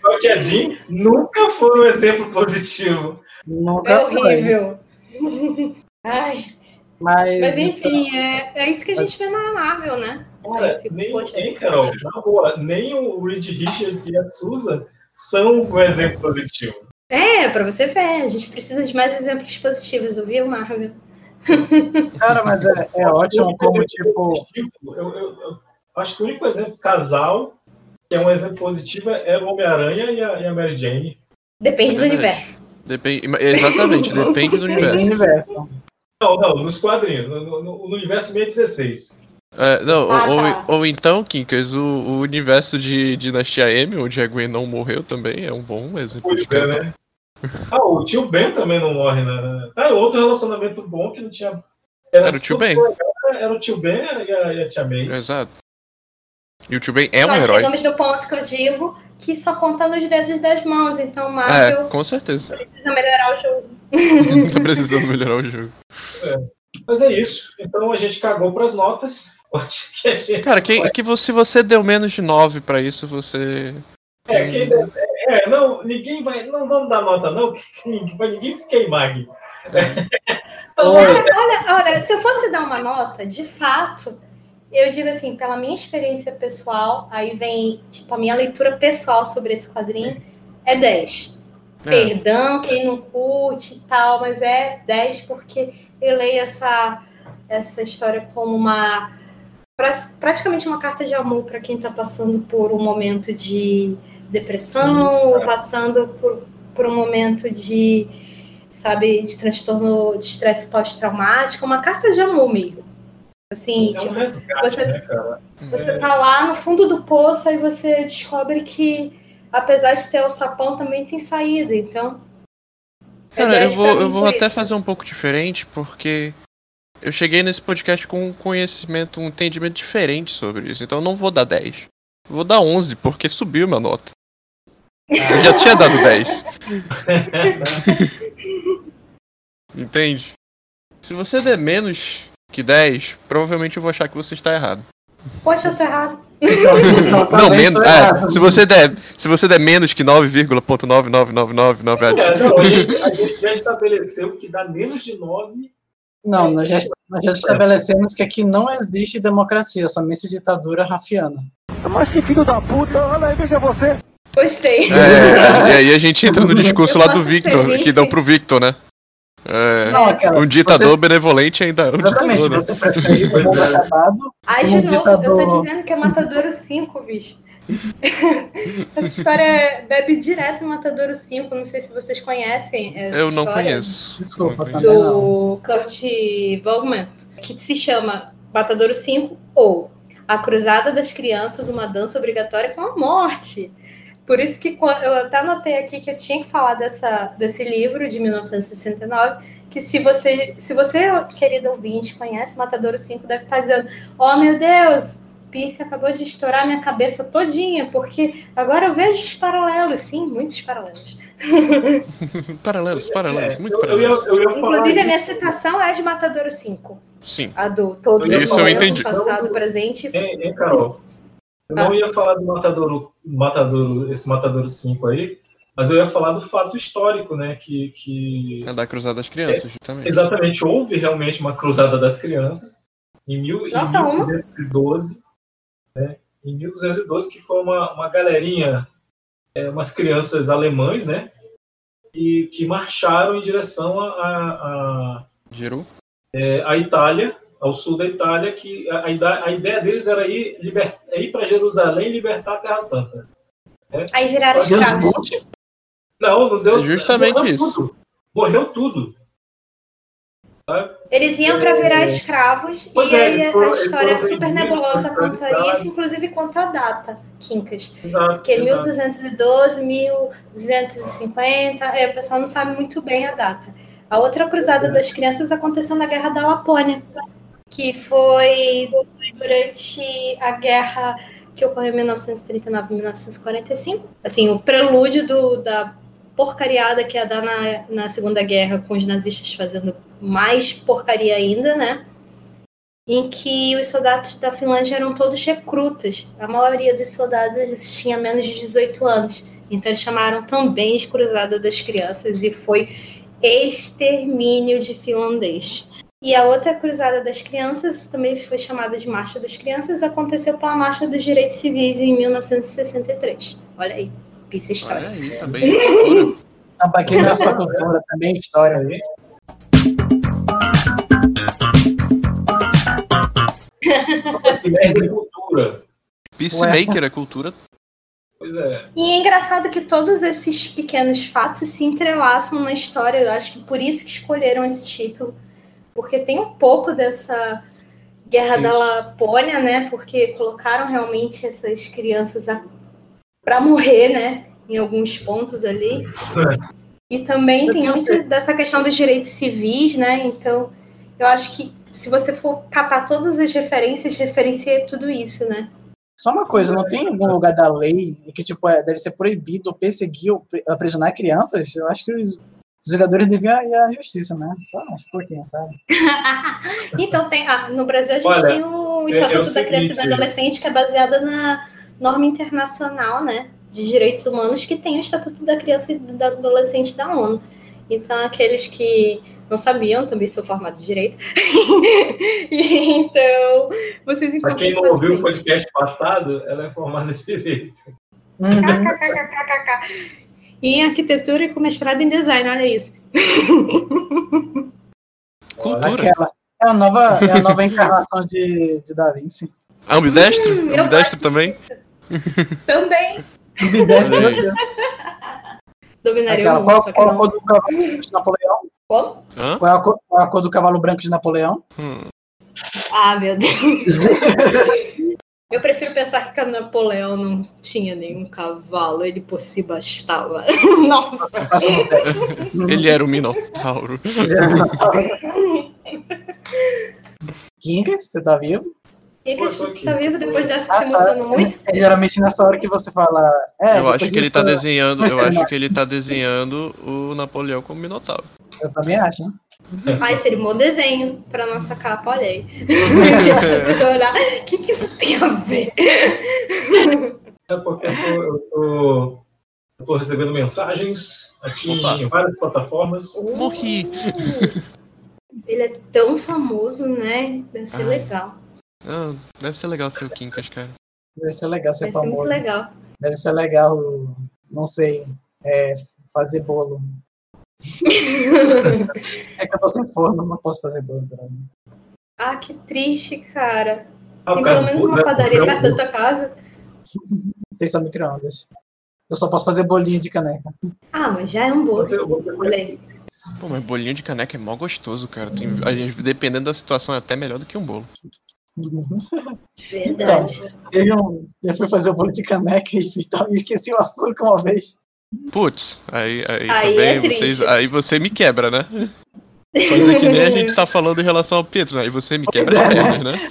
Só que a Jean nunca foi um exemplo positivo. Nunca É foi. horrível. Ai, Mas, mas enfim, é, é isso que a gente vê na Marvel, né? Cara, fico, nem, poxa, nem, Carol, na boa, nem o Reed Richards e a Susan são um exemplo positivo. É, pra você ver, a gente precisa de mais exemplos positivos, ouviu, Marvel? Cara, mas é, é ótimo como, tipo. Eu, eu- eu acho que o único exemplo casal que é um exemplo positivo é o Homem-Aranha e a, e a Mary Jane. Depende do Verdade. universo. Depende, exatamente, depende do universo. universo. Não, não, nos quadrinhos, no, no- no universo 616. É, não, Ah, ou, tá. ou, ou então, Kinkers, o, o universo de Dinastia M, onde a Gwen não morreu também, é um bom exemplo de Pois é, casal. né? Ah, o tio Ben também não morre, né? Ah, outro relacionamento bom que não tinha. Era o tio Ben. legal, Era o tio Ben e a, e a tia May. Exato. E o Tio Ben é um Nós herói. chegamos no ponto que eu digo que só conta nos dedos das mãos, então É, Marvel com certeza. precisa melhorar o jogo. tá precisando melhorar o jogo. Mas é isso. Então a gente cagou pras notas. Acho que a gente. Cara, que, se você deu menos de 9 pra isso, você É, quem deve- é, não, ninguém vai. Não vamos dar nota, não, pra ninguém se queimar aqui. Então, Olha, olha, olha, se eu fosse dar uma nota, de fato, eu digo assim, pela minha experiência pessoal, aí vem, tipo, a minha leitura pessoal sobre esse quadrinho, é 10. É. Perdão quem não curte e tal, mas é 10 porque eu leio essa, essa história como uma. pra- praticamente uma carta de amor para quem está passando por um momento de depressão, ou passando por, por um momento de, sabe, de transtorno de estresse pós-traumático, uma carta de amor mesmo. Assim, é um tipo, resgate, você, né, você tá lá no fundo do poço e você descobre que, apesar de ter o sapão, também tem saída. Então, é Cara, eu 10 vou, eu vou até isso. fazer um pouco diferente, porque eu cheguei nesse podcast com um conhecimento, um entendimento diferente sobre isso. Então eu não vou dar 10. Eu vou dar 11, porque subiu minha nota. Eu já tinha dado 10. Entende? Se você der menos que 10, provavelmente eu vou achar que você está errado. Poxa, eu tô errado. Não, talvez menos. é, se você der, se você der menos que 9,99999 É, não, a, gente, a gente já estabeleceu que dá menos de 9. Não, nós já, nós já estabelecemos que aqui não existe democracia, somente ditadura rafiana. Mas que filho da puta, olha aí, veja você. Gostei. É, e aí a gente entra no discurso Eu lá do Victor, que dão pro Victor, né? É, Não, aquela- um ditador você- benevolente ainda é um Exatamente, ditador, né? você prefere o mundo acabado Ai, de novo, eu ditador. tô dizendo que é Matadouro 5, bicho. Essa história bebe direto em Matadouro 5. Não sei se vocês conhecem. essa Eu não conheço. Desculpa, Não não. do Kurt Vogman, que se chama Matadouro 5 ou A Cruzada das Crianças, uma dança obrigatória com a morte. Por isso que quando- eu até anotei aqui que eu tinha que falar dessa, desse livro de 1969, que se você, se você, querido ouvinte, conhece Matadouro 5, deve estar dizendo, oh meu Deus, Pierce acabou de estourar minha cabeça todinha, porque agora eu vejo os paralelos, sim, muitos paralelos. Paralelos, paralelos, muito Eu, eu, paralelos. eu falar Inclusive, a minha isso. citação é de Matadouro 5. Sim. A do todos Eu ia os momentos, entendi. passado, presente. Hein, hein, Carol? Eu não ia falar do Matadouro, Matadouro, esse Matadouro 5 aí, mas eu ia falar do fato histórico, né? Que, que É da Cruzada das Crianças, justamente. exatamente houve realmente uma cruzada das crianças em, mil, Nossa, em uma? 1212, né? Em 1212, que foi uma, uma galerinha, é, umas crianças alemães, né? E que marcharam em direção a, a, a é, a Itália, ao sul da Itália, que a, a ida- a ideia deles era ir, liber, é ir para Jerusalém e libertar a Terra Santa. Aí viraram escravos. Não, não deu. É justamente morreu isso. Tudo. Morreu tudo. Tá? Eles iam para virar escravos Pois e é, aí a foram- eles história é super nebulosa quanto a isso, inclusive quanto a data, Quincas. Exato. Que é exato. 1212, 1250, é, o pessoal não sabe muito bem a data. A outra cruzada das crianças aconteceu na Guerra da Lapônia, que foi durante a guerra que ocorreu em 1939 e 1945. Assim, o prelúdio do, da porcariada que ia dar na, na Segunda Guerra, com os nazistas fazendo mais porcaria ainda, né? Em que os soldados da Finlândia eram todos recrutas. A maioria dos soldados tinha menos de 18 anos. Então eles chamaram também de Cruzada das Crianças e foi extermínio de finlandês. E a outra Cruzada das Crianças, também foi chamada de Marcha das Crianças, aconteceu pela Marcha dos Direitos Civis em 1963. Olha aí, Olha história. aí, também cultura. Não, pra quem não é só cultura, também é história. É de cultura. Peacemaker é cultura. Pois é. E é engraçado que todos esses pequenos fatos se entrelaçam na história. Eu acho que por isso que escolheram esse título. Porque tem um pouco dessa Guerra da Isso. Lapônia, né? Porque colocaram realmente essas crianças a... para morrer, né? Em alguns pontos ali. E também Eu tem muito certeza. dessa questão dos direitos civis, né? Então, eu acho que se você for catar todas as referências, referencia tudo isso, né? Só uma coisa, não tem algum lugar da lei que tipo é, deve ser proibido ou perseguir ou aprisionar crianças? Eu acho que os, jogadores deviam ir à justiça, né? Só uns pouquinho, sabe? Então, tem, ah, no Brasil a gente Olha, tem o é- é Estatuto o da Criança e do Adolescente, que é baseada na norma internacional, né? de direitos humanos que tem o Estatuto da Criança e do Adolescente da ONU. Então, aqueles que não sabiam, também sou formado em Direito. então, vocês Pra encontram quem isso não ouviu o podcast passado, ela é formada em Direito. KKKKKK. E em arquitetura e com mestrado em design, olha isso. Aquela, é a nova, é a nova encarnação de, de Da Vinci. Ah, ambidestro? Hum, gosto também? Também meu Deus. dominaria Aquela, o qual, mundo, que qual a cor do cavalo branco de Napoleão? Como? Hã? Qual é a cor, qual é a cor do cavalo branco de Napoleão? Hum. Ah, meu Deus. Eu prefiro pensar que Napoleão não tinha nenhum cavalo, ele por si bastava. Nossa. Ele era o Minotauro. Quincas, você tá vivo? Que você tá vivo depois dessa Ah, se emocionou muito? É geralmente nessa hora que você fala. É, eu acho que ele tá desenhando. Eu acho que ele tá desenhando o Napoleão como Minotauro. Eu também acho, hein? Ai, seria um bom desenho pra nossa capa, olha aí. O que, que isso tem a ver? É porque eu tô, eu tô, eu tô recebendo mensagens aqui Opa. em várias plataformas. Morri. Ele é tão famoso, né? Deve ser Ah. legal. Ah, deve ser legal ser o Quincas, cara. Deve ser legal ser Deve ser muito famoso. legal. Deve ser legal, não sei, é, fazer bolo. É que eu tô sem forno, não posso fazer bolo. Tá? Ah, que triste, cara. Ah, Tem pelo menos né? uma padaria Não, perto da tua casa. Tem só micro-ondas. Eu só posso fazer bolinho de caneca. Ah, mas já é um bolo. Você, você Olha aí. Pô, mas bolinho de caneca é mó gostoso, cara. Tem, gente, dependendo da situação, é até melhor do que um bolo. Verdade. Teve um, eu fui fazer o bolo de caneca e e esqueci o açúcar uma vez. Putz, aí, aí, Aí também é vocês, aí você me quebra, né? Fazer que nem a gente tá falando em relação ao Pedro, né? Aí você me quebra é, né? pernas, né?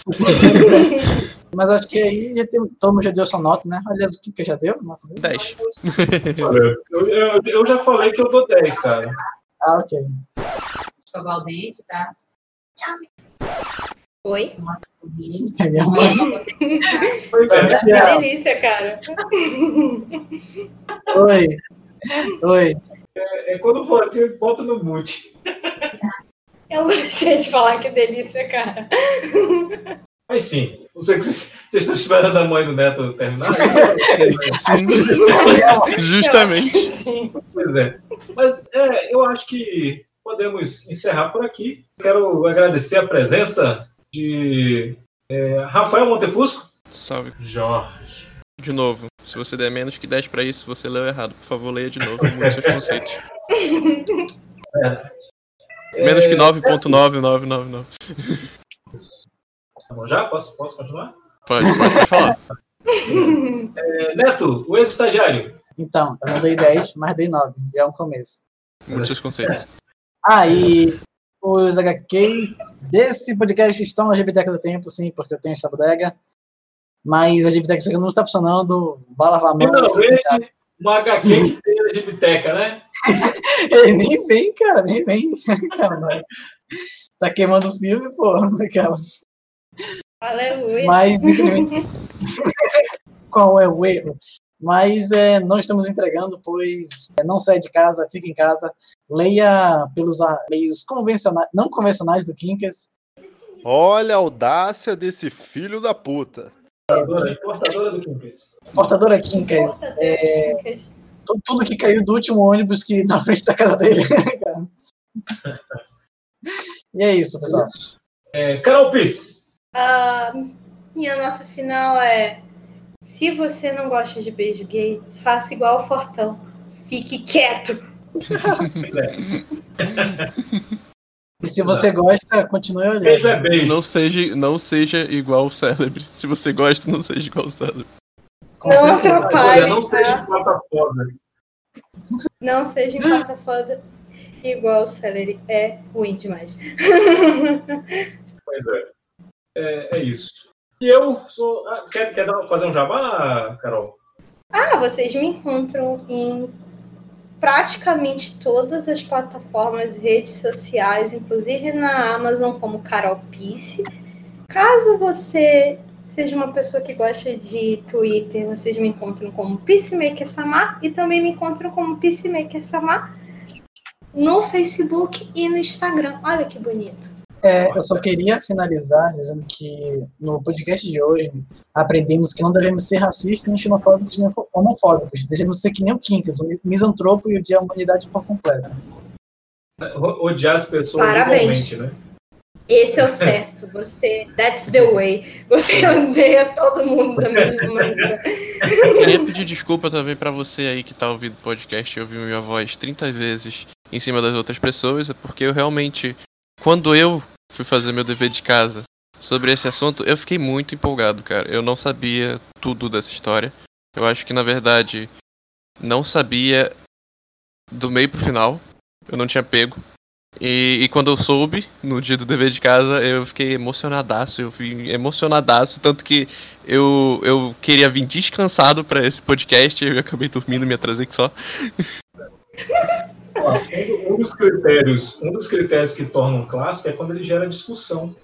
Mas acho que aí já tem, todo mundo já deu sua nota, né? Aliás, o que que já deu? Nota dele? 10. Olha, eu, eu, eu já falei que eu dou 10, cara. Ah, ok. Escovar o dente, tá? Oi? É minha mãe. É. Delícia, cara. Oi. Oi. É, é quando for assim, bota no mute. Eu gostei de falar que delícia, cara. Mas sim, não sei que vocês, vocês estão esperando a mãe do Neto terminar. Justamente. Sim. Pois é. Mas é, eu acho que podemos encerrar por aqui. Quero agradecer a presença de é, Rafael Montefusco. Salve. Jorge. De novo, se você der menos que 10 pra isso, você leu errado. Por favor, leia de novo. Mude seus conceitos. Menos que 9.9999. Tá bom, já? Posso, posso continuar? Pode, pode falar. É, Neto, o ex-estagiário. Então, eu não dei 10, mas dei 9. Já é um começo. Seus conceitos. Ah, e os HQs desse podcast estão na Biblioteca do Tempo, sim, porque eu tenho essa bodega. Mas a Tempo não está funcionando. Vai lavar a mão. Finalmente, uma HQ que tem na biblioteca, né? Ele nem vem, cara, nem vem. Cara, tá queimando o filme, pô. Aleluia. Mas, infelizmente, qual é o erro? Mas é, não estamos entregando, pois é, não saia de casa, fique em casa, leia pelos meios convencionais, não convencionais do Quincas. Olha a audácia desse filho da puta. Importadora, importadora do Quincas. Portadora Quincas, é, tu- tudo que caiu do último ônibus que na frente da casa dele. e é isso, pessoal. É, Carol Piss. Ah, minha nota final é: se você não gosta de beijo gay, faça igual o Fortão. Fique quieto. E se você gosta, continue olhando. Beijo é beijo. Não seja, não seja igual o célebre. Se você gosta, não seja igual o célebre. Com não certeza. atrapalhe. Olha, não seja tá? plataforma. Não seja empata foda igual o Celery. É ruim demais. Pois é. é. é isso. E eu sou. ah, quer, quer fazer um jabá, Carol? Ah, vocês me encontram em praticamente todas as plataformas redes sociais, inclusive na Amazon como Carol Pice. Caso você seja uma pessoa que gosta de Twitter, vocês me encontram como Peacemaker Samar e também me encontram como Peacemaker Samar no Facebook e no Instagram. Olha que bonito. É, eu só queria finalizar dizendo que no podcast de hoje aprendemos que não devemos ser racistas, nem xenofóbicos, nem homofóbicos. Devemos ser que nem o Kinkas, o misantropo e odiar a humanidade por completo. Odiar as pessoas Parabéns. igualmente, né? Esse é o certo. Você, that's the way. Você odeia todo mundo da mesma maneira. Queria pedir desculpa também pra você aí que tá ouvindo o podcast e ouviu minha voz 30 vezes em cima das outras pessoas, é porque eu realmente, quando eu fui fazer meu dever de casa sobre esse assunto, eu fiquei muito empolgado, cara. Eu não sabia tudo dessa história. Eu acho que na verdade não sabia do meio pro final. Eu não tinha pego. E, e quando eu soube, no dia do dever de casa, eu fiquei emocionadaço, eu fui emocionadaço, tanto que eu, eu queria vir descansado pra esse podcast, eu acabei dormindo, me atrasei que só. Um dos critérios, um dos critérios que tornam um clássico é quando ele gera discussão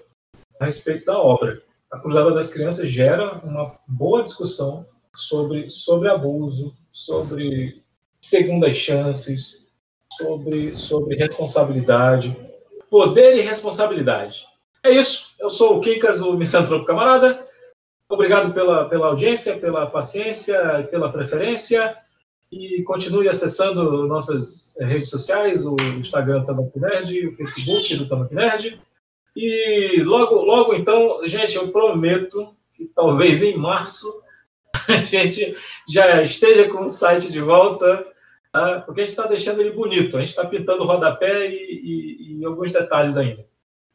a respeito da obra. A Cruzada das Crianças gera uma boa discussão sobre, sobre abuso, sobre segundas chances, sobre, sobre responsabilidade, poder e responsabilidade. É isso. Eu sou o Kikas, o Misantropo Camarada. Obrigado pela, pela audiência, pela paciência, pela preferência. E continue acessando nossas redes sociais, o Instagram Tamak Nerd, o Facebook do Tamak Nerd. E logo, logo então, gente, eu prometo que talvez em março a gente já esteja com o site de volta, tá? porque a gente está deixando ele bonito, a gente está pintando o rodapé e, e, e alguns detalhes ainda.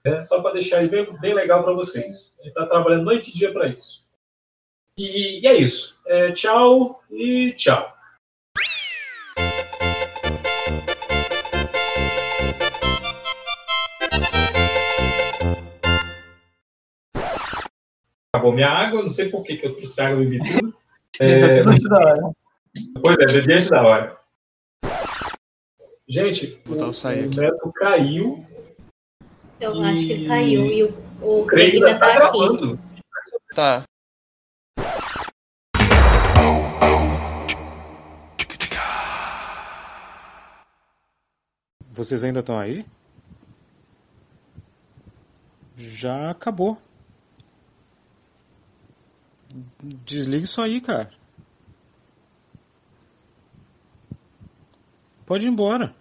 Né? Só para deixar ele bem, bem legal para vocês. A gente está trabalhando noite e dia para isso. E, e, é isso. É, tchau e tchau. Acabou minha água, não sei por que, que eu trouxe água e bebi tudo. É, Antes da hora. Pois é, bebi antes da hora. Gente, o, sair o aqui. Neto caiu. Eu acho que ele caiu e o, o Craig ainda tá tá aqui. gravando. Tá. Vocês ainda estão aí? Já acabou. Desliga isso aí, cara. Pode ir embora.